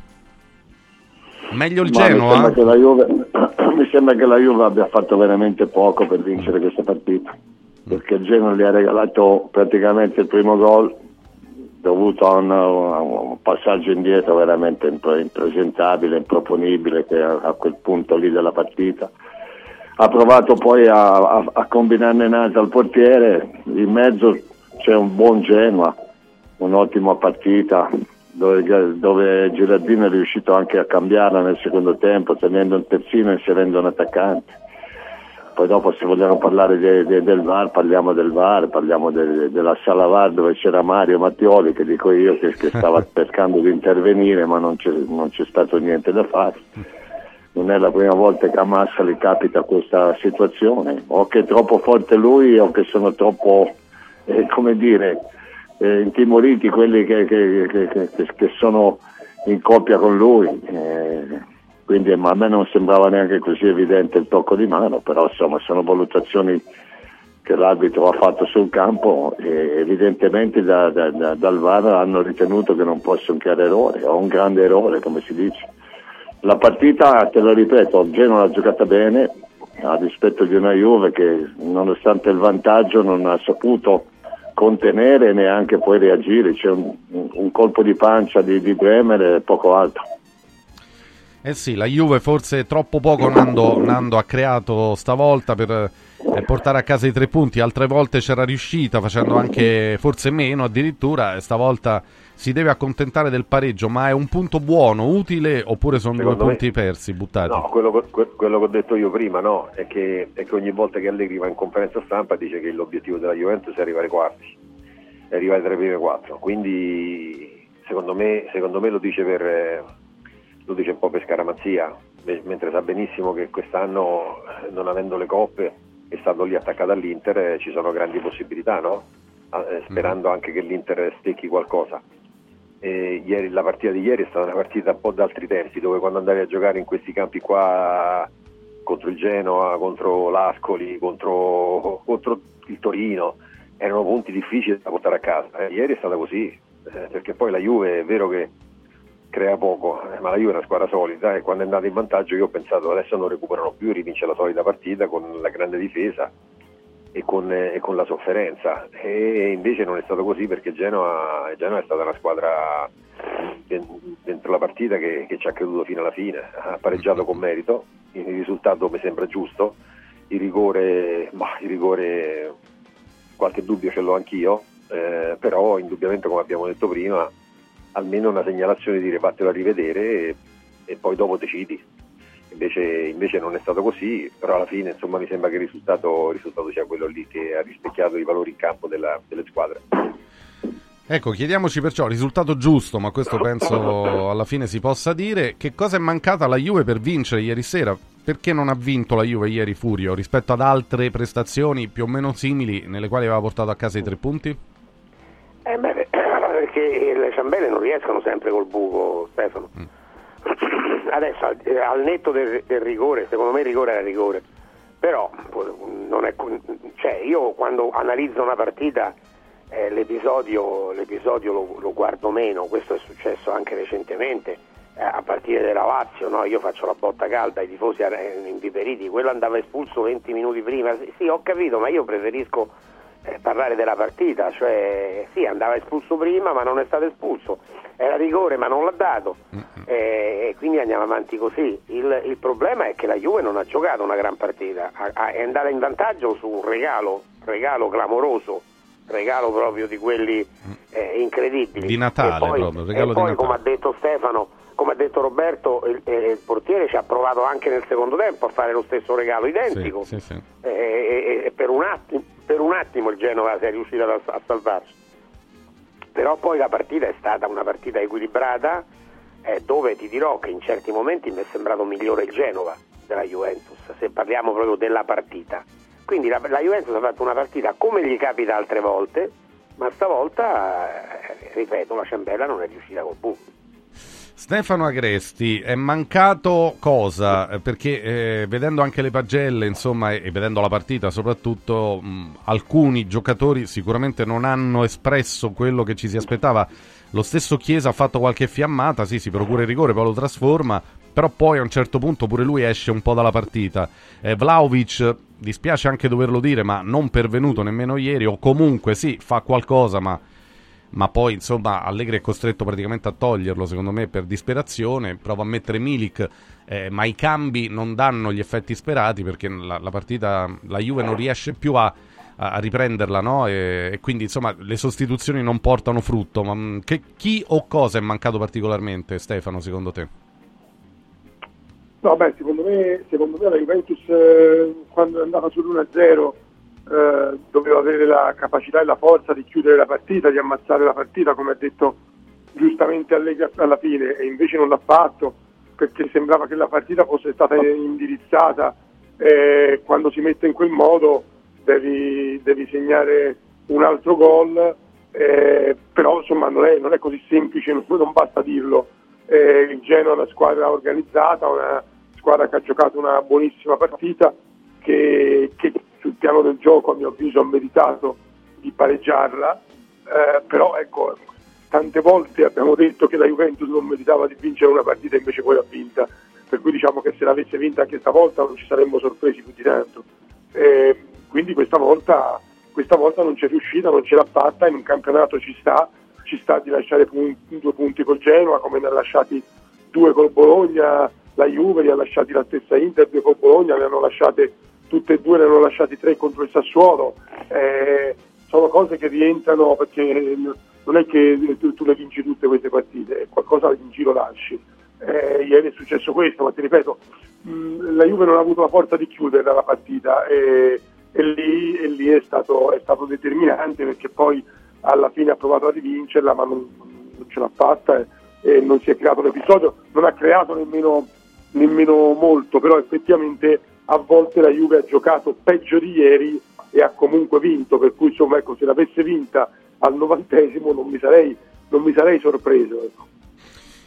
Meglio il Genoa? Mi sembra, Juve, mi sembra, che la Juve abbia fatto veramente poco per vincere questa partita, perché il Genoa gli ha regalato praticamente il primo gol dovuto a un, un passaggio indietro veramente impresentabile, improponibile che a, a, quel punto lì della partita. Ha provato poi a, a, a combinarne in alto al portiere, in mezzo c'è un buon Genoa, un'ottima partita, dove, dove Girardino è riuscito anche a cambiarla nel secondo tempo, tenendo un terzino e inserendo un attaccante. Poi dopo se vogliamo parlare de, de, del VAR, parliamo del VAR, parliamo de, della sala VAR dove c'era Mario Mattioli, che dico io, che, che stava cercando di intervenire ma non c'è, non c'è, stato niente da fare. Non è la prima volta che a Massa gli capita questa situazione, o che è troppo forte lui o che sono troppo, eh, come dire, eh, intimoriti quelli che, che, che, che, sono in coppia con lui. Eh, quindi a me non sembrava neanche così evidente il tocco di mano, però insomma sono valutazioni che l'arbitro ha fatto sul campo e evidentemente da, da, da, dal VAR hanno ritenuto che non fosse un chiaro errore o un grande errore come si dice. La partita, te lo ripeto, Genoa l'ha giocata bene, a dispetto di una Juve che nonostante il vantaggio non ha saputo contenere e neanche poi reagire, c'è un, un colpo di pancia di, di Bremer e poco altro. Eh sì, la Juve forse troppo poco Nando, Nando ha creato stavolta per eh, portare a casa i tre punti, altre volte c'era riuscita facendo anche forse meno addirittura, stavolta si deve accontentare del pareggio, ma è un punto buono, utile oppure sono Secondo due me, punti persi, buttati? No, quello, quello, che ho detto io prima no, è che, è che, ogni volta che Allegri va in conferenza stampa dice che l'obiettivo della Juventus è arrivare ai quarti, è arrivare tra i primi quattro, quindi secondo me, secondo me lo, dice per, lo dice un po' per scaramanzia, mentre sa benissimo che quest'anno non avendo le coppe e stando lì attaccato all'Inter ci sono grandi possibilità, no? Eh, sperando mm. anche che l'Inter stecchi qualcosa. E ieri, la partita di ieri è stata una partita un po' d'altri tempi, dove quando andavi a giocare in questi campi qua contro il Genoa, contro l'Ascoli, contro, contro il Torino, erano punti difficili da portare a casa. Eh, ieri è stata così, eh, perché poi la Juve è vero che crea poco, eh, ma la Juve è una squadra solida e quando è andata in vantaggio io ho pensato adesso non recuperano più, rivince la solita partita con la grande difesa e con, e con, la sofferenza. E invece non è stato così perché Genoa, Genoa è stata una squadra dentro la partita che, che, ci ha creduto fino alla fine, ha pareggiato con merito, il risultato mi sembra giusto, il rigore, bah, il rigore qualche dubbio ce l'ho anch'io, eh, però indubbiamente come abbiamo detto prima almeno una segnalazione di dire vattelo a rivedere e, e poi dopo decidi invece, invece, non è stato così, però alla fine insomma, mi sembra che il risultato, il risultato, sia quello lì che ha rispecchiato i valori in campo della, delle squadre. Ecco, chiediamoci perciò il risultato giusto, ma questo penso alla fine si possa dire. Che cosa è mancata alla Juve per vincere ieri sera? Perché non ha vinto la Juve ieri Furio rispetto ad altre prestazioni più o meno simili nelle quali aveva portato a casa i tre punti? Eh beh, perché le ciambelle non riescono sempre col buco, Stefano. Mm adesso al, eh, netto del, del, rigore, secondo me il rigore era rigore, però è, cioè io quando analizzo una partita eh, l'episodio, l'episodio lo, lo, guardo meno, questo è successo anche recentemente eh, a partire della Lazio, no? io faccio la botta calda, i tifosi erano inviperiti, quello andava espulso 20 minuti prima, sì, sì ho capito, ma io preferisco eh, parlare della partita, cioè sì andava espulso prima ma non è stato espulso, era rigore ma non l'ha dato eh, e quindi andiamo avanti così. Il, il, problema è che la Juve non ha giocato una gran partita, è andata in vantaggio su un regalo, regalo clamoroso, regalo proprio di quelli eh, incredibili. Di Natale e poi, proprio, regalo e poi di Natale. come ha detto Stefano, come ha detto Roberto, il, eh, il, portiere ci ha provato anche nel secondo tempo a fare lo stesso regalo identico sì, sì, sì. E, e, per, un attimo, per, un attimo, il Genova si è riuscito a, a salvarsi. Però poi la partita è stata una partita equilibrata eh, dove ti dirò che in certi momenti mi è sembrato migliore il Genova della Juventus, se parliamo proprio della partita. Quindi la, la Juventus ha fatto una partita come gli capita altre volte, ma stavolta, eh, ripeto, la ciambella non è riuscita col buco. Stefano Agresti, è mancato cosa? Eh, perché eh, vedendo anche le pagelle, insomma, e, vedendo la partita soprattutto, mh, alcuni giocatori sicuramente non hanno espresso quello che ci si aspettava lo stesso Chiesa ha fatto qualche fiammata, sì, si procura il rigore, poi lo trasforma, però poi a un certo punto pure lui esce un po' dalla partita. Eh, Vlaovic, dispiace anche doverlo dire, ma non pervenuto nemmeno ieri, o comunque sì, fa qualcosa, ma, ma poi insomma Allegri è costretto praticamente a toglierlo, secondo me, per disperazione. Prova a mettere Milik, eh, ma i cambi non danno gli effetti sperati perché la, la partita, la Juve non riesce più a a, riprenderla, no? E, e, quindi insomma le sostituzioni non portano frutto. Ma mm, che, chi o cosa è mancato particolarmente, Stefano, secondo te? No, beh, secondo me, secondo me la Juventus eh, quando è andata sull'1-0 eh, doveva avere la capacità e la forza di chiudere la partita, di ammazzare la partita, come ha detto giustamente Allegri alla fine, e invece non l'ha fatto perché sembrava che la partita fosse stata indirizzata eh, quando si mette in quel modo devi, devi segnare un altro gol, eh, però insomma non è, non è, così semplice, non, non basta dirlo. Eh, il Genoa è una squadra organizzata, una squadra che ha giocato una buonissima partita, che, che sul piano del gioco a mio avviso ha meritato di pareggiarla, eh, però ecco, tante volte abbiamo detto che la Juventus non meritava di vincere una partita invece poi ha vinta, per cui diciamo che se l'avesse vinta anche stavolta non ci saremmo sorpresi più di tanto. Eh, quindi questa volta, questa volta non c'è riuscita, non ce l'ha fatta, in un campionato ci sta, ci sta di lasciare punti, due punti col Genoa, come ne ha lasciati due col Bologna, la Juve li ha lasciati la stessa Inter, due col Bologna, le hanno lasciate tutte e due ne hanno lasciati tre contro il Sassuolo, eh, sono cose che rientrano perché non è che tu, tu le vinci tutte queste partite, qualcosa in giro lasci. Eh, ieri è successo questo, ma ti ripeto, mh, la Juve non ha avuto la forza di chiudere la partita e, e lì, e lì è, stato, è, stato, determinante perché poi alla fine ha provato a rivincerla ma non, non ce l'ha fatta e, e, non si è creato l'episodio, non ha creato nemmeno, nemmeno molto, però effettivamente a volte la Juve ha giocato peggio di ieri e ha comunque vinto, per cui insomma ecco, se l'avesse vinta al novantesimo non mi sarei, non mi sarei sorpreso. Ecco.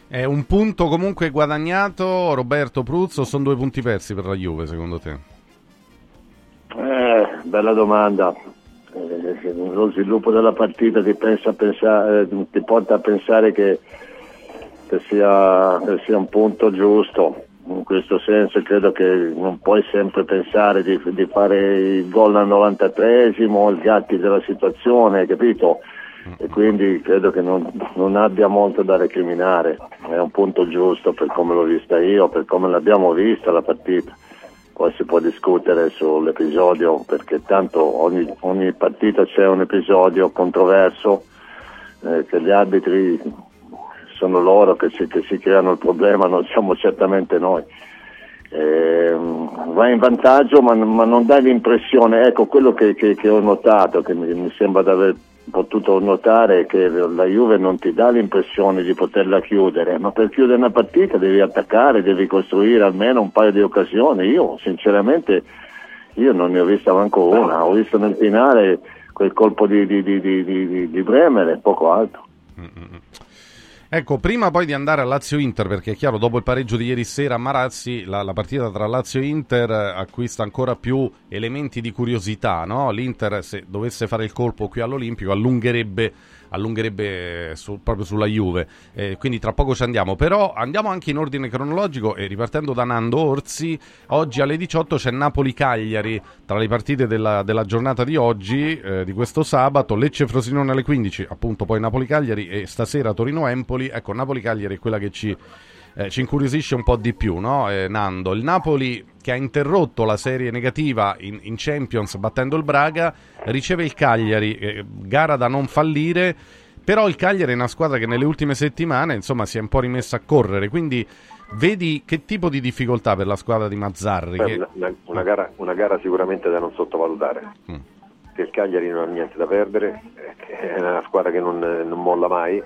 È un punto comunque guadagnato, Roberto Pruzzo, sono due punti persi per la Juve secondo te? Eh, bella domanda. Eh, lo sviluppo della partita ti, pensare, eh, ti porta a pensare che, che, sia, che sia un punto giusto in questo senso credo che non puoi sempre pensare di, di fare il gol al 93esimo, il gatti della situazione, capito? E quindi credo che non, non, abbia molto da recriminare, è un punto giusto per come l'ho vista io, per come l'abbiamo vista la partita. Poi si può discutere sull'episodio perché tanto ogni, ogni partita c'è un episodio controverso eh, che gli arbitri sono loro che si, che si creano il problema, non siamo certamente noi. Eh, va in vantaggio ma, ma, non dà l'impressione, ecco quello che, che, che ho notato, che mi, mi, sembra di aver potuto notare che la Juve non ti dà l'impressione di poterla chiudere, ma per chiudere una partita devi attaccare, devi costruire almeno un paio di occasioni. Io sinceramente io non ne ho vista manco una, ho visto nel finale quel colpo di, di, di, di, Bremer e poco altro. Mm-hmm. Ecco, prima poi di andare a Lazio-Inter, perché è chiaro, dopo il pareggio di ieri sera a Marazzi, la, la partita tra Lazio e Inter acquista ancora più elementi di curiosità, no? L'Inter, se dovesse fare il colpo qui all'Olimpico, allungherebbe allungherebbe su, proprio sulla Juve. Eh, quindi tra poco ci andiamo. Però andiamo anche in ordine cronologico e ripartendo da Nando Orsi, oggi alle 18 c'è Napoli-Cagliari tra le partite della, della giornata di oggi, eh, di questo sabato, Lecce-Frosinone alle 15, appunto poi Napoli-Cagliari e stasera Torino-Empoli. Ecco, Napoli-Cagliari è quella che ci eh, ci incuriosisce un po' di più, no? eh, Nando? Il Napoli che ha interrotto la serie negativa in, in Champions battendo il Braga, riceve il Cagliari, eh, gara da non fallire, però il Cagliari è una squadra che nelle ultime settimane insomma, si è un po' rimessa a correre, quindi vedi che tipo di difficoltà per la squadra di Mazzarri? Beh, che... una, una, gara, una, gara, sicuramente da non sottovalutare. Mm. Il Cagliari non ha niente da perdere, è una squadra che non, non molla mai,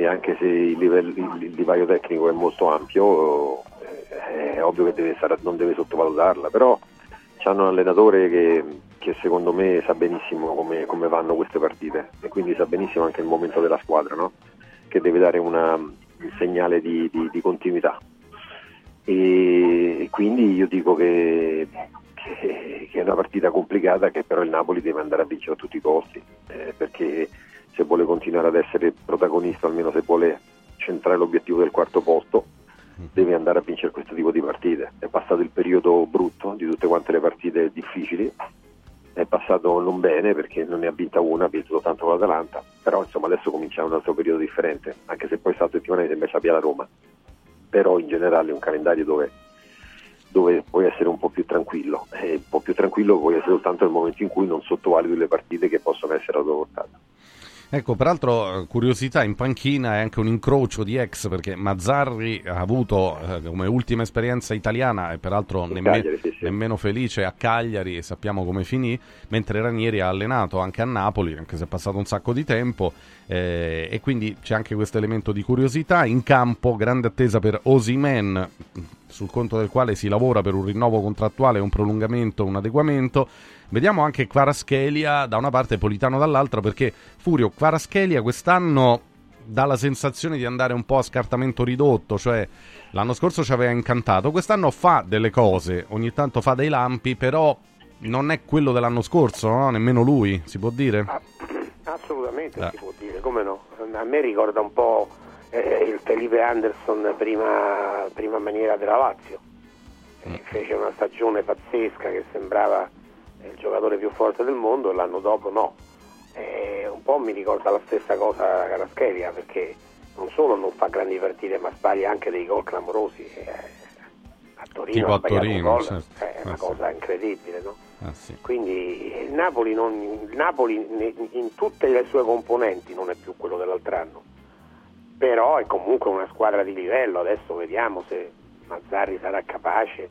e anche se il, livello, il divario tecnico è molto ampio eh, è ovvio che deve stare, non deve sottovalutarla però hanno un allenatore che, che, secondo me sa benissimo come, come, vanno queste partite e quindi sa benissimo anche il momento della squadra no? che deve dare una, un segnale di, di, di continuità e, e, quindi io dico che, che, che, è una partita complicata che però il Napoli deve andare a vincere a tutti i costi eh, perché se vuole continuare ad essere protagonista, almeno se vuole centrare l'obiettivo del quarto posto, deve andare a vincere questo tipo di partite. È passato il periodo brutto di tutte quante le partite difficili, è passato non bene perché non ne ha vinta una, ha vinto soltanto con l'Atalanta, però insomma adesso comincia un altro periodo differente, anche se poi stato settimana sembra abbia la Roma, però in generale è un calendario dove, dove puoi essere un po' più tranquillo, e un po' più tranquillo puoi essere soltanto nel momento in cui non sottovaluti le partite che possono essere a tua portata. Ecco, peraltro, curiosità, in panchina è anche un incrocio di ex perché Mazzarri ha avuto eh, come ultima esperienza italiana e peraltro nemme- Cagliari, sì, sì. nemmeno felice a Cagliari e sappiamo come finì, mentre Ranieri ha allenato anche a Napoli, anche se è passato un sacco di tempo eh, e quindi c'è anche questo elemento di curiosità. In campo, grande attesa per Osimen, sul conto del quale si lavora per un rinnovo contrattuale, un prolungamento, un adeguamento. Vediamo anche Quaraschelia da una parte e Politano dall'altra perché Furio Quaraschelia quest'anno dà la sensazione di andare un po' a scartamento ridotto, cioè l'anno scorso ci aveva incantato, quest'anno fa delle cose, ogni tanto fa dei lampi, però non è quello dell'anno scorso, no? nemmeno lui, si può dire? Ah, assolutamente eh. si può dire, come no? A me ricorda un po' eh, il Felipe Anderson prima, prima maniera della Lazio, mm. fece una stagione pazzesca che sembrava il giocatore più forte del mondo e l'anno dopo no. E un po' mi ricorda la stessa cosa Carascheria perché non solo non fa grandi partite ma sbaglia anche dei gol clamorosi. Eh, a Torino, tipo a Torino, gol, certo. eh, è una Ah, sì. cosa incredibile, no? Ah, sì. Quindi il Napoli, non- il Napoli in tutte le sue componenti non è più quello dell'altro anno, però è comunque una squadra di livello, adesso vediamo se Mazzarri sarà capace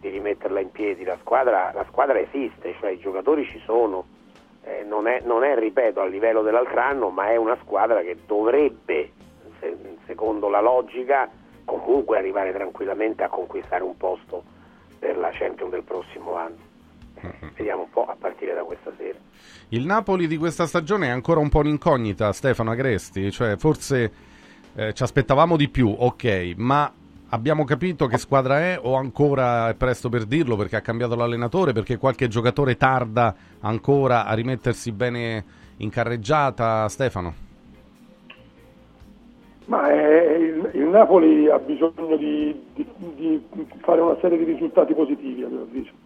di rimetterla in piedi, la squadra, la squadra esiste, cioè i giocatori ci sono, Eh, non, è, non è, ripeto, a livello dell'altro anno, ma è una squadra che dovrebbe, se- secondo la logica, comunque arrivare tranquillamente a conquistare un posto per la Champions del prossimo anno. Vediamo un po' a partire da questa sera. Il Napoli di questa stagione è ancora un po' un'incognita, Stefano Agresti, cioè forse eh, ci aspettavamo di più, ok, ma abbiamo capito che squadra è o ancora è presto per dirlo perché ha cambiato l'allenatore, perché qualche giocatore tarda ancora a rimettersi bene in carreggiata, Stefano? Ma eh, il, il Napoli ha bisogno di, di- di fare una serie di risultati positivi, a mio avviso.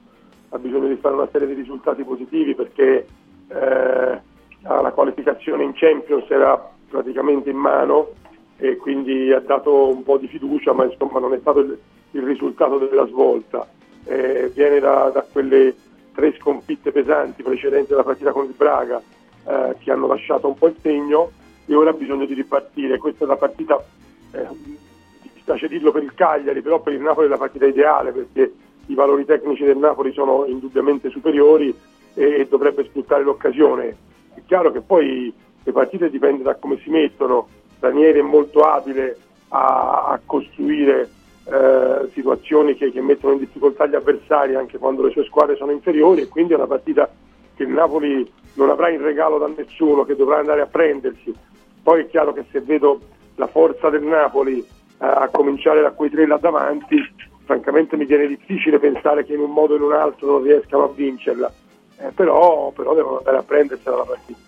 Ha bisogno di fare una serie di risultati positivi perché eh, la qualificazione in Champions era praticamente in mano e quindi ha dato un po' di fiducia, ma insomma non è stato il, il risultato della svolta. Eh, viene da, da quelle tre sconfitte pesanti precedenti alla partita con il Braga eh, che hanno lasciato un po' il segno e ora ha bisogno di ripartire. Questa è la partita, eh, mi piace dirlo per il Cagliari, però per il Napoli è la partita ideale perché i valori tecnici del Napoli sono indubbiamente superiori e dovrebbe sfruttare l'occasione. È chiaro che poi le partite dipendono da come si mettono. Ranieri è molto abile a, a costruire eh, situazioni che, che mettono in difficoltà gli avversari anche quando le sue squadre sono inferiori e quindi è una partita che il Napoli non avrà in regalo da nessuno, che dovrà andare a prendersi. Poi è chiaro che se vedo la forza del Napoli eh, a cominciare da quei tre là davanti, francamente mi viene difficile pensare che in un modo o in un altro non riescano a vincerla. Eh, però, però devono andare a prendersela la partita.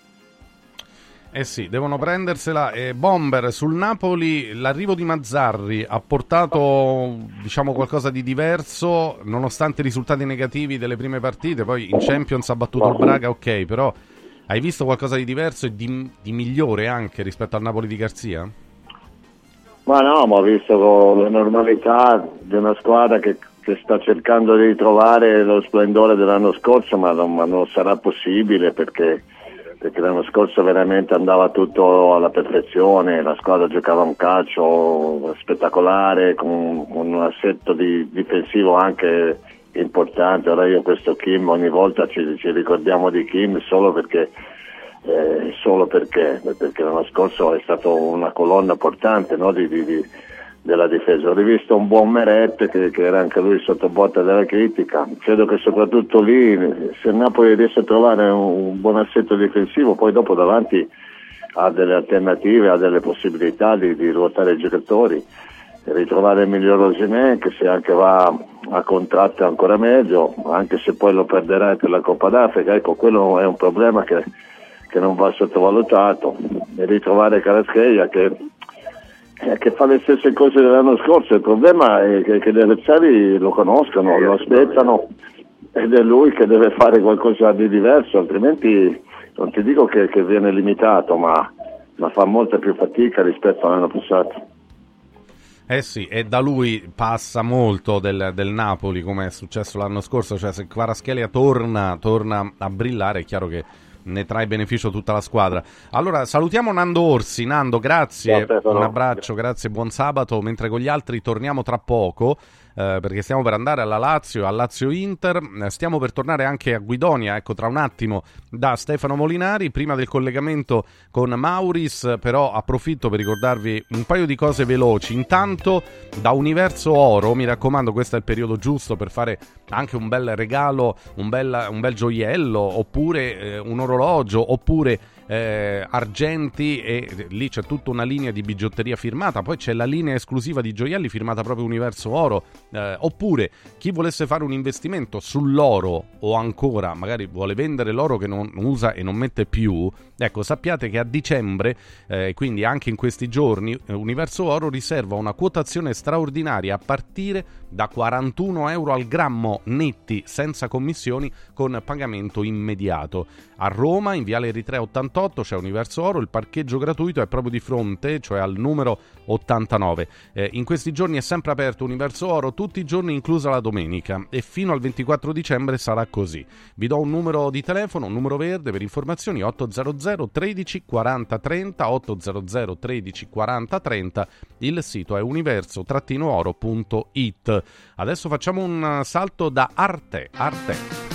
Eh sì, devono prendersela. E Bomber sul Napoli, l'arrivo di Mazzarri ha portato diciamo qualcosa di diverso, nonostante i risultati negativi delle prime partite. Poi in Champions ha battuto il Braga, ok, però hai visto qualcosa di diverso e di, di migliore anche rispetto al Napoli di Garzia? Ma no, ma ho visto la normalità di una squadra che, che sta cercando di ritrovare lo splendore dell'anno scorso, ma non, ma non sarà possibile perché, perché l'anno scorso veramente andava tutto alla perfezione, la squadra giocava un calcio spettacolare con, con un assetto di- difensivo anche importante. Ora io questo Kim ogni volta ci, ci ricordiamo di Kim solo perché eh, solo perché, perché l'anno scorso è stato una colonna portante no, di- di- della difesa. Ho rivisto un buon Meret che, che era anche lui sotto botta della critica. Credo che soprattutto lì, se Napoli riesce a trovare un, un buon assetto difensivo, poi dopo davanti ha delle alternative, ha delle possibilità di, di ruotare i giocatori ritrovare il miglior Osimhen che se anche va a contratto ancora meglio, anche se poi lo perderai per la Coppa d'Africa, ecco quello è un problema che, che non va sottovalutato e ritrovare Carascheia che, eh, che fa le stesse cose dell'anno scorso, il problema è che, che gli avversari lo conoscono, lo aspettano ed è lui che deve fare qualcosa di diverso, altrimenti non ti dico che, che viene limitato, ma, ma fa molta più fatica rispetto all'anno passato. Eh sì, e da lui passa molto del, del Napoli come è successo l'anno scorso, cioè se Kvaratskhelia torna, torna a brillare è chiaro che ne trae beneficio tutta la squadra. Allora salutiamo Nando Orsi, Nando grazie, Ciao, un abbraccio, grazie, buon sabato, mentre con gli altri torniamo tra poco. Eh, perché stiamo per andare alla Lazio, al Lazio Inter, eh, stiamo per tornare anche a Guidonia, ecco tra un attimo da Stefano Molinari, prima del collegamento con Mauris, però approfitto per ricordarvi un paio di cose veloci. Intanto da Universo Oro, mi raccomando, questo è il periodo giusto per fare anche un bel regalo, un bel, un bel gioiello, oppure eh, un orologio, oppure eh, argenti e lì c'è tutta una linea di bigiotteria firmata, poi c'è la linea esclusiva di gioielli firmata proprio Universo Oro, eh, oppure chi volesse fare un investimento sull'oro o ancora magari vuole vendere l'oro che non usa e non mette più, ecco sappiate che a dicembre, eh, quindi anche in questi giorni, eh, Universo Oro riserva una quotazione straordinaria a partire da 41 euro al grammo netti senza commissioni con pagamento immediato. A Roma in Viale Eritrea 88 88 c'è Universo Oro, il parcheggio gratuito è proprio di fronte, cioè al numero 89. Eh, in questi giorni è sempre aperto Universo Oro, tutti i giorni inclusa la domenica e fino al 24 dicembre sarà così. Vi do un numero di telefono, un numero verde per informazioni 800 13 40 30 800 13 40 30. Il sito è universo-oro.it. Adesso facciamo un salto da Arte. Arte.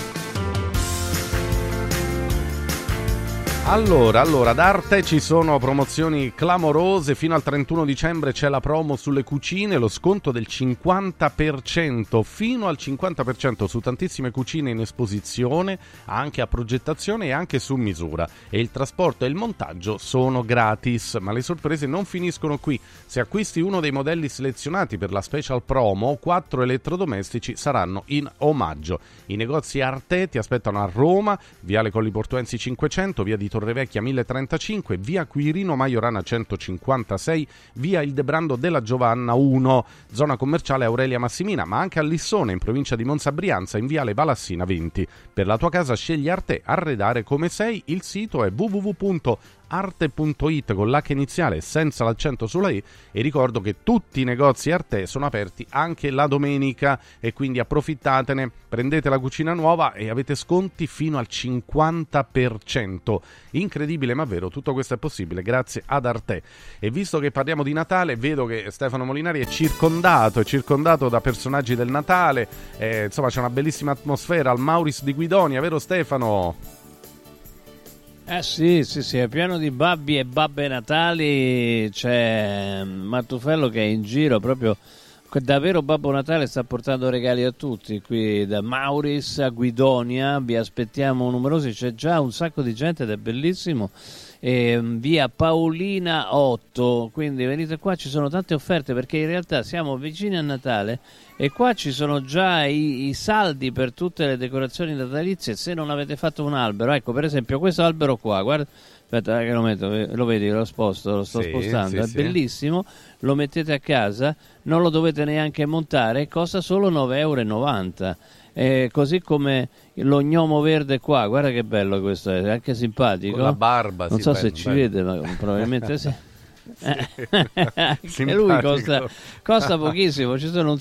Allora, allora, da Arte ci sono promozioni clamorose, fino al 31 dicembre c'è la promo sulle cucine, lo sconto del 50%, fino al 50% su tantissime cucine in esposizione, anche a progettazione e anche su misura. E il trasporto e il montaggio sono gratis, ma le sorprese non finiscono qui. Se acquisti uno dei modelli selezionati per la special promo, quattro elettrodomestici saranno in omaggio. I negozi Arte ti aspettano a Roma, Viale Colli Portuensi 500, via di Torrevecchia 1035, via Quirino Maiorana 156, via Il Debrando della Giovanna 1, zona commerciale Aurelia Massimina, ma anche a Lissone in provincia di Monza Brianza in viale Valassina 20. Per la tua casa scegli Arte Arredare come sei, il sito è www arte.it con l'H iniziale senza l'accento sulla E e ricordo che tutti i negozi Arte sono aperti anche la domenica e quindi approfittatene, prendete la cucina nuova e avete sconti fino al 50%. Incredibile ma vero, tutto questo è possibile grazie ad Arte. E visto che parliamo di Natale, vedo che Stefano Molinari è circondato, è circondato da personaggi del Natale, eh, insomma c'è una bellissima atmosfera al Mauris di Guidonia, vero Stefano? Eh sì, sì, sì, è pieno di babbi e babbe natali. C'è Mattufello che è in giro proprio. Davvero Babbo Natale sta portando regali a tutti qui da Mauris a Guidonia. Vi aspettiamo numerosi, c'è già un sacco di gente ed è bellissimo. E via Paolina 8. Quindi venite qua, ci sono tante offerte perché in realtà siamo vicini a Natale e qua ci sono già i, i, saldi per tutte le decorazioni natalizie. Se non avete fatto un albero, ecco per esempio questo albero qua, guarda, aspetta che lo metto, lo vedi, lo sposto, lo sto sì, spostando, sì, è sì. bellissimo. Lo mettete a casa, non lo dovete neanche montare, costa solo 9,90 euro. Eh, così come lo gnomo verde qua, guarda che bello questo, è anche simpatico. Con la barba, non so bello, se ci bello. vede, ma probabilmente sì. sì. e lui costa, costa pochissimo, ci sono un,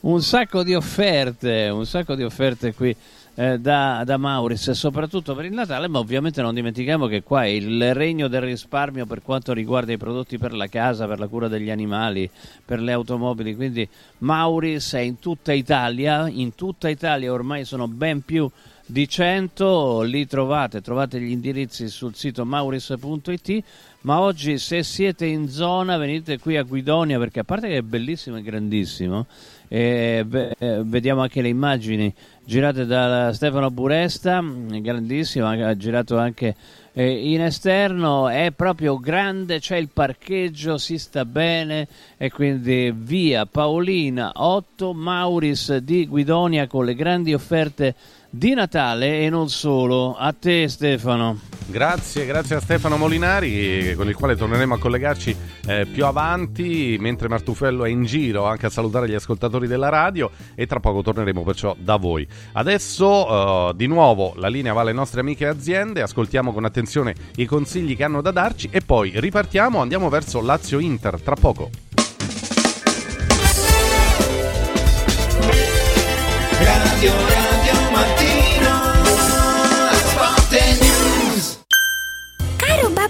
un sacco di offerte, un sacco di offerte qui eh, da, da Mauris, soprattutto per il Natale, ma ovviamente non dimentichiamo che qua è il regno del risparmio per quanto riguarda i prodotti per la casa, per la cura degli animali, per le automobili, quindi Mauris è in tutta Italia, in tutta Italia ormai sono ben più di 100, lì trovate, trovate gli indirizzi sul sito mauris.it, ma oggi se siete in zona venite qui a Guidonia perché a parte che è bellissimo e grandissimo, eh, vediamo anche le immagini girate da Stefano Buresta, grandissimo, ha girato anche eh, in esterno, è proprio grande, c'è il parcheggio, si sta bene. E quindi via Paolina 8 Mauris di Guidonia con le grandi offerte di Natale e non solo. A te Stefano. Grazie, grazie a Stefano Molinari con il quale torneremo a collegarci eh, più avanti mentre Martufello è in giro anche a salutare gli ascoltatori della radio e tra poco torneremo perciò da voi. Adesso uh, di nuovo la linea va alle nostre amiche aziende, ascoltiamo con attenzione i consigli che hanno da darci e poi ripartiamo, andiamo verso Lazio Inter tra poco. Radio Radio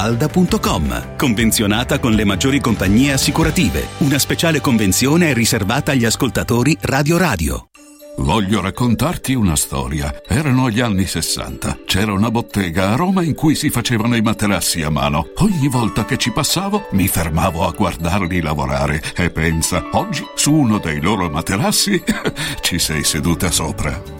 villamafalda.com. Convenzionata con le maggiori compagnie assicurative. Una speciale convenzione è riservata agli ascoltatori Radio Radio. Voglio raccontarti una storia. Erano gli anni 60. C'era una bottega a Roma in cui si facevano i materassi a mano. Ogni volta che ci passavo mi fermavo a guardarli lavorare e pensa, oggi su uno dei loro materassi ci sei seduta sopra.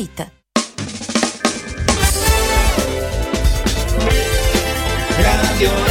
Radio Radio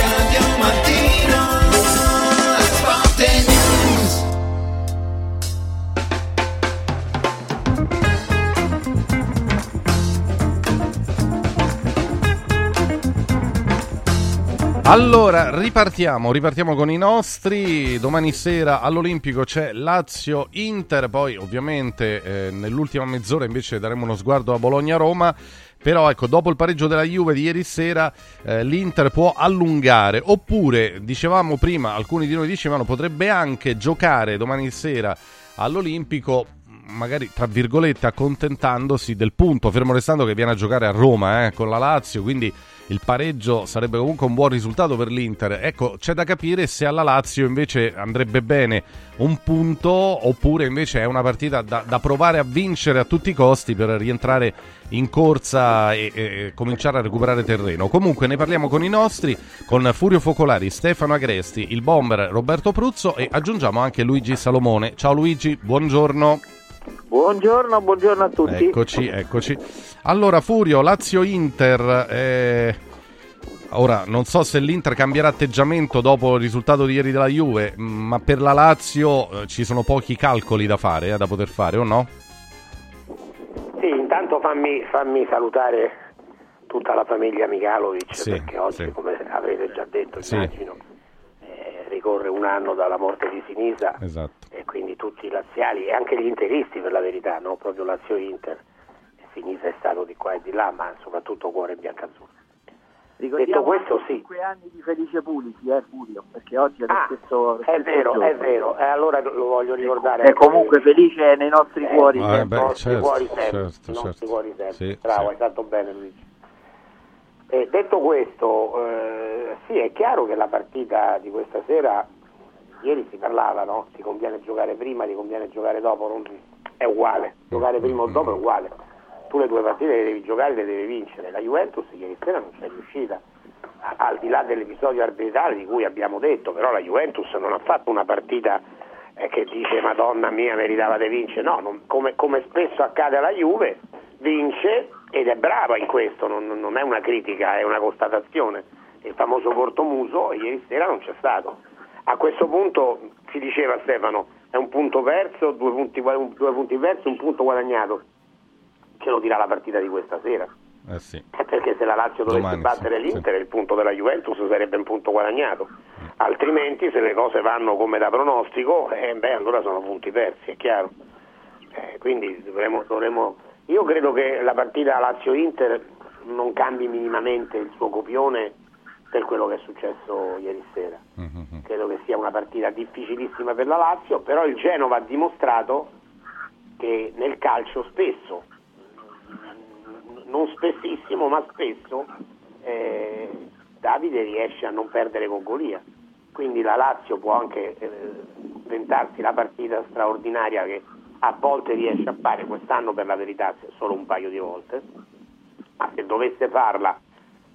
Allora, ripartiamo, ripartiamo con i nostri. Domani sera all'Olimpico c'è Lazio-Inter, poi ovviamente eh, nell'ultima mezz'ora invece daremo uno sguardo a Bologna-Roma. Però ecco, dopo il pareggio della Juve di ieri sera, eh, l'Inter può allungare. Oppure, dicevamo prima, alcuni di noi dicevano, potrebbe anche giocare domani sera all'Olimpico magari tra virgolette accontentandosi del punto, fermo restando che viene a giocare a Roma eh, con la Lazio, quindi il pareggio sarebbe comunque un buon risultato per l'Inter. Ecco, c'è da capire se alla Lazio invece andrebbe bene un punto oppure invece è una partita da, da provare a vincere a tutti i costi per rientrare in corsa e, e, cominciare a recuperare terreno. Comunque ne parliamo con i nostri, con Furio Focolari, Stefano Agresti, il bomber Roberto Pruzzo e aggiungiamo anche Luigi Salomone. Ciao Luigi, buongiorno. Buongiorno, buongiorno a tutti. Eccoci, eccoci. Allora, Furio, Lazio-Inter. Eh, ora, non so se l'Inter cambierà atteggiamento dopo il risultato di ieri della Juve, ma per la Lazio eh, ci sono pochi calcoli da fare, eh, da poter fare, o no? Sì, intanto fammi, fammi salutare tutta la famiglia Migalovic, sì, perché oggi, sì. come avete già detto, sì. immagino, ricorre un anno dalla morte di Sinisa. Esatto. E quindi tutti i laziali e anche gli interisti per la verità, no? proprio Lazio-Inter Sinisa è stato di qua e di là, ma soprattutto cuore biancazzurro. Detto questo, sì. 5 anni di Felice Pulisi, eh, Furio, perché oggi è lo ah, stesso, È vero, giorno. è vero, e allora lo voglio ricordare. E comunque Felice è nei nostri eh, cuori, eh, beh, nostri certo, cuori sempre, certo, nostri certo. cuori sempre. Sì, Bravo, sì. hai fatto bene Luigi. E detto questo, eh, sì, è chiaro che la partita di questa sera, ieri si parlava, no? Ti conviene giocare prima, ti conviene giocare dopo, non- è uguale, giocare prima o dopo è uguale. Tu le due partite le devi giocare, le devi vincere. La Juventus ieri sera non c'è riuscita, al di là dell'episodio arbitrale di cui abbiamo detto, però la Juventus non ha fatto una partita eh, che dice Madonna mia meritavate vincere, no, non- come, come spesso accade alla Juve, vince ed è brava in questo, non, non è una critica, è una constatazione. Il famoso cortomuso ieri sera non c'è stato. A questo punto si diceva Stefano, è un punto perso, due punti, due punti persi, un punto guadagnato. Ce lo dirà la partita di questa sera. Eh sì. Eh, Perché se la Lazio dovesse Domani, battere sì, l'Inter il punto della Juventus sarebbe un punto guadagnato. Altrimenti se le cose vanno come da pronostico, eh, beh, allora sono punti persi, è chiaro. Eh, quindi dovremo, dovremo- Io credo che la partita Lazio-Inter non cambi minimamente il suo copione per quello che è successo ieri sera. Credo che sia una partita difficilissima per la Lazio, però il Genova ha dimostrato che nel calcio spesso, non spessissimo ma spesso, eh, Davide riesce a non perdere con Golia. Quindi la Lazio può anche eh, inventarsi la partita straordinaria che a volte riesce a fare, quest'anno per la verità solo un paio di volte, ma se dovesse farla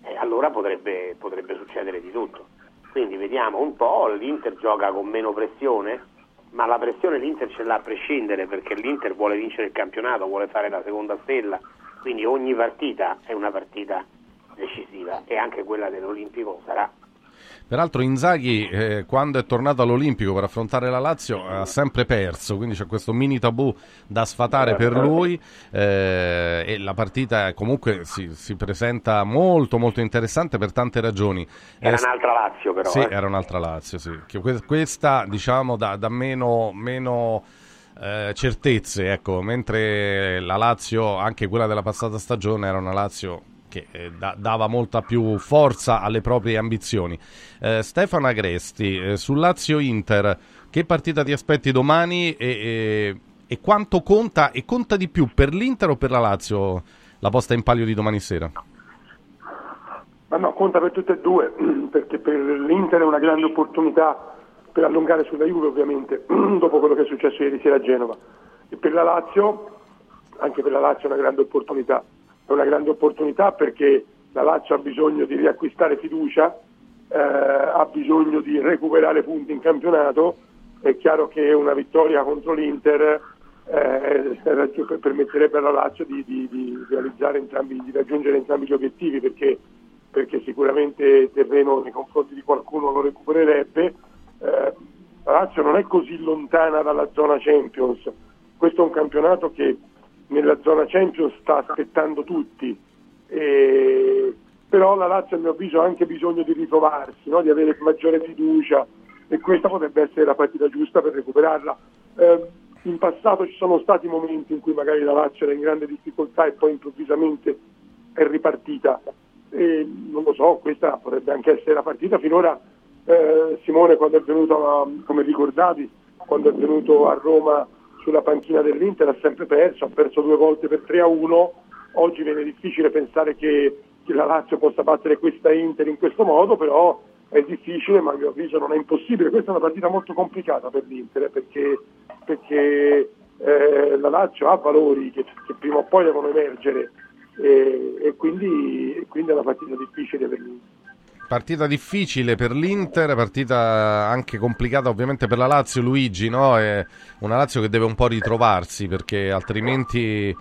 eh, allora potrebbe, potrebbe succedere di tutto. Quindi vediamo un po', l'Inter gioca con meno pressione, ma la pressione l'Inter ce l'ha a prescindere perché l'Inter vuole vincere il campionato, vuole fare la seconda stella, quindi ogni partita è una partita decisiva e anche quella dell'Olimpico sarà. Peraltro Inzaghi eh, quando è tornato all'Olimpico per affrontare la Lazio ha sempre perso, quindi c'è questo mini tabù da sfatare per lui eh, e la partita comunque si, si presenta molto molto interessante per tante ragioni. Era Eh, un'altra Lazio però. Sì, eh. era un'altra Lazio, sì. Questa diciamo da, da meno, meno eh, certezze, ecco, mentre la Lazio, anche quella della passata stagione, era una Lazio che eh, da- dava molta più forza alle proprie ambizioni. Eh, Stefano Agresti, eh, sul Lazio-Inter, che partita ti aspetti domani e, e- e quanto conta, e conta di più per l'Inter o per la Lazio la posta in palio di domani sera? Ma no, conta per tutte e due, perché per l'Inter è una grande opportunità per allungare sulla Juve ovviamente, dopo quello che è successo ieri sera a Genova. E per la Lazio, anche per la Lazio è una grande opportunità. È una grande opportunità perché la Lazio ha bisogno di riacquistare fiducia, eh, ha bisogno di recuperare punti in campionato. È chiaro che una vittoria contro l'Inter eh, permetterebbe alla Lazio di, di- di entrambi, di raggiungere entrambi gli obiettivi perché perché sicuramente terreno nei confronti di qualcuno lo recupererebbe. Eh, la Lazio non è così lontana dalla zona Champions, questo è un campionato che nella zona Champions sta aspettando tutti, E- però la Lazio a mio avviso ha anche bisogno di ritrovarsi, no? di avere maggiore fiducia e questa potrebbe essere la partita giusta per recuperarla. Eh, in passato ci sono stati momenti in cui magari la Lazio era in grande difficoltà e poi improvvisamente è ripartita. E non lo so, questa potrebbe anche essere la partita. Finora eh, Simone quando è venuto, a- come ricordavi, quando è venuto a Roma sulla panchina dell'Inter ha sempre perso, ha perso due volte per 3 a 1, oggi viene difficile pensare che, che la Lazio possa battere questa Inter in questo modo, però è difficile, ma a mio avviso non è impossibile. Questa è una partita molto complicata per l'Inter eh, perché, perché eh, la Lazio ha valori che, che, prima o poi devono emergere e, e quindi, quindi, è una partita difficile per l'Inter. Partita difficile per l'Inter, partita anche complicata ovviamente per la Lazio, Luigi, no? È una Lazio che deve un po' ritrovarsi perché altrimenti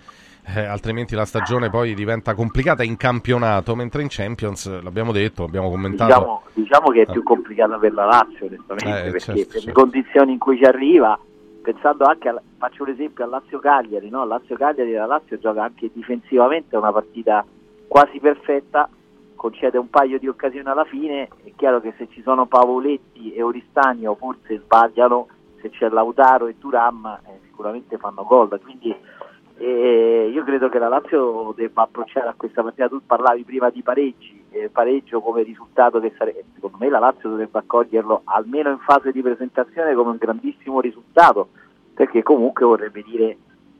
eh, altrimenti la stagione poi diventa complicata in campionato, mentre in Champions, l'abbiamo detto, abbiamo commentato. Diciamo, diciamo che è più complicata per la Lazio, onestamente, eh, perché certo, per certo. le condizioni in cui ci arriva, pensando anche, a, faccio un esempio al Lazio-Cagliari, no? Lazio-Cagliari la Lazio gioca anche difensivamente, è una partita quasi perfetta, concede un paio di occasioni alla fine, è chiaro che se ci sono Pavoletti e Oristagno forse sbagliano, se c'è Lautaro e Turam eh, sicuramente fanno gol, quindi e io credo che la Lazio debba approcciare a questa partita, tu parlavi prima di pareggi, eh, pareggio come risultato che sarebbe, secondo me la Lazio dovrebbe accoglierlo almeno in fase di presentazione come un grandissimo risultato, perché comunque vorrebbe dire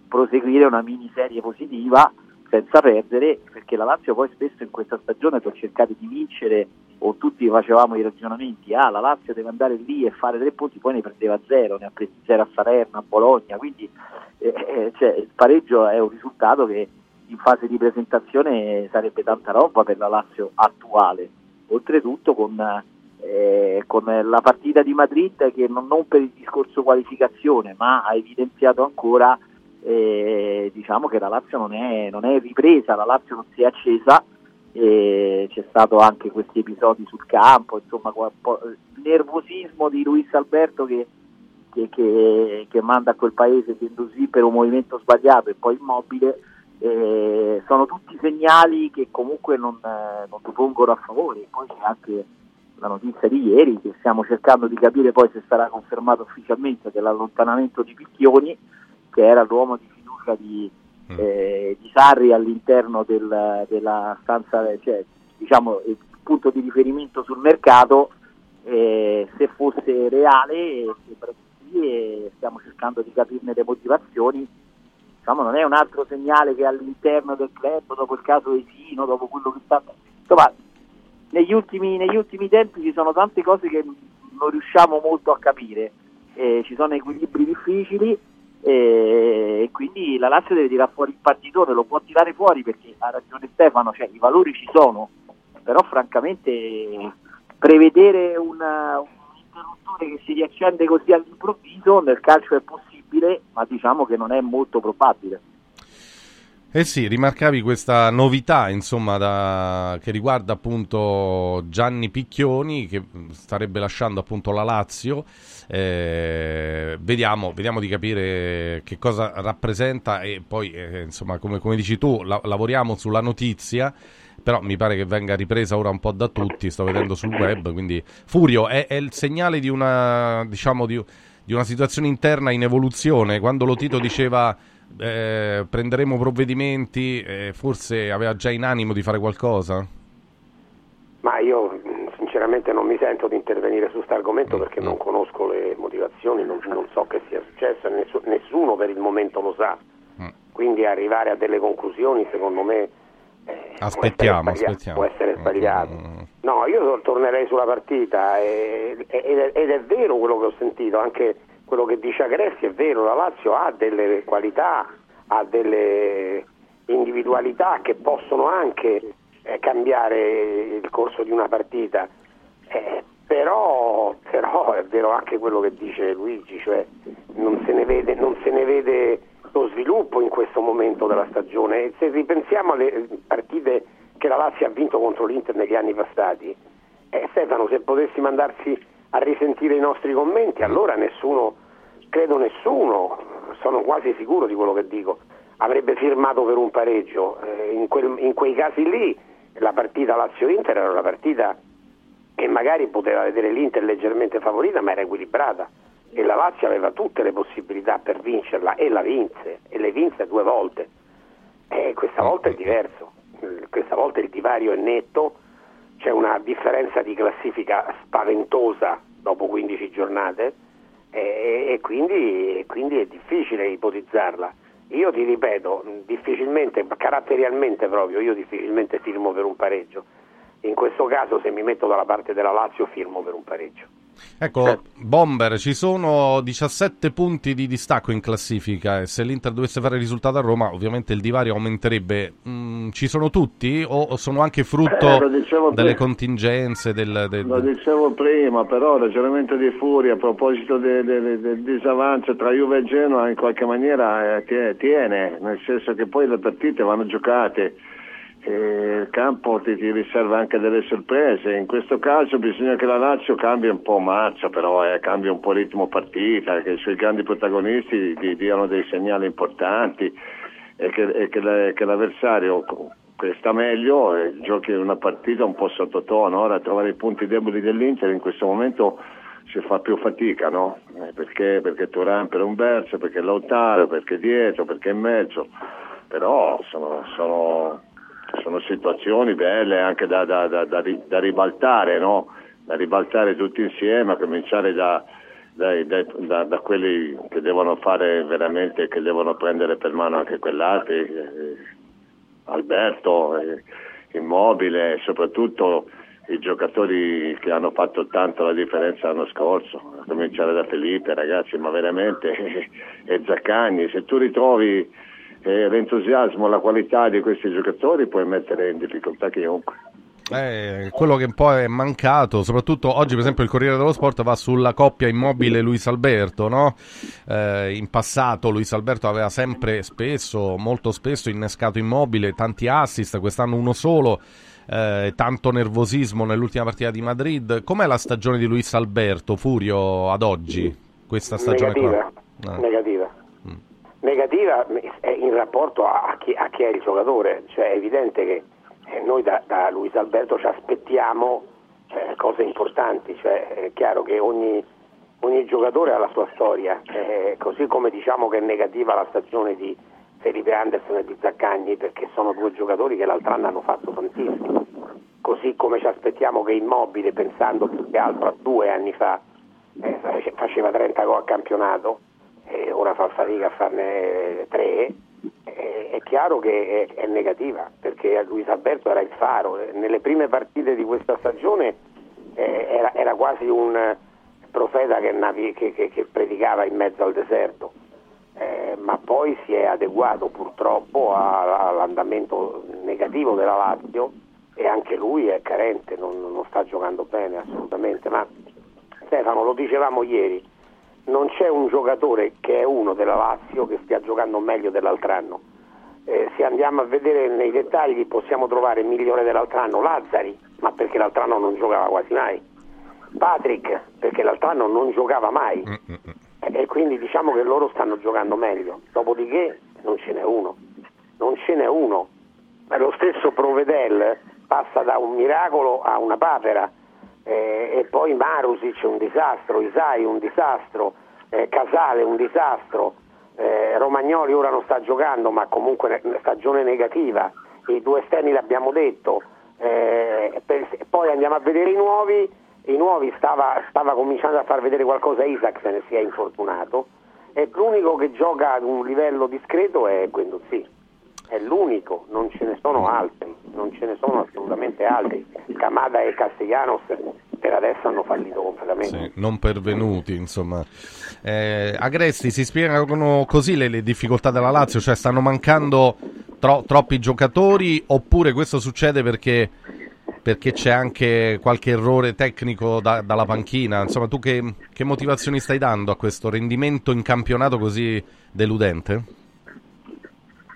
proseguire una miniserie positiva senza perdere, perché la Lazio poi spesso in questa stagione per cercare di vincere o tutti facevamo i ragionamenti, ah la Lazio deve andare lì e fare tre punti, poi ne prendeva zero, ne ha presi zero a Salerno, a Bologna, quindi eh, eh, cioè, il pareggio è un risultato che in fase di presentazione sarebbe tanta roba per la Lazio attuale, oltretutto con, eh, con la partita di Madrid che non, non, per il discorso qualificazione ma ha evidenziato ancora eh, diciamo che la Lazio non è, non è ripresa, la Lazio non si è accesa. E c'è stato anche questi episodi sul campo, insomma il nervosismo di Luis Alberto che, che, che, che manda a quel paese sì per un movimento sbagliato e poi immobile, eh, sono tutti segnali che comunque non, eh, non ti pongono a favore. Poi c'è anche la notizia di ieri che stiamo cercando di capire poi se sarà confermato ufficialmente dell'allontanamento di Picchioni, che era l'uomo di fiducia di Mm. eh, di Sarri all'interno del, della stanza, cioè, diciamo il punto di riferimento sul mercato, eh, se fosse reale, sembra sì, e stiamo cercando di capirne le motivazioni. Diciamo, non è un altro segnale che all'interno del club, dopo il caso Esino, dopo quello che sta. Insomma, negli ultimi, negli ultimi tempi ci sono tante cose che non riusciamo molto a capire. Eh, ci sono equilibri difficili e quindi la Lazio deve tirare fuori il partitore, lo può tirare fuori perché ha ragione Stefano, cioè i valori ci sono, però francamente prevedere una, un interruttore che si riaccende così all'improvviso nel calcio è possibile, ma diciamo che non è molto probabile. Eh sì, rimarcavi questa novità insomma, da, che riguarda appunto Gianni Picchioni che starebbe lasciando appunto la Lazio. Eh, vediamo, vediamo, di capire che cosa rappresenta e poi eh, insomma come, come, dici tu la, lavoriamo sulla notizia però mi pare che venga ripresa ora un po' da tutti, sto vedendo sul web, quindi Furio è, è il segnale di una, diciamo, di, di una situazione interna in evoluzione, quando Lotito diceva eh, prenderemo provvedimenti, eh, forse aveva già in animo di fare qualcosa? Ma io sinceramente non mi sento di intervenire su questo argomento mm, perché mm. non conosco le motivazioni, non, non so che sia successo, nessuno, nessuno per il momento lo sa. Mm. Quindi arrivare a delle conclusioni secondo me eh, aspettiamo, può essere aspettiamo. Può essere sbagliato. Mm. No, io tornerei sulla partita e, ed, è, ed, è, vero quello che ho sentito, anche quello che dice Agressi è vero, la Lazio ha delle qualità, ha delle individualità che possono anche eh, cambiare il corso di una partita, eh, però, però, è vero anche quello che dice Luigi, cioè non se, ne vede, se ne vede lo sviluppo in questo momento della stagione. Se ripensiamo alle partite che la Lazio ha vinto contro l'Inter negli anni passati, eh, Stefano, se potessimo andarsi a risentire i nostri commenti, allora nessuno, credo nessuno, sono quasi sicuro di quello che dico, avrebbe firmato per un pareggio. Eh, in, quel, in, quei casi lì la partita Lazio-Inter era una partita che magari poteva vedere l'Inter leggermente favorita, ma era equilibrata e la Lazio aveva tutte le possibilità per vincerla e la vinse, e le vinse due volte. E questa volta è diverso, questa volta il divario è netto c'è una differenza di classifica spaventosa dopo 15 giornate e, e, quindi, e quindi è difficile ipotizzarla. Io ti ripeto, difficilmente, caratterialmente proprio, io difficilmente firmo per un pareggio. In questo caso se mi metto dalla parte della Lazio firmo per un pareggio. Ecco, Bomber, ci sono 17 punti di distacco in classifica e se l'Inter dovesse fare il risultato a Roma, ovviamente il divario aumenterebbe. Mm, ci sono tutti o sono anche frutto eh, delle contingenze? Del, del... Lo dicevo prima, però ragionamento di furia a proposito del, del, del disavanzo tra Juve e Genoa in qualche maniera eh, tiene, nel senso che poi le partite vanno giocate il campo ti, ti, riserva anche delle sorprese. In questo caso bisogna che la Lazio cambi un po' marcia, però eh, cambi un po' ritmo partita, che i suoi grandi protagonisti ti diano dei segnali importanti e che, e che, le, che l'avversario che sta meglio e giochi una partita un po' sottotono. Ora trovare i punti deboli dell'Inter in questo momento si fa più fatica, no? Eh, perché? Perché Turan per un verso, perché Lautaro, perché dietro, perché in mezzo. Però sono, sono sono situazioni belle anche da, da, da, da ribaltare, no? da ribaltare tutti insieme, a cominciare da, da, quelli che devono fare veramente, che devono prendere per mano anche quell'altro, eh, Alberto, eh, Immobile, soprattutto i giocatori che hanno fatto tanto la differenza l'anno scorso, a cominciare da Felipe, ragazzi, ma veramente, e Zaccagni, se tu ritrovi eh, l'entusiasmo, la qualità di questi giocatori puoi mettere in difficoltà chiunque. Eh, quello che un po' è mancato, soprattutto oggi per esempio il Corriere dello Sport va sulla coppia immobile Luis Alberto, no? eh, in passato Luis Alberto aveva sempre spesso, molto spesso innescato immobile, tanti assist, quest'anno uno solo, eh, tanto nervosismo nell'ultima partita di Madrid. Com'è la stagione di Luis Alberto, Furio, ad oggi? Questa stagione negativa, qua? Ah. Negativa negativa in rapporto a chi, a chi, è il giocatore, cioè è evidente che eh, noi da, da Luis Alberto ci aspettiamo cioè, cose importanti, cioè, è chiaro che ogni, ogni, giocatore ha la sua storia, eh, così come diciamo che è negativa la stagione di Felipe Anderson e di Zaccagni perché sono due giocatori che l'altro anno hanno fatto tantissimo, così come ci aspettiamo che Immobile, pensando più che altro a due anni fa, eh, faceva 30 gol a campionato, e ora fa fatica a farne tre, è chiaro che è, è, negativa perché Luis Alberto era il faro. Nelle prime partite di questa stagione eh, era, era, quasi un profeta che, navi, che, che, che, predicava in mezzo al deserto, eh, ma poi si è adeguato purtroppo all'andamento negativo della Lazio e anche lui è carente, non, non sta giocando bene assolutamente. Ma Stefano, lo dicevamo ieri non c'è un giocatore che è uno della Lazio che stia giocando meglio dell'altro anno. Eh, se andiamo a vedere nei dettagli possiamo trovare migliore dell'altro anno, Lazzari, ma perché l'altro anno non giocava quasi mai. Patrick, perché l'altro anno non giocava mai. Eh, e quindi diciamo che loro stanno giocando meglio. Dopodiché non ce n'è uno. Non ce n'è uno. Lo stesso Provedel passa da un miracolo a una papera eh, e poi Marusic un disastro, Isai un disastro, eh, Casale un disastro, eh, Romagnoli ora non sta giocando ma comunque una stagione negativa, i due esterni l'abbiamo detto, eh, per, poi andiamo a vedere i nuovi, i nuovi stava, stava cominciando a far vedere qualcosa Isaac se ne si è infortunato. E l'unico che gioca ad un livello discreto è Guendouzi è l'unico, non ce ne sono altri, non ce ne sono assolutamente altri. Camada e Castellanos per adesso hanno fallito completamente. Sì, non pervenuti, insomma. Eh, Agresti, si spiegano così le, le, difficoltà della Lazio, cioè stanno mancando tro- troppi giocatori oppure questo succede perché, perché c'è anche qualche errore tecnico da, dalla panchina? Insomma, tu che, che motivazioni stai dando a questo rendimento in campionato così deludente?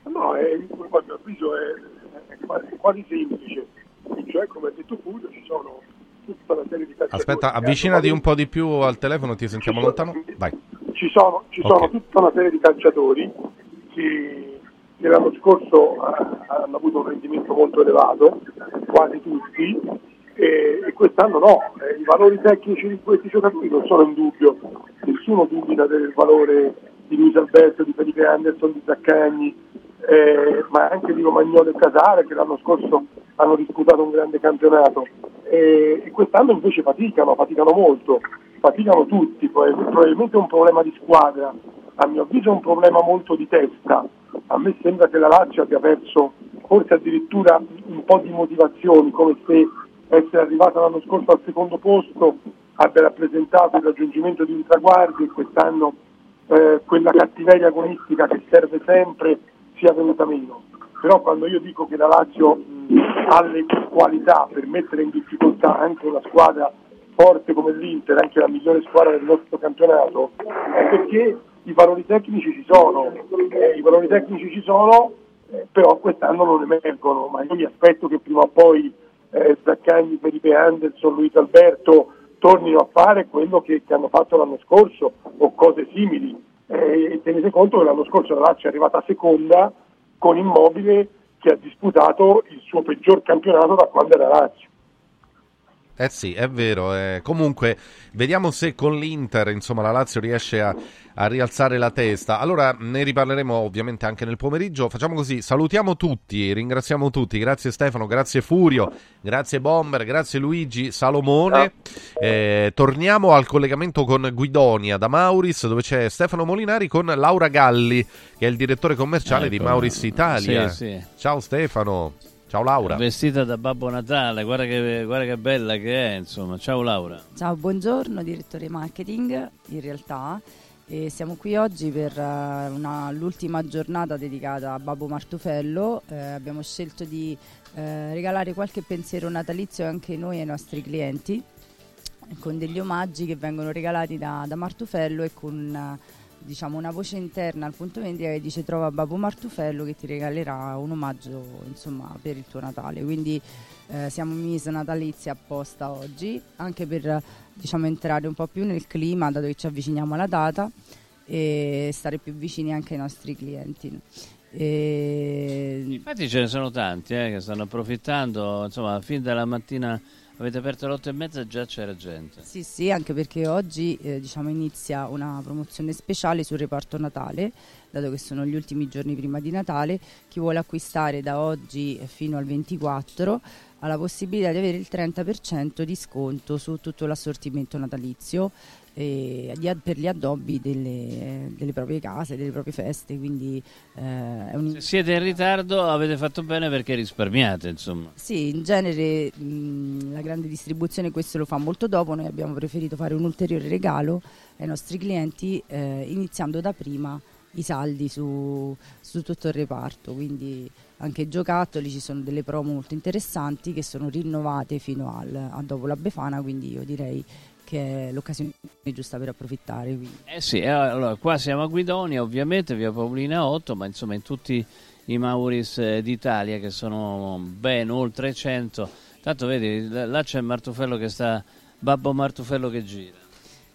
No, è, a mio avviso è, è, quasi, semplice, cioè come ha detto Fulvio ci sono tutta una serie di calciatori. Aspetta, avvicinati un po' di più al telefono, ti sentiamo lontano. Vai. Ci sono, ci okay. sono tutta una serie di calciatori che, che l'anno scorso hanno avuto un rendimento molto elevato, quasi tutti, e, e quest'anno no. Eh, I valori tecnici di questi giocatori non sono in dubbio, nessuno dubita del valore di Luis Alberto, di Felipe Anderson, di Zaccagni, eh, ma anche di Romagnolo e Casale che l'anno scorso hanno disputato un grande campionato. E, e quest'anno invece faticano, faticano molto faticano tutti, probabilmente è un problema di squadra, a mio avviso è un problema molto di testa, a me sembra che la Lazio abbia perso forse addirittura un po' di motivazioni, come se essere arrivata l'anno scorso al secondo posto abbia rappresentato il raggiungimento di un traguardo e quest'anno eh, quella cattiveria agonistica che serve sempre sia venuta meno. Però quando io dico che la Lazio ha le qualità per mettere in difficoltà anche una squadra forte come l'Inter, anche la migliore squadra del nostro campionato, è perché i valori tecnici ci sono, eh, i valori tecnici ci sono, eh, però quest'anno non emergono, ma io mi aspetto che prima o poi eh, Zaccagni, Felipe Anderson, Luis Alberto tornino a fare quello che, che hanno fatto l'anno scorso o cose simili. Eh, tenete conto che l'anno scorso la Lazio è arrivata seconda con Immobile che ha disputato il suo peggior campionato da quando era Lazio. Eh sì, è vero. Eh. Comunque, vediamo se con l'Inter, insomma, la Lazio riesce a, a, rialzare la testa. Allora, ne riparleremo ovviamente anche nel pomeriggio. Facciamo così, salutiamo tutti, ringraziamo tutti. Grazie Stefano, grazie Furio, grazie Bomber, grazie Luigi Salomone. Eh, torniamo al collegamento con Guidonia da Mauris, dove c'è Stefano Molinari con Laura Galli, che è il direttore commerciale ecco. di Mauris Italia. Sì, sì. Ciao Stefano. Ciao Laura. Vestita da Babbo Natale, guarda che, guarda che bella che è, insomma. Ciao Laura. Ciao, buongiorno, direttore marketing, in realtà. E siamo qui oggi per uh, una, l'ultima giornata dedicata a Babbo Martufello. Eh, abbiamo scelto di eh, regalare qualche pensiero natalizio anche noi ai nostri clienti, con degli omaggi che vengono regalati da, da Martufello e con... Uh, diciamo, una voce interna al punto vendita che dice trova Babbo Martufello che ti regalerà un omaggio insomma, per il tuo Natale. Quindi eh, siamo mise natalizi apposta oggi, anche per diciamo, entrare un po' più nel clima, dato che ci avviciniamo alla data, e stare più vicini anche ai nostri clienti. E... Infatti ce ne sono tanti eh, che stanno approfittando, insomma, fin dalla mattina Avete aperto alle 8 e mezza e già c'era gente. Sì, sì, anche perché oggi eh, diciamo, inizia una promozione speciale sul reparto Natale, dato che sono gli ultimi giorni prima di Natale. Chi vuole acquistare da oggi fino al 24 ha la possibilità di avere il 30% di sconto su tutto l'assortimento natalizio per gli addobbi delle, delle, proprie case, delle proprie feste. Quindi, eh, un... Se siete in ritardo avete fatto bene perché risparmiate. Insomma. Sì, in genere mh, la grande distribuzione questo lo fa molto dopo, noi abbiamo preferito fare un ulteriore regalo ai nostri clienti eh, iniziando da prima i saldi su, su tutto il reparto. Quindi anche giocattoli, ci sono delle promo molto interessanti che sono rinnovate fino al, a dopo la Befana, quindi io direi che è l'occasione giusta per approfittare. Quindi. Eh sì, eh, allora qua siamo a Guidonia, ovviamente via Paolina 8, ma insomma in tutti i Mauris eh, d'Italia che sono ben oltre 100. Tanto vedi, là c'è Martufello che sta, Babbo Martufello che gira.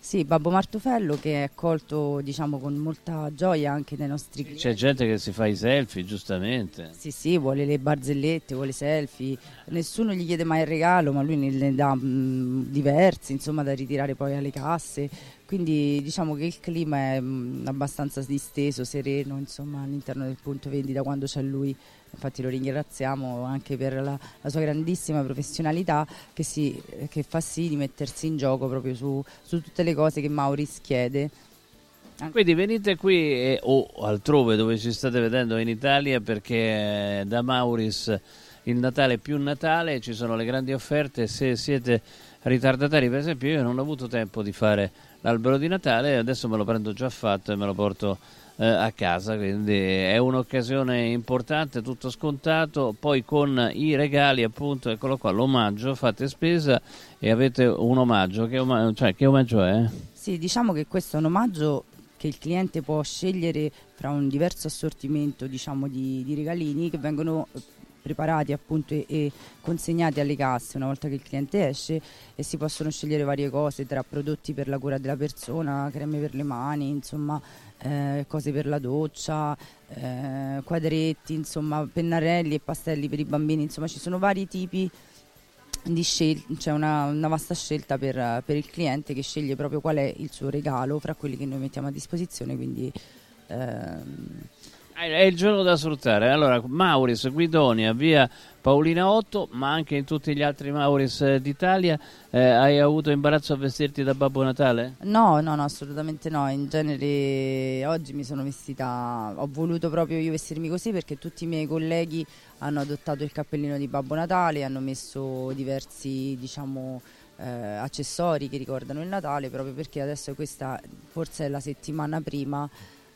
Sì, Babbo Martufello che è accolto diciamo, con molta gioia anche dai nostri clienti. C'è gente che si fa i selfie, giustamente. Sì, sì, vuole le barzellette, vuole selfie. Nessuno gli chiede mai il regalo, ma lui ne dà mh, diversi, insomma, da ritirare poi alle casse. Quindi diciamo che il clima è mh, abbastanza disteso, sereno, insomma, all'interno del punto vendita quando c'è lui infatti lo ringraziamo anche per la, la sua grandissima professionalità che, si, che, fa sì di mettersi in gioco proprio su, su tutte le cose che Mauris chiede. Quindi venite qui e, o altrove dove ci state vedendo in Italia perché da Mauris il Natale è più Natale, ci sono le grandi offerte, se siete ritardatari per esempio io non ho avuto tempo di fare l'albero di Natale, adesso me lo prendo già fatto e me lo porto eh, a casa, quindi è un'occasione importante, tutto scontato, poi con i regali appunto, eccolo qua, l'omaggio, fate spesa e avete un omaggio, che, omaggio, cioè, che omaggio è? Sì, diciamo che questo è un omaggio che il cliente può scegliere fra un diverso assortimento diciamo, di, di regalini che vengono preparati appunto e, e, consegnati alle casse. Una volta che il cliente esce e si possono scegliere varie cose tra prodotti per la cura della persona, creme per le mani, insomma eh, cose per la doccia, eh, quadretti, insomma pennarelli e pastelli per i bambini, insomma ci sono vari tipi di scelta, c'è una, una, vasta scelta per, per, il cliente che sceglie proprio qual è il suo regalo fra quelli che noi mettiamo a disposizione, quindi ehm, È il giorno da sfruttare. Allora, Mauris, Guidonia, via Paolina 8, ma anche in tutti gli altri Mauris eh, d'Italia. Eh, hai avuto imbarazzo a vestirti da Babbo Natale? No, no, no, assolutamente no. In genere oggi mi sono vestita, ho voluto proprio io vestirmi così perché tutti i miei colleghi hanno adottato il cappellino di Babbo Natale, hanno messo diversi, diciamo, eh, accessori che ricordano il Natale, proprio perché adesso questa forse è la settimana prima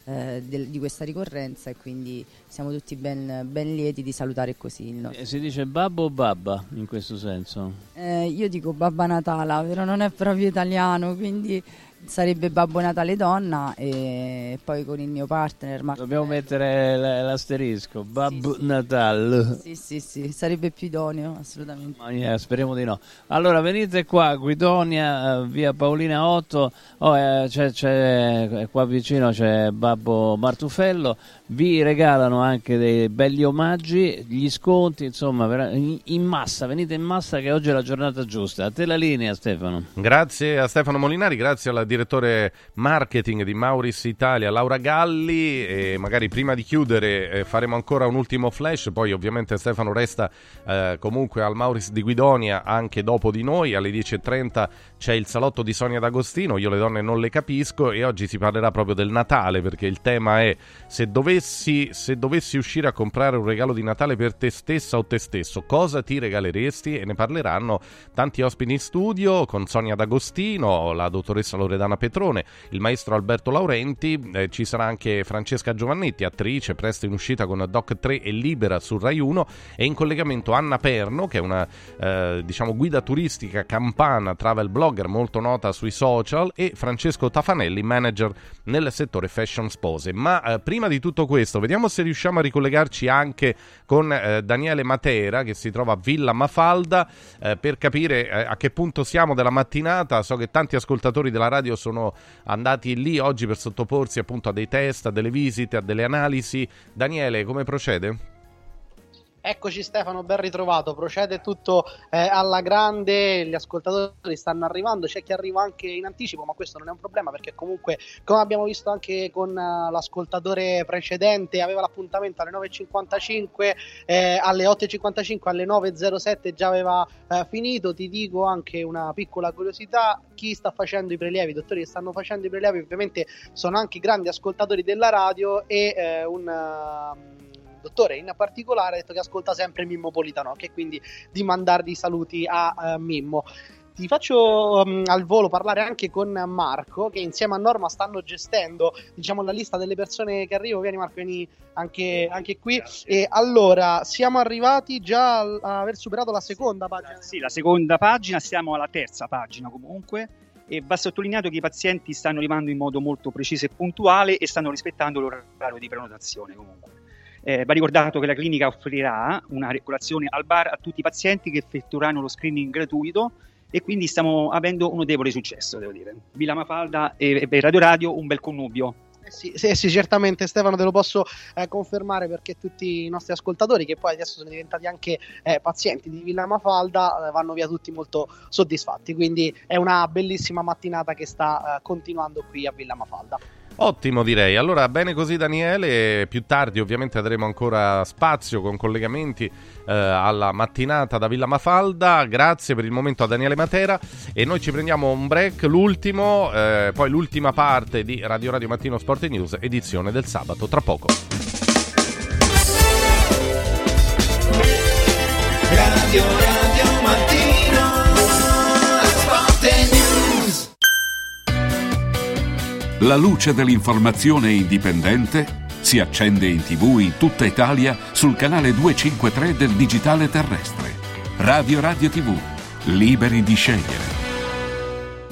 eh, del, di questa ricorrenza e quindi siamo tutti ben, ben lieti di salutare così nostro. Eh, si dice babbo o babba in questo senso? Eh, io dico babba Natala, però non è proprio italiano, quindi sarebbe Babbo Natale donna e poi con il mio partner. Ma... Dobbiamo mettere l'asterisco, Babbo sì, sì. Natale. Sì, sì, sì, sarebbe più idoneo, assolutamente. Ma yeah, speriamo di no. Allora venite qua, Guidonia, eh, via Paolina 8, oh, eh, c'è, c'è, qua vicino c'è Babbo Martufello, vi regalano anche dei belli omaggi, gli sconti, insomma, in massa, venite in massa che oggi è la giornata giusta. A te la linea Stefano. Grazie a Stefano Molinari, grazie alla direttore marketing di Mauris Italia, Laura Galli. E magari prima di chiudere eh, faremo ancora un ultimo flash. Poi, ovviamente, Stefano resta eh, comunque al Mauris di Guidonia anche dopo di noi. Alle 10.30 c'è il salotto di Sonia D'Agostino. Io le donne non le capisco. E oggi si parlerà proprio del Natale perché il tema è se dovessi, se dovessi uscire a comprare un regalo di Natale per te stessa o te stesso, cosa ti regaleresti? E ne parleranno tanti ospiti in studio con Sonia D'Agostino, la dottoressa Loredana. Petrone, il maestro Alberto Laurenti, eh, ci sarà anche Francesca Giovannetti, attrice, presto in uscita con Doc 3 e Libera su Rai 1 e in collegamento Anna Perno, che è una eh, diciamo guida turistica campana, travel blogger molto nota sui social e Francesco Tafanelli, manager nel settore fashion spose. Ma eh, prima di tutto questo, vediamo se riusciamo a ricollegarci anche con eh, Daniele Matera che si trova a Villa Mafalda eh, per capire eh, a che punto siamo della mattinata. So che tanti ascoltatori della radio sono andati lì oggi per sottoporsi appunto a dei test, a delle visite, a delle analisi. Daniele, come procede? Eccoci Stefano, ben ritrovato. Procede tutto eh, alla grande, gli ascoltatori stanno arrivando, c'è chi arriva anche in anticipo, ma questo non è un problema perché comunque, come abbiamo visto anche con uh, l'ascoltatore precedente, aveva l'appuntamento alle 9.55, eh, alle 8.55, alle 9.07 già aveva eh, finito. Ti dico anche una piccola curiosità, chi sta facendo i prelievi, i dottori che stanno facendo i prelievi ovviamente sono anche grandi ascoltatori della radio e eh, un... Uh, dottore in particolare ha detto che ascolta sempre Mimmo Politano, che quindi di mandargli saluti a uh, Mimmo. Ti faccio um, al volo parlare anche con Marco, che insieme a Norma stanno gestendo diciamo, la lista delle persone che arrivano. Vieni Marco, vieni anche, anche qui. E allora, siamo arrivati già a aver superato la seconda pagina. Sì, la seconda pagina, siamo alla terza pagina comunque e va sottolineato che i pazienti stanno arrivando in modo molto preciso e puntuale e stanno rispettando l'orario di prenotazione comunque. Eh, va ricordato che la clinica offrirà una colazione al bar a tutti i pazienti che effettueranno lo screening gratuito e quindi stiamo avendo un notevole successo, devo dire. Villa Mafalda e, e Radio Radio un bel connubio. Eh sì, sì, sì, certamente Stefano te lo posso eh, confermare perché tutti i nostri ascoltatori che poi adesso sono diventati anche eh, pazienti di Villa Mafalda eh, vanno via tutti molto soddisfatti, quindi è una bellissima mattinata che sta eh, continuando qui a Villa Mafalda. Ottimo direi, allora bene così Daniele, più tardi ovviamente avremo ancora spazio con collegamenti eh, alla mattinata da Villa Mafalda, grazie per il momento a Daniele Matera. E noi ci prendiamo un break, l'ultimo, eh, poi l'ultima parte di Radio Radio Mattino Sport News, edizione del sabato, tra poco. Radio Radio la luce dell'informazione indipendente si accende in tv in tutta Italia sul canale 253 del digitale terrestre. Radio Radio TV, liberi di scegliere.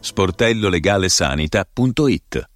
sportellolegalesanita.it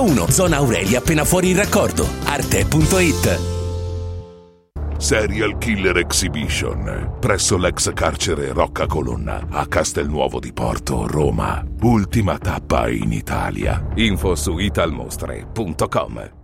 1, zona Aurelia appena fuori il raccordo. Arte.it Serial Killer Exhibition presso l'ex carcere Rocca Colonna a Castelnuovo di Porto, Roma. Ultima tappa in Italia. Info su italmostre.com.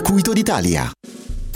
circuito d'Italia.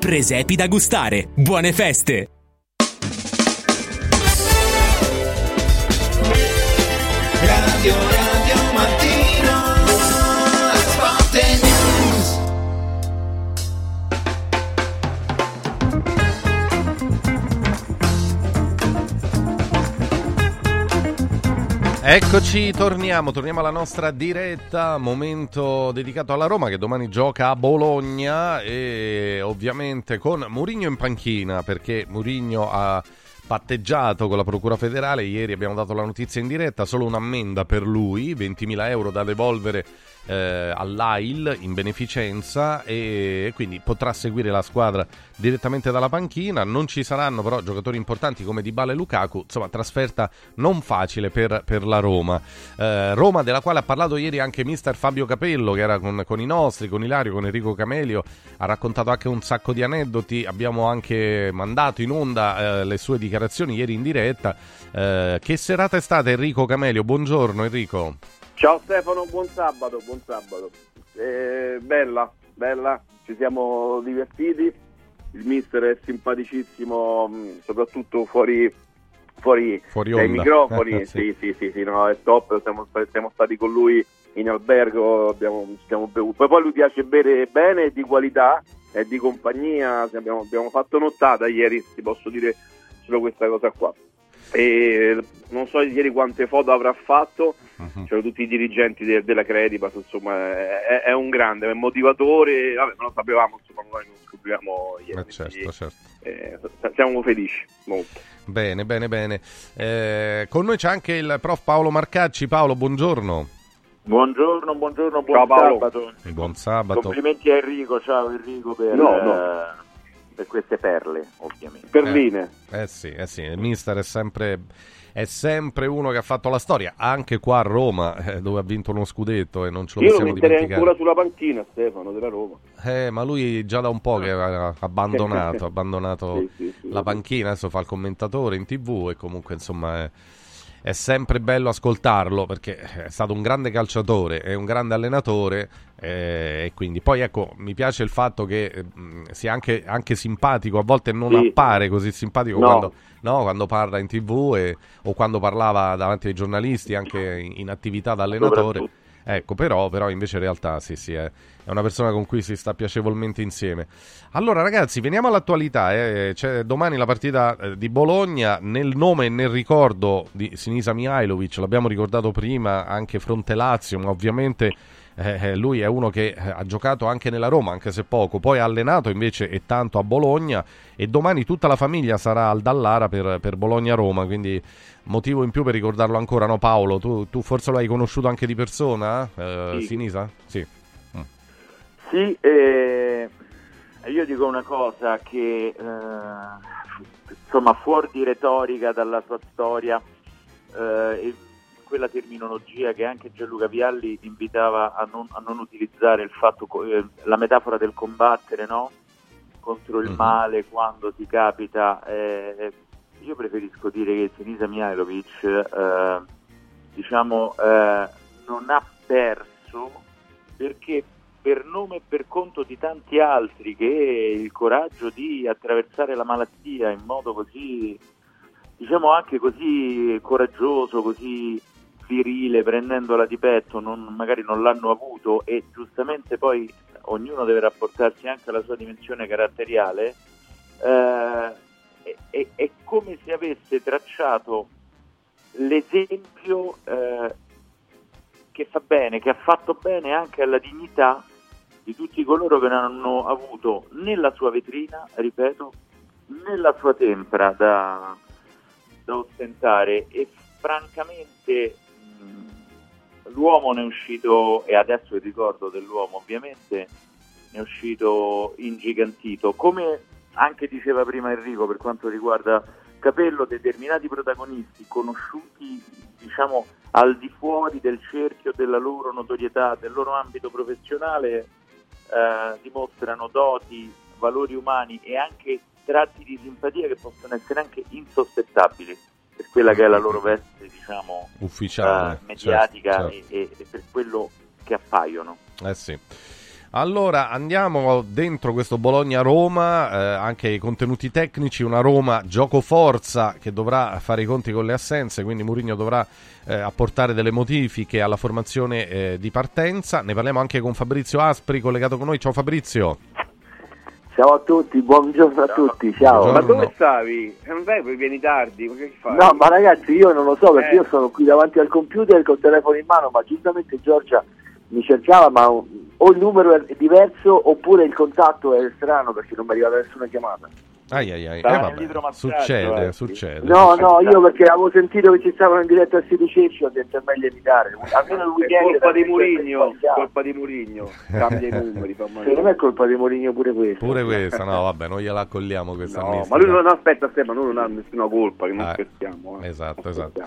Presepi da gustare. Buone feste! Radio Eccoci, torniamo, torniamo alla nostra diretta, momento dedicato alla Roma che domani gioca a Bologna e ovviamente con Murigno in panchina perché Murigno ha patteggiato con la Procura federale, ieri abbiamo dato la notizia in diretta, solo un'ammenda per lui, 20.000 euro da devolvere eh, all'AIL in beneficenza e quindi potrà seguire la squadra direttamente dalla panchina. Non ci saranno però giocatori importanti come Dybala e Lukaku, insomma trasferta non facile per, per la Roma. Eh, Roma della quale ha parlato ieri anche mister Fabio Capello che era con, con, i nostri, con Ilario, con Enrico Camelio, ha raccontato anche un sacco di aneddoti, abbiamo anche mandato in onda eh, le sue dichiarazioni dichiarazioni ieri in diretta. Eh, che serata è stata Enrico Camelio? Buongiorno Enrico. Ciao Stefano, buon sabato, buon sabato. Eh, bella, bella, ci siamo divertiti, il mister è simpaticissimo, mm, soprattutto fuori, fuori, fuori dai microfoni, sì. sì, sì, sì, no, è top, siamo, siamo stati con lui in albergo, abbiamo, abbiamo bevuto, poi, lui piace bere bene di qualità e di compagnia, abbiamo, abbiamo fatto nottata ieri, ti posso dire solo questa cosa qua. E non so ieri quante foto avrà fatto, uh-huh. c'erano tutti i dirigenti de- della Credipas, insomma è, è, un grande, è un motivatore, vabbè non lo sapevamo, insomma noi lo scopriamo ieri. Eh certo, quindi, certo. Eh, siamo felici, molto. Bene, bene, bene. Eh, con noi c'è anche il prof Paolo Marcacci. Paolo, buongiorno. Buongiorno, buongiorno, buon ciao, sabato. Buon sabato. Complimenti a Enrico, ciao Enrico per, no, no. Per queste perle, ovviamente. Perline. Eh, eh, sì, eh sì, il mister è sempre, è sempre uno che ha fatto la storia, anche qua a Roma, eh, dove ha vinto uno scudetto e non ce lo Io possiamo dimenticare. Io lo ancora sulla panchina, Stefano, della Roma. Eh, ma lui già da un po' che ha abbandonato, abbandonato sì, sì, sì, la panchina, adesso fa il commentatore in tv e comunque insomma... È è sempre bello ascoltarlo perché è stato un grande calciatore e un grande allenatore eh, e quindi poi ecco mi piace il fatto che mm, sia anche, anche, simpatico a volte non sì. appare così simpatico no. Quando, no, quando, parla in tv e, o quando parlava davanti ai giornalisti anche in, in attività da allenatore Ecco, però, però, invece in realtà sì, sì, è, una persona con cui si sta piacevolmente insieme. Allora ragazzi, veniamo all'attualità. Eh. C'è domani la partita eh, di Bologna, nel nome e nel ricordo di Sinisa Mihailovic, l'abbiamo ricordato prima, anche Fronte Lazio, ma ovviamente eh, eh, lui è uno che eh, ha giocato anche nella Roma, anche se poco, poi ha allenato invece e tanto a Bologna e domani tutta la famiglia sarà al Dallara per, per Bologna-Roma, quindi motivo in più per ricordarlo ancora, no Paolo? Tu, tu forse lo hai conosciuto anche di persona, eh, sì. Sinisa? Sì. Mm. Sì, eh, io dico una cosa che eh, insomma fuori di retorica dalla sua storia, eh, quella terminologia che anche Gianluca Vialli invitava a non, a non utilizzare il fatto, eh, la metafora del combattere no? contro il mm-hmm. male quando ti capita. Eh, io preferisco dire che Sinisa Mihailovic eh, diciamo, eh, non ha perso perché per nome e per conto di tanti altri che il coraggio di attraversare la malattia in modo così diciamo anche così coraggioso, così virile prendendola di petto non, magari non l'hanno avuto e giustamente poi ognuno deve rapportarsi anche alla sua dimensione caratteriale, eh, è, è, come se avesse tracciato l'esempio eh, che fa bene, che ha fatto bene anche alla dignità di tutti coloro che non hanno avuto nella sua vetrina, ripeto, nella sua tempra da, da ostentare. E francamente l'uomo ne è uscito, e adesso il ricordo dell'uomo ovviamente, ne è uscito ingigantito. Come anche diceva prima Enrico per quanto riguarda Capello, determinati protagonisti conosciuti diciamo al di fuori del cerchio della loro notorietà, del loro ambito professionale, eh, dimostrano doti, valori umani e anche tratti di simpatia che possono essere anche insospettabili per quella che è la loro veste, diciamo, ufficiale, uh, mediatica certo, certo. E, e, per quello che appaiono. Eh sì. Allora andiamo dentro questo Bologna-Roma, eh, anche i contenuti tecnici, una Roma gioco forza che dovrà fare i conti con le assenze, quindi Mourinho dovrà eh, apportare delle modifiche alla formazione eh, di partenza. Ne parliamo anche con Fabrizio Aspri collegato con noi. Ciao Fabrizio. Ciao a tutti, buongiorno a tutti, ciao. Buongiorno. Ma dove stavi? Eh, non vai, vieni tardi, ma che fai? No, ma ragazzi io non lo so perché eh. io sono qui davanti al computer col telefono in mano, ma giustamente Giorgia mi cercava, ma o il numero è diverso oppure il contatto è strano perché non mi è arrivata nessuna chiamata. Ai ai ai. Eh, vabbè, succede, eh. succede. No, no, io perché avevo sentito che ci stavano in diretta a Sito Ceccio, ho detto è meglio evitare. Almeno il weekend. È colpa di Murigno, colpa di Murigno. Cambia i numeri. Secondo me è colpa di Murigno pure questa. Pure questa, no, vabbè, non gliela accogliamo questa no, Ma lui non aspetta, Stefano, lui non ha nessuna colpa, che non eh, scherziamo. Eh. Esatto, non esatto.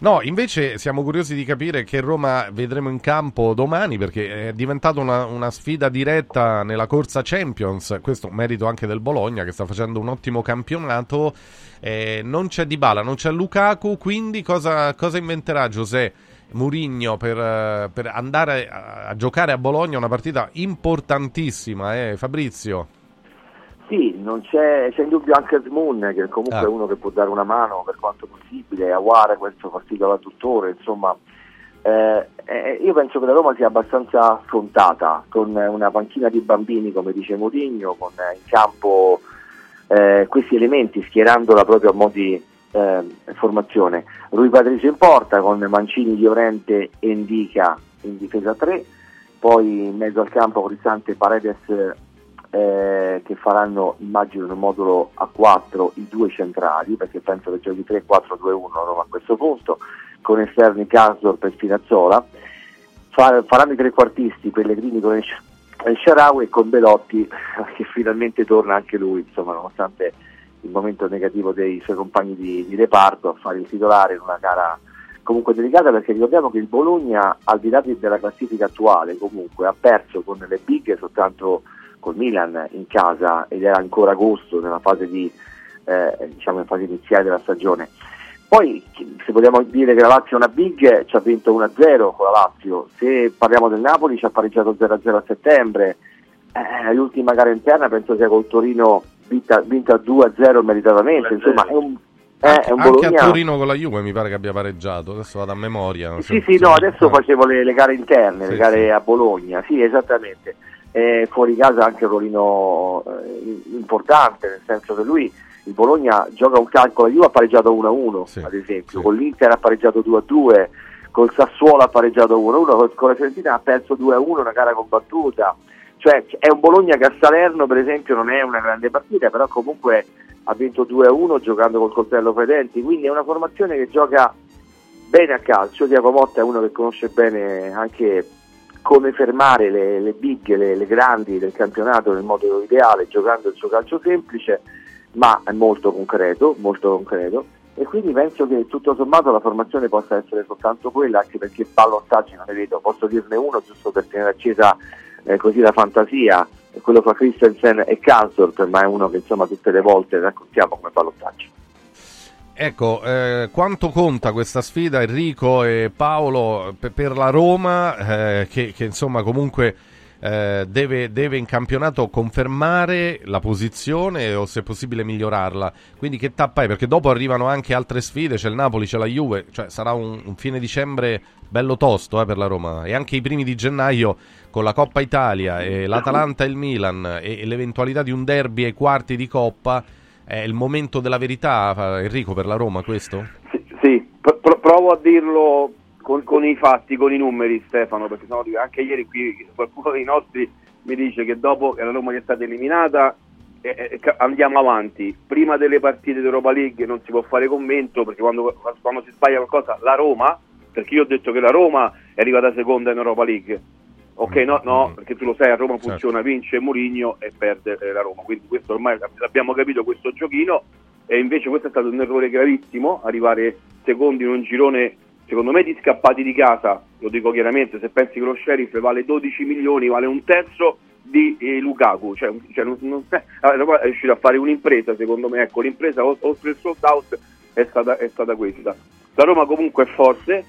No, invece siamo curiosi di capire che Roma vedremo in campo domani perché è diventata una, una sfida diretta nella corsa Champions. Questo merito anche del Bologna che sta facendo un ottimo campionato. Eh, non c'è Dybala, non c'è Lukaku, quindi cosa, cosa inventerà Giuseppe Murigno per, per andare a, a giocare a Bologna una partita importantissima, eh, Fabrizio? Sì, non c'è, c'è in dubbio anche Smoon che comunque Ah. è uno che può dare una mano per quanto possibile, Aguare questo partito da tutore, insomma eh, eh, io penso che la Roma sia abbastanza affrontata con una panchina di bambini come dice Mourinho, con eh, in campo eh, questi elementi schierandola proprio a mo' di eh, formazione. Rui Patricio in porta con Mancini, Llorente e Indica in difesa 3, poi in mezzo al campo Cristante Paredes eh, che faranno immagino nel modulo A4 i due centrali perché penso che giochi 3-4-2-1 Roma a questo punto con esterni Casdorp e Spinazzola. Fa- faranno i trequartisti Pellegrini con il Sharawi e con Belotti che finalmente torna anche lui insomma nonostante il momento negativo dei suoi compagni di, di reparto a fare il titolare in una gara comunque delicata perché ricordiamo che il Bologna al di là della classifica attuale comunque ha perso con le big soltanto col Milan in casa ed era ancora agosto nella fase di eh, diciamo in fase iniziale della stagione poi se vogliamo dire che la Lazio è una big ci ha vinto 1-0 con la Lazio se parliamo del Napoli ci ha pareggiato 0-0 a settembre eh, l'ultima gara interna penso sia col Torino vinta, vinta 2-0 meritatamente insomma è un, eh, Anche Bologna a Torino con la Juve mi pare che abbia pareggiato, adesso vado a memoria. Sì, sì, no, adesso facevo le, le gare interne, Sì, le gare sì. a Bologna, sì, esattamente. Eh, fuori casa anche un ruolino eh, importante, nel senso che lui, il Bologna, gioca un calcolo, Juve ha pareggiato 1-1, ad esempio, con l'Inter ha pareggiato 2-2, col Sassuolo ha pareggiato 1-1, col- con la Fiorentina ha perso 2-1, una gara combattuta. Cioè è un Bologna che a Salerno per esempio non è una grande partita, però comunque ha vinto 2-1 giocando col coltello fra i denti, quindi è una formazione che gioca bene a calcio, Diaco Motta è uno che conosce bene anche come fermare le, le big, le, le grandi del campionato nel modo ideale, giocando il suo calcio semplice, ma molto concreto, molto concreto. E quindi penso che tutto sommato la formazione possa essere soltanto quella, anche perché ballottaggi non ne vedo, posso dirne uno giusto per tenere accesa eh, così la fantasia, quello fra Christensen e Kansdorp, ma è uno che insomma tutte le volte raccontiamo come ballottaggio. Ecco, eh, quanto conta questa sfida Enrico e Paolo pe- per la Roma eh, che, che, insomma comunque eh, deve, deve in campionato confermare la posizione o se possibile migliorarla. Quindi che tappa è? Perché dopo arrivano anche altre sfide, c'è il Napoli, c'è la Juve, cioè sarà un, un fine dicembre bello tosto eh, per la Roma e anche i primi di gennaio con la Coppa Italia e l'Atalanta e il Milan e, e l'eventualità di un derby ai quarti di Coppa. È il momento della verità, Enrico, per la Roma questo? Sì, pro- pro- provo a dirlo con, con i fatti, con i numeri Stefano, perché sennò anche ieri qui qualcuno dei nostri mi dice che dopo che la Roma è stata eliminata eh, eh, andiamo avanti. Prima delle partite d'Europa League non si può fare commento perché quando, quando si sbaglia qualcosa la Roma, perché io ho detto che la Roma è arrivata seconda in Europa League. Ok, no, no, perché tu lo sai, a Roma funziona, vince Mourinho e perde eh, la Roma, quindi questo ormai l'abbiamo capito questo giochino. E invece questo è stato un errore gravissimo, arrivare secondi in un girone secondo me di scappati di casa, lo dico chiaramente, se pensi che lo sheriff vale 12 milioni, vale un terzo di eh, Lukaku, cioè, cioè non, non- Roma è riuscita a fare un'impresa secondo me, ecco l'impresa oltre il sold out è stata, è stata questa. La Roma comunque è forte,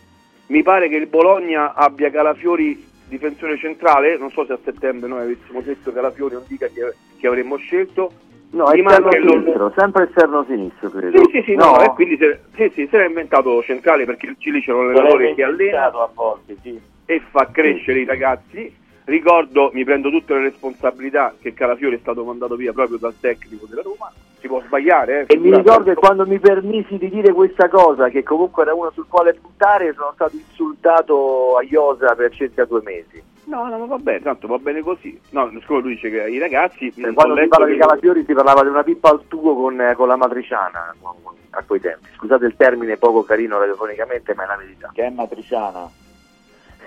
mi pare che il Bologna abbia Calafiori difensore centrale, non so se a settembre noi avessimo detto Calafiori non dica che, che avremmo scelto. No, Mi esterno il- sinistro, sempre esterno sinistro credo. Sì, sì, sì, no, e quindi se, sì, sì, se l'ha inventato centrale perché lì c'è un allenatore che allena a volte, sì. e fa crescere i ragazzi. Ricordo, mi prendo tutte le responsabilità che Calafiori è stato mandato via proprio dal tecnico della Roma. Si può sbagliare, eh, E mi ricordo che quando mi permisi di dire questa cosa, che comunque era uno sul quale puntare, sono stato insultato a Iosa per circa due mesi. No, no, ma va bene, tanto va bene così. No, siccome lui dice che i ragazzi. Ho quando si parla di Calafiori si parlava di una pippa al tubo con, eh, con la matriciana a quei tempi. Scusate il termine poco carino radiofonicamente, ma è la verità. Che è matriciana.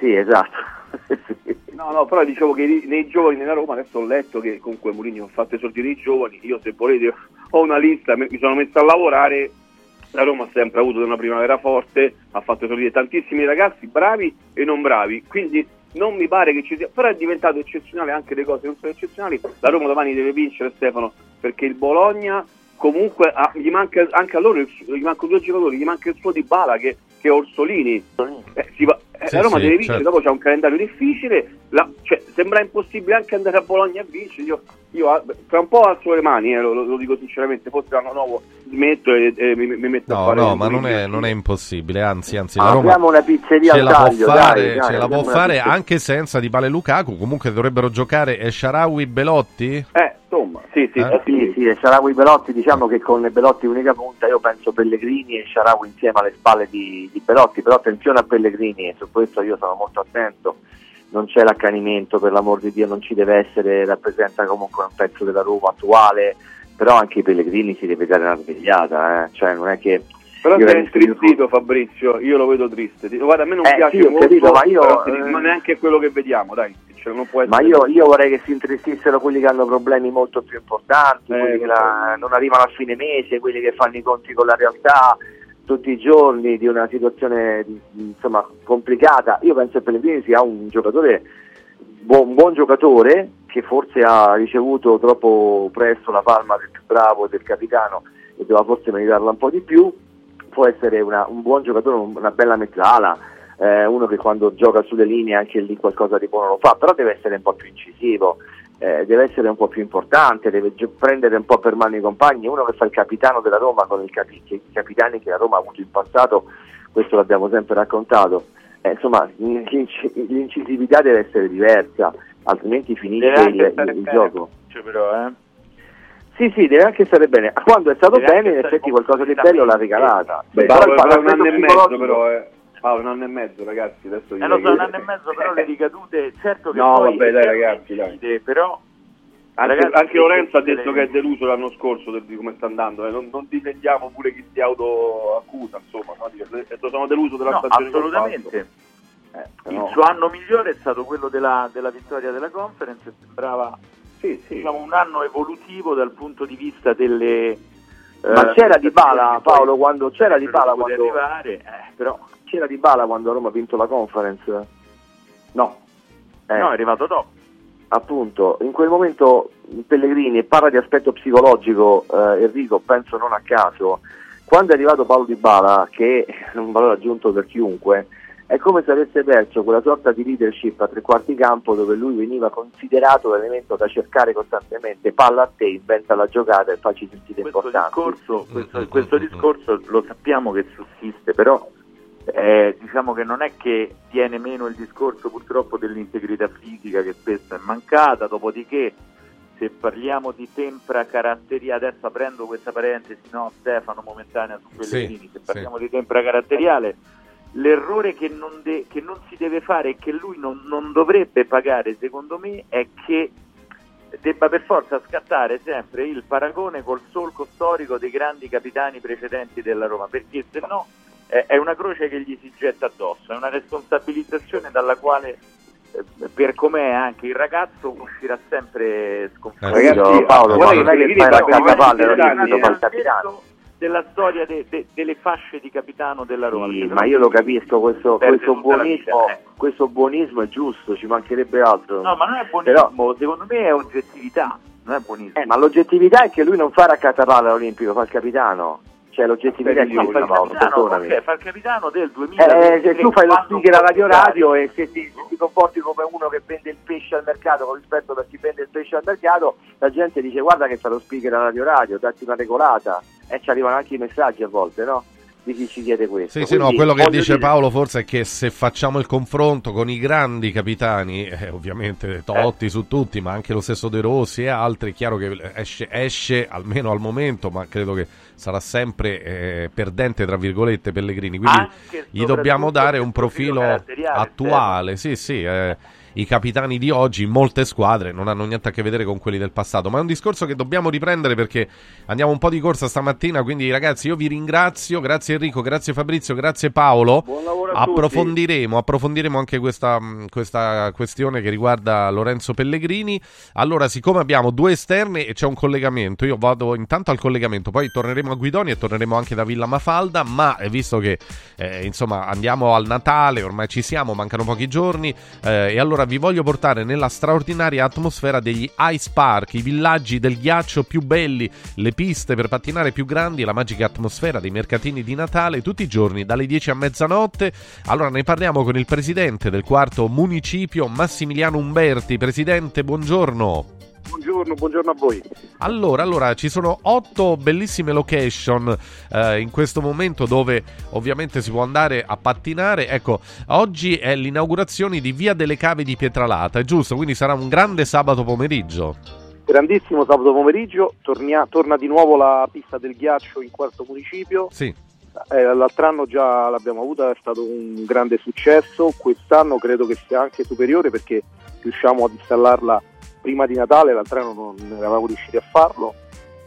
Sì, esatto. No, no, però dicevo che nei giovani nella Roma adesso ho letto che comunque Mourinho ha fatto esordire i giovani. Io, se volete, ho una lista, mi sono messo a lavorare la Roma ha sempre avuto una primavera forte, ha fatto esordire tantissimi ragazzi bravi e non bravi, quindi non mi pare che ci sia, però è diventato eccezionale anche le cose non sono eccezionali, la Roma domani deve vincere Stefano perché il Bologna comunque ha- gli manca anche a loro, gli mancano due giocatori, gli manca il suo Di Bala che, che è Orsolini, Eh, si va- Sì, la Roma sì, deve vincere, certo. dopo c'è un calendario difficile, la- cioè, sembra impossibile anche andare a Bologna a vincere, io, io ah, tra un po' alzo le mani, eh, lo, lo- dico sinceramente, forse l'anno nuovo smetto e, e mi, mi metto a No, fare no, un ma non è, non è impossibile, anzi, anzi la Roma Apriamo una pizzeria ce al la può taglio, fare, dai, dai, ce la può fare anche senza Di Bale e Lukaku, comunque dovrebbero giocare Sharawi Belotti? Eh, insomma, sì, sì, Eh? Sì, sì, e Sharawi Belotti, diciamo che con Belotti unica punta, io penso Pellegrini e Sharawi insieme alle spalle di, di Belotti, però attenzione a Pellegrini, su questo io sono molto attento, non c'è l'accanimento, per l'amor di Dio non ci deve essere, rappresenta comunque un pezzo della Roma attuale, però anche i Pellegrini si deve dare una svegliata, eh. cioè non è che... Però sei intrizzito Fabrizio, io lo vedo triste. Guarda, a me non Eh, piace sì, molto, capito, ma io, ti dico, eh, neanche quello che vediamo, dai. Cioè, non Ma io, io vorrei che si intristissero quelli che hanno problemi molto più importanti, Eh, quelli che la- non arrivano a fine mese, quelli che fanno i conti con la realtà tutti i giorni di una situazione insomma, complicata. Io penso che Pellegrini sia un giocatore, un buon giocatore che forse ha ricevuto troppo presto la palma del più bravo del capitano e doveva forse meritarla un po' di più. Può essere una- un buon giocatore, un- una bella mezzala, eh, uno che quando gioca sulle linee anche lì qualcosa di buono lo fa, però deve essere un po' più incisivo, eh, deve essere un po' più importante, deve prendere un po' per mano i compagni, uno che fa il capitano della Roma con il capi- i capitani che la Roma ha avuto in passato, questo l'abbiamo sempre raccontato, Eh, insomma l'inci- l'incisività deve essere diversa, altrimenti finisce il, il bene, gioco. Cioè, però, eh. Sì, sì, deve anche stare bene. Quando è stato Deve bene, in effetti qualcosa di bello l'ha regalata. Beh, Però il un anno e mezzo però, eh. Paolo, un anno e mezzo ragazzi, adesso Eh, lo so, un anno e mezzo, però le ricadute, certo che No, poi vabbè, dai, ragazzi, dai. però Anche, Ragazzi, anche Lorenzo ha detto che è deluso l'anno scorso di come sta andando, eh. non, non difendiamo pure chi si autoaccusa, insomma, no? Sono deluso della No, stagione assolutamente. fatto. Eh, il no. suo anno migliore è stato quello della, della vittoria della conference sembrava diciamo, un anno evolutivo dal punto di vista delle Ma eh, c'era Di Bala, Paolo, quando c'era Di Bala quando arrivare, eh, però c'era Di Bala quando Roma ha vinto la conference? No. Eh, no, è arrivato dopo. appunto, in quel momento Pellegrini e parla di aspetto psicologico, eh, Enrico, penso non a caso, quando è arrivato Paolo Di Bala, che è un valore aggiunto per chiunque, è come se avesse perso quella sorta di leadership a tre quarti campo dove lui veniva considerato l'elemento da cercare costantemente, palla a te, inventa la giocata e facci sentire questo importante. discorso, questo, questo discorso lo sappiamo che sussiste, però eh, diciamo che non è che tiene meno il discorso purtroppo dell'integrità fisica che spesso è mancata, dopodiché se parliamo di tempra caratteriale, adesso aprendo questa parentesi, no Stefano momentanea su Pellegrini, Sì, se sì. parliamo di tempra caratteriale, l'errore che non, de- che non si deve fare e che lui non, non dovrebbe pagare secondo me è che debba per forza scattare sempre il paragone col solco storico dei grandi capitani precedenti della Roma, perché se no è, una croce che gli si getta addosso, è una responsabilizzazione dalla quale eh, per com'è anche il ragazzo uscirà sempre sconfitto. Ragazzi, Paolo, Guarda non è che fai fa la il non è che capitano, fa il capitano. della storia de- de- delle fasce di capitano della Roma. Sì, ma io lo capisco, questo, questo la buonismo, vita, ecco. questo buonismo è giusto, ci mancherebbe altro. No, ma non è Però- buonismo, secondo me è oggettività, non è buonismo. Eh, ma l'oggettività è che lui non fa raccattapalla all'olimpico, fa il capitano. Cioè l'oggettività è il Paolo, capitano, perdonami. ok, fa il capitano del 2000 Eh, se tu fai lo speaker a radio radio e se ti, se ti comporti come uno che vende il pesce al mercato con rispetto per chi vende il pesce al mercato, la gente dice guarda che fa lo speaker a radio radio, datti una regolata e ci arrivano anche i messaggi a volte, no? Di chi ci chiede questo. Sì, sì, no, Quindi, quello che dice dire- Paolo forse è che se facciamo il confronto con i grandi capitani, eh, ovviamente Totti su tutti, ma anche lo stesso De Rossi e altri, è chiaro che esce, esce almeno al momento, ma credo che sarà sempre eh, perdente, tra virgolette, Pellegrini. Quindi gli dobbiamo dare un profilo attuale. Sì, sì, eh, i capitani di oggi molte squadre non hanno niente a che vedere con quelli del passato, ma è un discorso che dobbiamo riprendere perché andiamo un po' di corsa stamattina, quindi ragazzi io vi ringrazio, grazie Enrico, grazie Fabrizio, grazie Paolo. Buon lavoro a tutti. approfondiremo, approfondiremo anche questa, mh, questa questione che riguarda Lorenzo Pellegrini. Allora, siccome abbiamo due esterni e c'è un collegamento, io vado intanto al collegamento, poi torneremo a Guidoni e torneremo anche da Villa Mafalda, ma eh, visto che eh, insomma andiamo al Natale, ormai ci siamo, mancano pochi giorni, eh, e allora vi voglio portare nella straordinaria atmosfera degli Ice Park, i villaggi del ghiaccio più belli, le piste per pattinare più grandi e la magica atmosfera dei mercatini di Natale tutti i giorni dalle 10 a mezzanotte. Allora ne parliamo con il presidente del quarto municipio, Massimiliano Umberti. Presidente, buongiorno. Buongiorno, buongiorno a voi. Allora, allora, ci sono otto bellissime location eh, in questo momento dove ovviamente si può andare a pattinare. Ecco, oggi è l'inaugurazione di Via delle Cave di Pietralata, è giusto? Quindi sarà un grande sabato pomeriggio. Grandissimo sabato pomeriggio, tornia- torna di nuovo la pista del ghiaccio in quarto municipio. Sì. Eh, l'altro anno già l'abbiamo avuta, è stato un grande successo, quest'anno credo che sia anche superiore perché riusciamo ad installarla prima di Natale, l'altro anno non eravamo riusciti a farlo,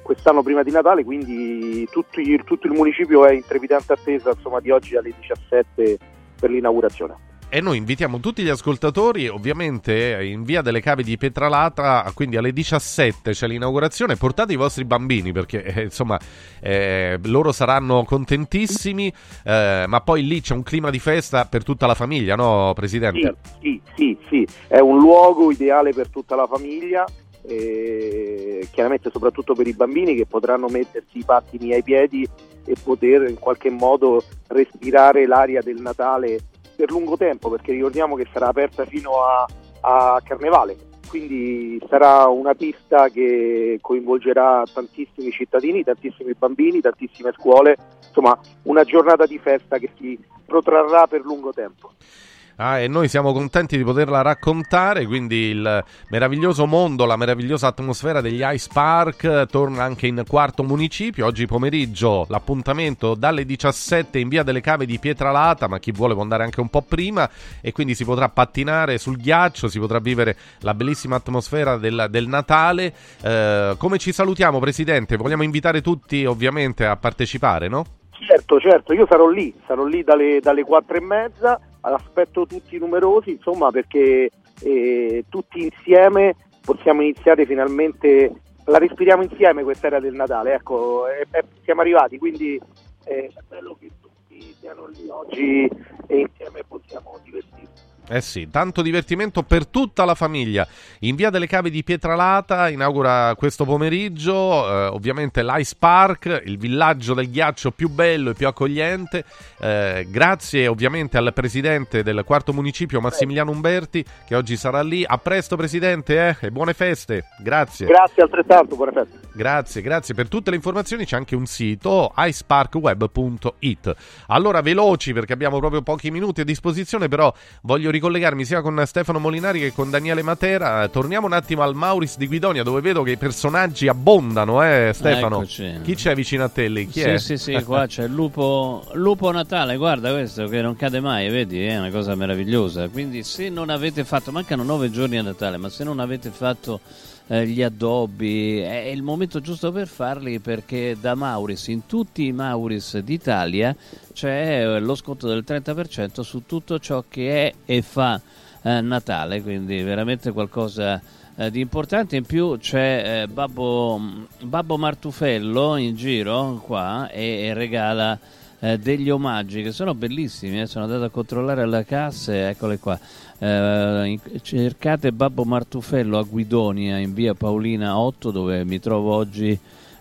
quest'anno prima di Natale, quindi tutti- tutto il municipio è in trepidante attesa insomma, di oggi alle 17 per l'inaugurazione. E noi invitiamo tutti gli ascoltatori, ovviamente in via delle cave di Pietralata, quindi alle 17 c'è l'inaugurazione. Portate i vostri bambini perché eh, insomma eh, loro saranno contentissimi, eh, ma poi lì c'è un clima di festa per tutta la famiglia, no, Presidente? Sì, sì, sì, è un luogo ideale per tutta la famiglia, eh, chiaramente soprattutto per i bambini che potranno mettersi i pattini ai piedi e poter in qualche modo respirare l'aria del Natale per lungo tempo, perché ricordiamo che sarà aperta fino a, a Carnevale, quindi sarà una pista che coinvolgerà tantissimi cittadini, tantissimi bambini, tantissime scuole, insomma una giornata di festa che si protrarrà per lungo tempo. Ah, e noi siamo contenti di poterla raccontare, quindi il meraviglioso mondo, la meravigliosa atmosfera degli Ice Park torna anche in quarto municipio. Oggi pomeriggio l'appuntamento dalle 17 in via delle cave di Pietralata, ma chi vuole può andare anche un po' prima e quindi si potrà pattinare sul ghiaccio, si potrà vivere la bellissima atmosfera del, del Natale. Eh, come ci salutiamo, Presidente? Vogliamo invitare tutti ovviamente a partecipare, no? Certo, certo, io sarò lì, sarò lì dalle, 4 e mezza, aspetto tutti numerosi, insomma, perché eh, tutti insieme possiamo iniziare finalmente, la respiriamo insieme questa era del Natale, ecco, eh, eh, siamo arrivati, quindi eh, è bello che tutti siano lì oggi e insieme possiamo divertirci. Eh sì, tanto divertimento per tutta la famiglia. In via delle cave di Pietralata inaugura questo pomeriggio, eh, ovviamente l'Ice Park, il villaggio del ghiaccio più bello e più accogliente. Eh, grazie ovviamente al presidente del quarto municipio Massimiliano Umberti che oggi sarà lì. A presto presidente eh, e buone feste. Grazie. Grazie altrettanto, buone feste. Grazie, grazie. Per tutte le informazioni c'è anche un sito iceparkweb.it. Allora veloci perché abbiamo proprio pochi minuti a disposizione, però voglio ricollegarmi sia con Stefano Molinari che con Daniele Matera. Torniamo un attimo al Mauris di Guidonia dove vedo che i personaggi abbondano, eh Stefano. Eccoci. Chi c'è vicino a te lì? Chi sì, è? sì, sì, qua c'è il lupo, lupo Natale, guarda questo che non cade mai, vedi, è una cosa meravigliosa. Quindi se non avete fatto, mancano nove giorni a Natale, ma se non avete fatto eh, gli addobbi, è il momento giusto per farli perché da Mauris, in tutti i Mauris d'Italia, c'è eh, lo sconto del 30% su tutto ciò che è e fa eh, Natale, quindi veramente qualcosa eh, di importante. In più c'è eh, Babbo, Babbo Martufello in giro qua e, e regala eh, degli omaggi che sono bellissimi. Sono andato a controllare alle casse, eccole qua. Eh, cercate Babbo Martufello a Guidonia in via Paolina 8 dove mi trovo oggi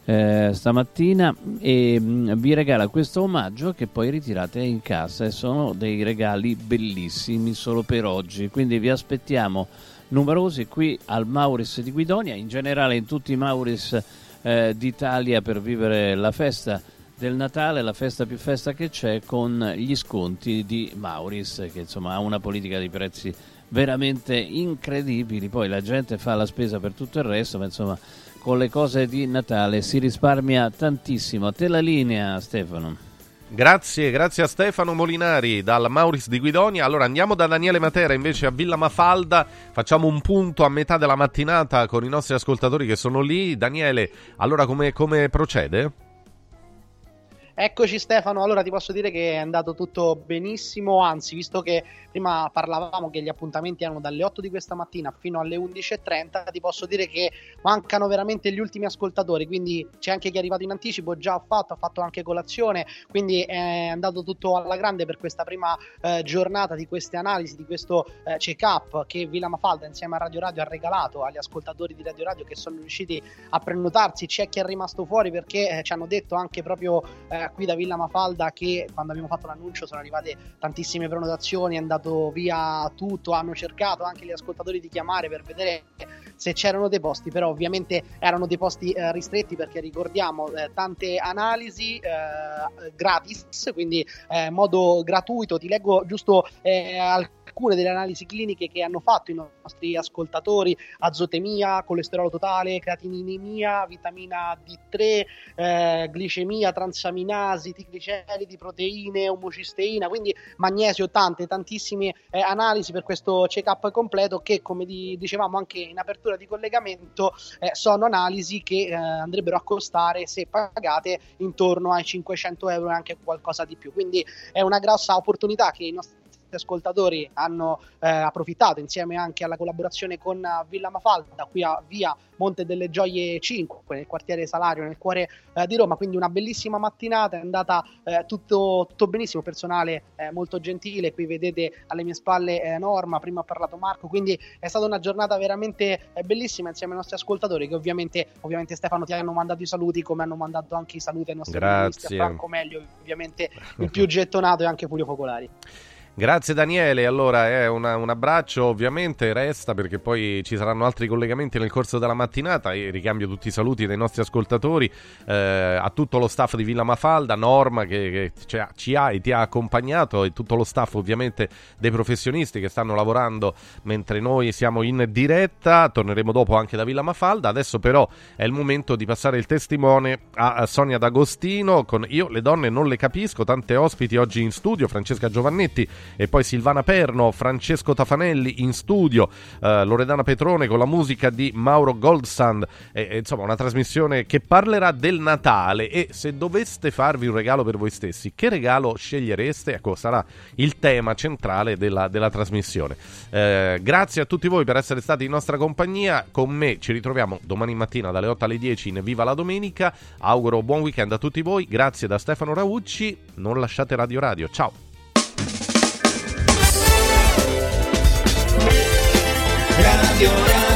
eh, stamattina e mh, vi regala questo omaggio che poi ritirate in casa e sono dei regali bellissimi solo per oggi. Quindi vi aspettiamo numerosi qui al Mauris di Guidonia in generale in tutti i Mauris eh, d'Italia per vivere la festa del Natale, la festa più festa che c'è con gli sconti di Mauris che insomma ha una politica di prezzi veramente incredibili poi la gente fa la spesa per tutto il resto ma insomma con le cose di Natale si risparmia tantissimo. A te la linea, Stefano. Grazie, grazie a Stefano Molinari dal Mauris di Guidonia. Allora andiamo da Daniele Matera invece a Villa Mafalda, facciamo un punto a metà della mattinata con i nostri ascoltatori che sono lì. Daniele, allora come, come procede? Eccoci Stefano, allora ti posso dire che è andato tutto benissimo, anzi visto che prima parlavamo che gli appuntamenti erano dalle 8 di questa mattina fino alle 11.30, ti posso dire che mancano veramente gli ultimi ascoltatori, quindi c'è anche chi è arrivato in anticipo, già ha fatto, ha fatto anche colazione, quindi è andato tutto alla grande per questa prima eh, giornata di queste analisi, di questo eh, check-up che Villa Mafalda insieme a Radio Radio ha regalato agli ascoltatori di Radio Radio che sono riusciti a prenotarsi, c'è chi è rimasto fuori perché eh, ci hanno detto anche proprio eh, qui da Villa Mafalda che quando abbiamo fatto l'annuncio sono arrivate tantissime prenotazioni, è andato via tutto, hanno cercato anche gli ascoltatori di chiamare per vedere se c'erano dei posti, però ovviamente erano dei posti eh, ristretti perché ricordiamo eh, tante analisi eh, gratis, quindi in modo gratuito, ti leggo giusto alcune delle analisi cliniche che hanno fatto i nostri ascoltatori, azotemia, colesterolo totale, creatininemia, vitamina D3, eh, glicemia, transaminasi, trigliceridi, proteine, omocisteina, quindi magnesio, tante, tantissime eh, analisi per questo check-up completo che come di, dicevamo anche in apertura di collegamento eh, sono analisi che eh, andrebbero a costare se pagate intorno ai 500 euro e anche qualcosa di più, quindi è una grossa opportunità che i nostri ascoltatori hanno eh, approfittato insieme anche alla collaborazione con Villa Mafalda qui a via Monte delle Gioie 5 nel quartiere Salario nel cuore eh, di Roma. Quindi una bellissima mattinata è andata eh, tutto, tutto, benissimo personale eh, molto gentile. Qui vedete alle mie spalle eh, Norma prima ha parlato Marco. Quindi è stata una giornata veramente eh, bellissima insieme ai nostri ascoltatori che ovviamente, ovviamente Stefano ti hanno mandato i saluti come hanno mandato anche i saluti ai nostri Grazie. Franco Meglio ovviamente il più gettonato e anche Pulio Focolari Grazie Daniele, allora eh, una, un abbraccio ovviamente resta perché poi ci saranno altri collegamenti nel corso della mattinata e ricambio tutti i saluti dei nostri ascoltatori eh, a tutto lo staff di Villa Mafalda, Norma che, che ci ha e ti ha accompagnato e tutto lo staff ovviamente dei professionisti che stanno lavorando mentre noi siamo in diretta, torneremo dopo anche da Villa Mafalda, adesso però è il momento di passare il testimone a Sonia D'Agostino. Con Io le donne non le capisco, tante ospiti oggi in studio, Francesca Giovannetti e poi Silvana Perno, Francesco Tafanelli in studio, eh, Loredana Petrone con la musica di Mauro Goldsand, e, e, insomma una trasmissione che parlerà del Natale. E se doveste farvi un regalo per voi stessi, che regalo scegliereste? Ecco, sarà il tema centrale della, della trasmissione. Eh, grazie a tutti voi per essere stati in nostra compagnia, con me ci ritroviamo domani mattina dalle 8 alle 10 in Viva la Domenica, auguro buon weekend a tutti voi, grazie da Stefano Raucci, non lasciate Radio Radio, ciao! Radio Radio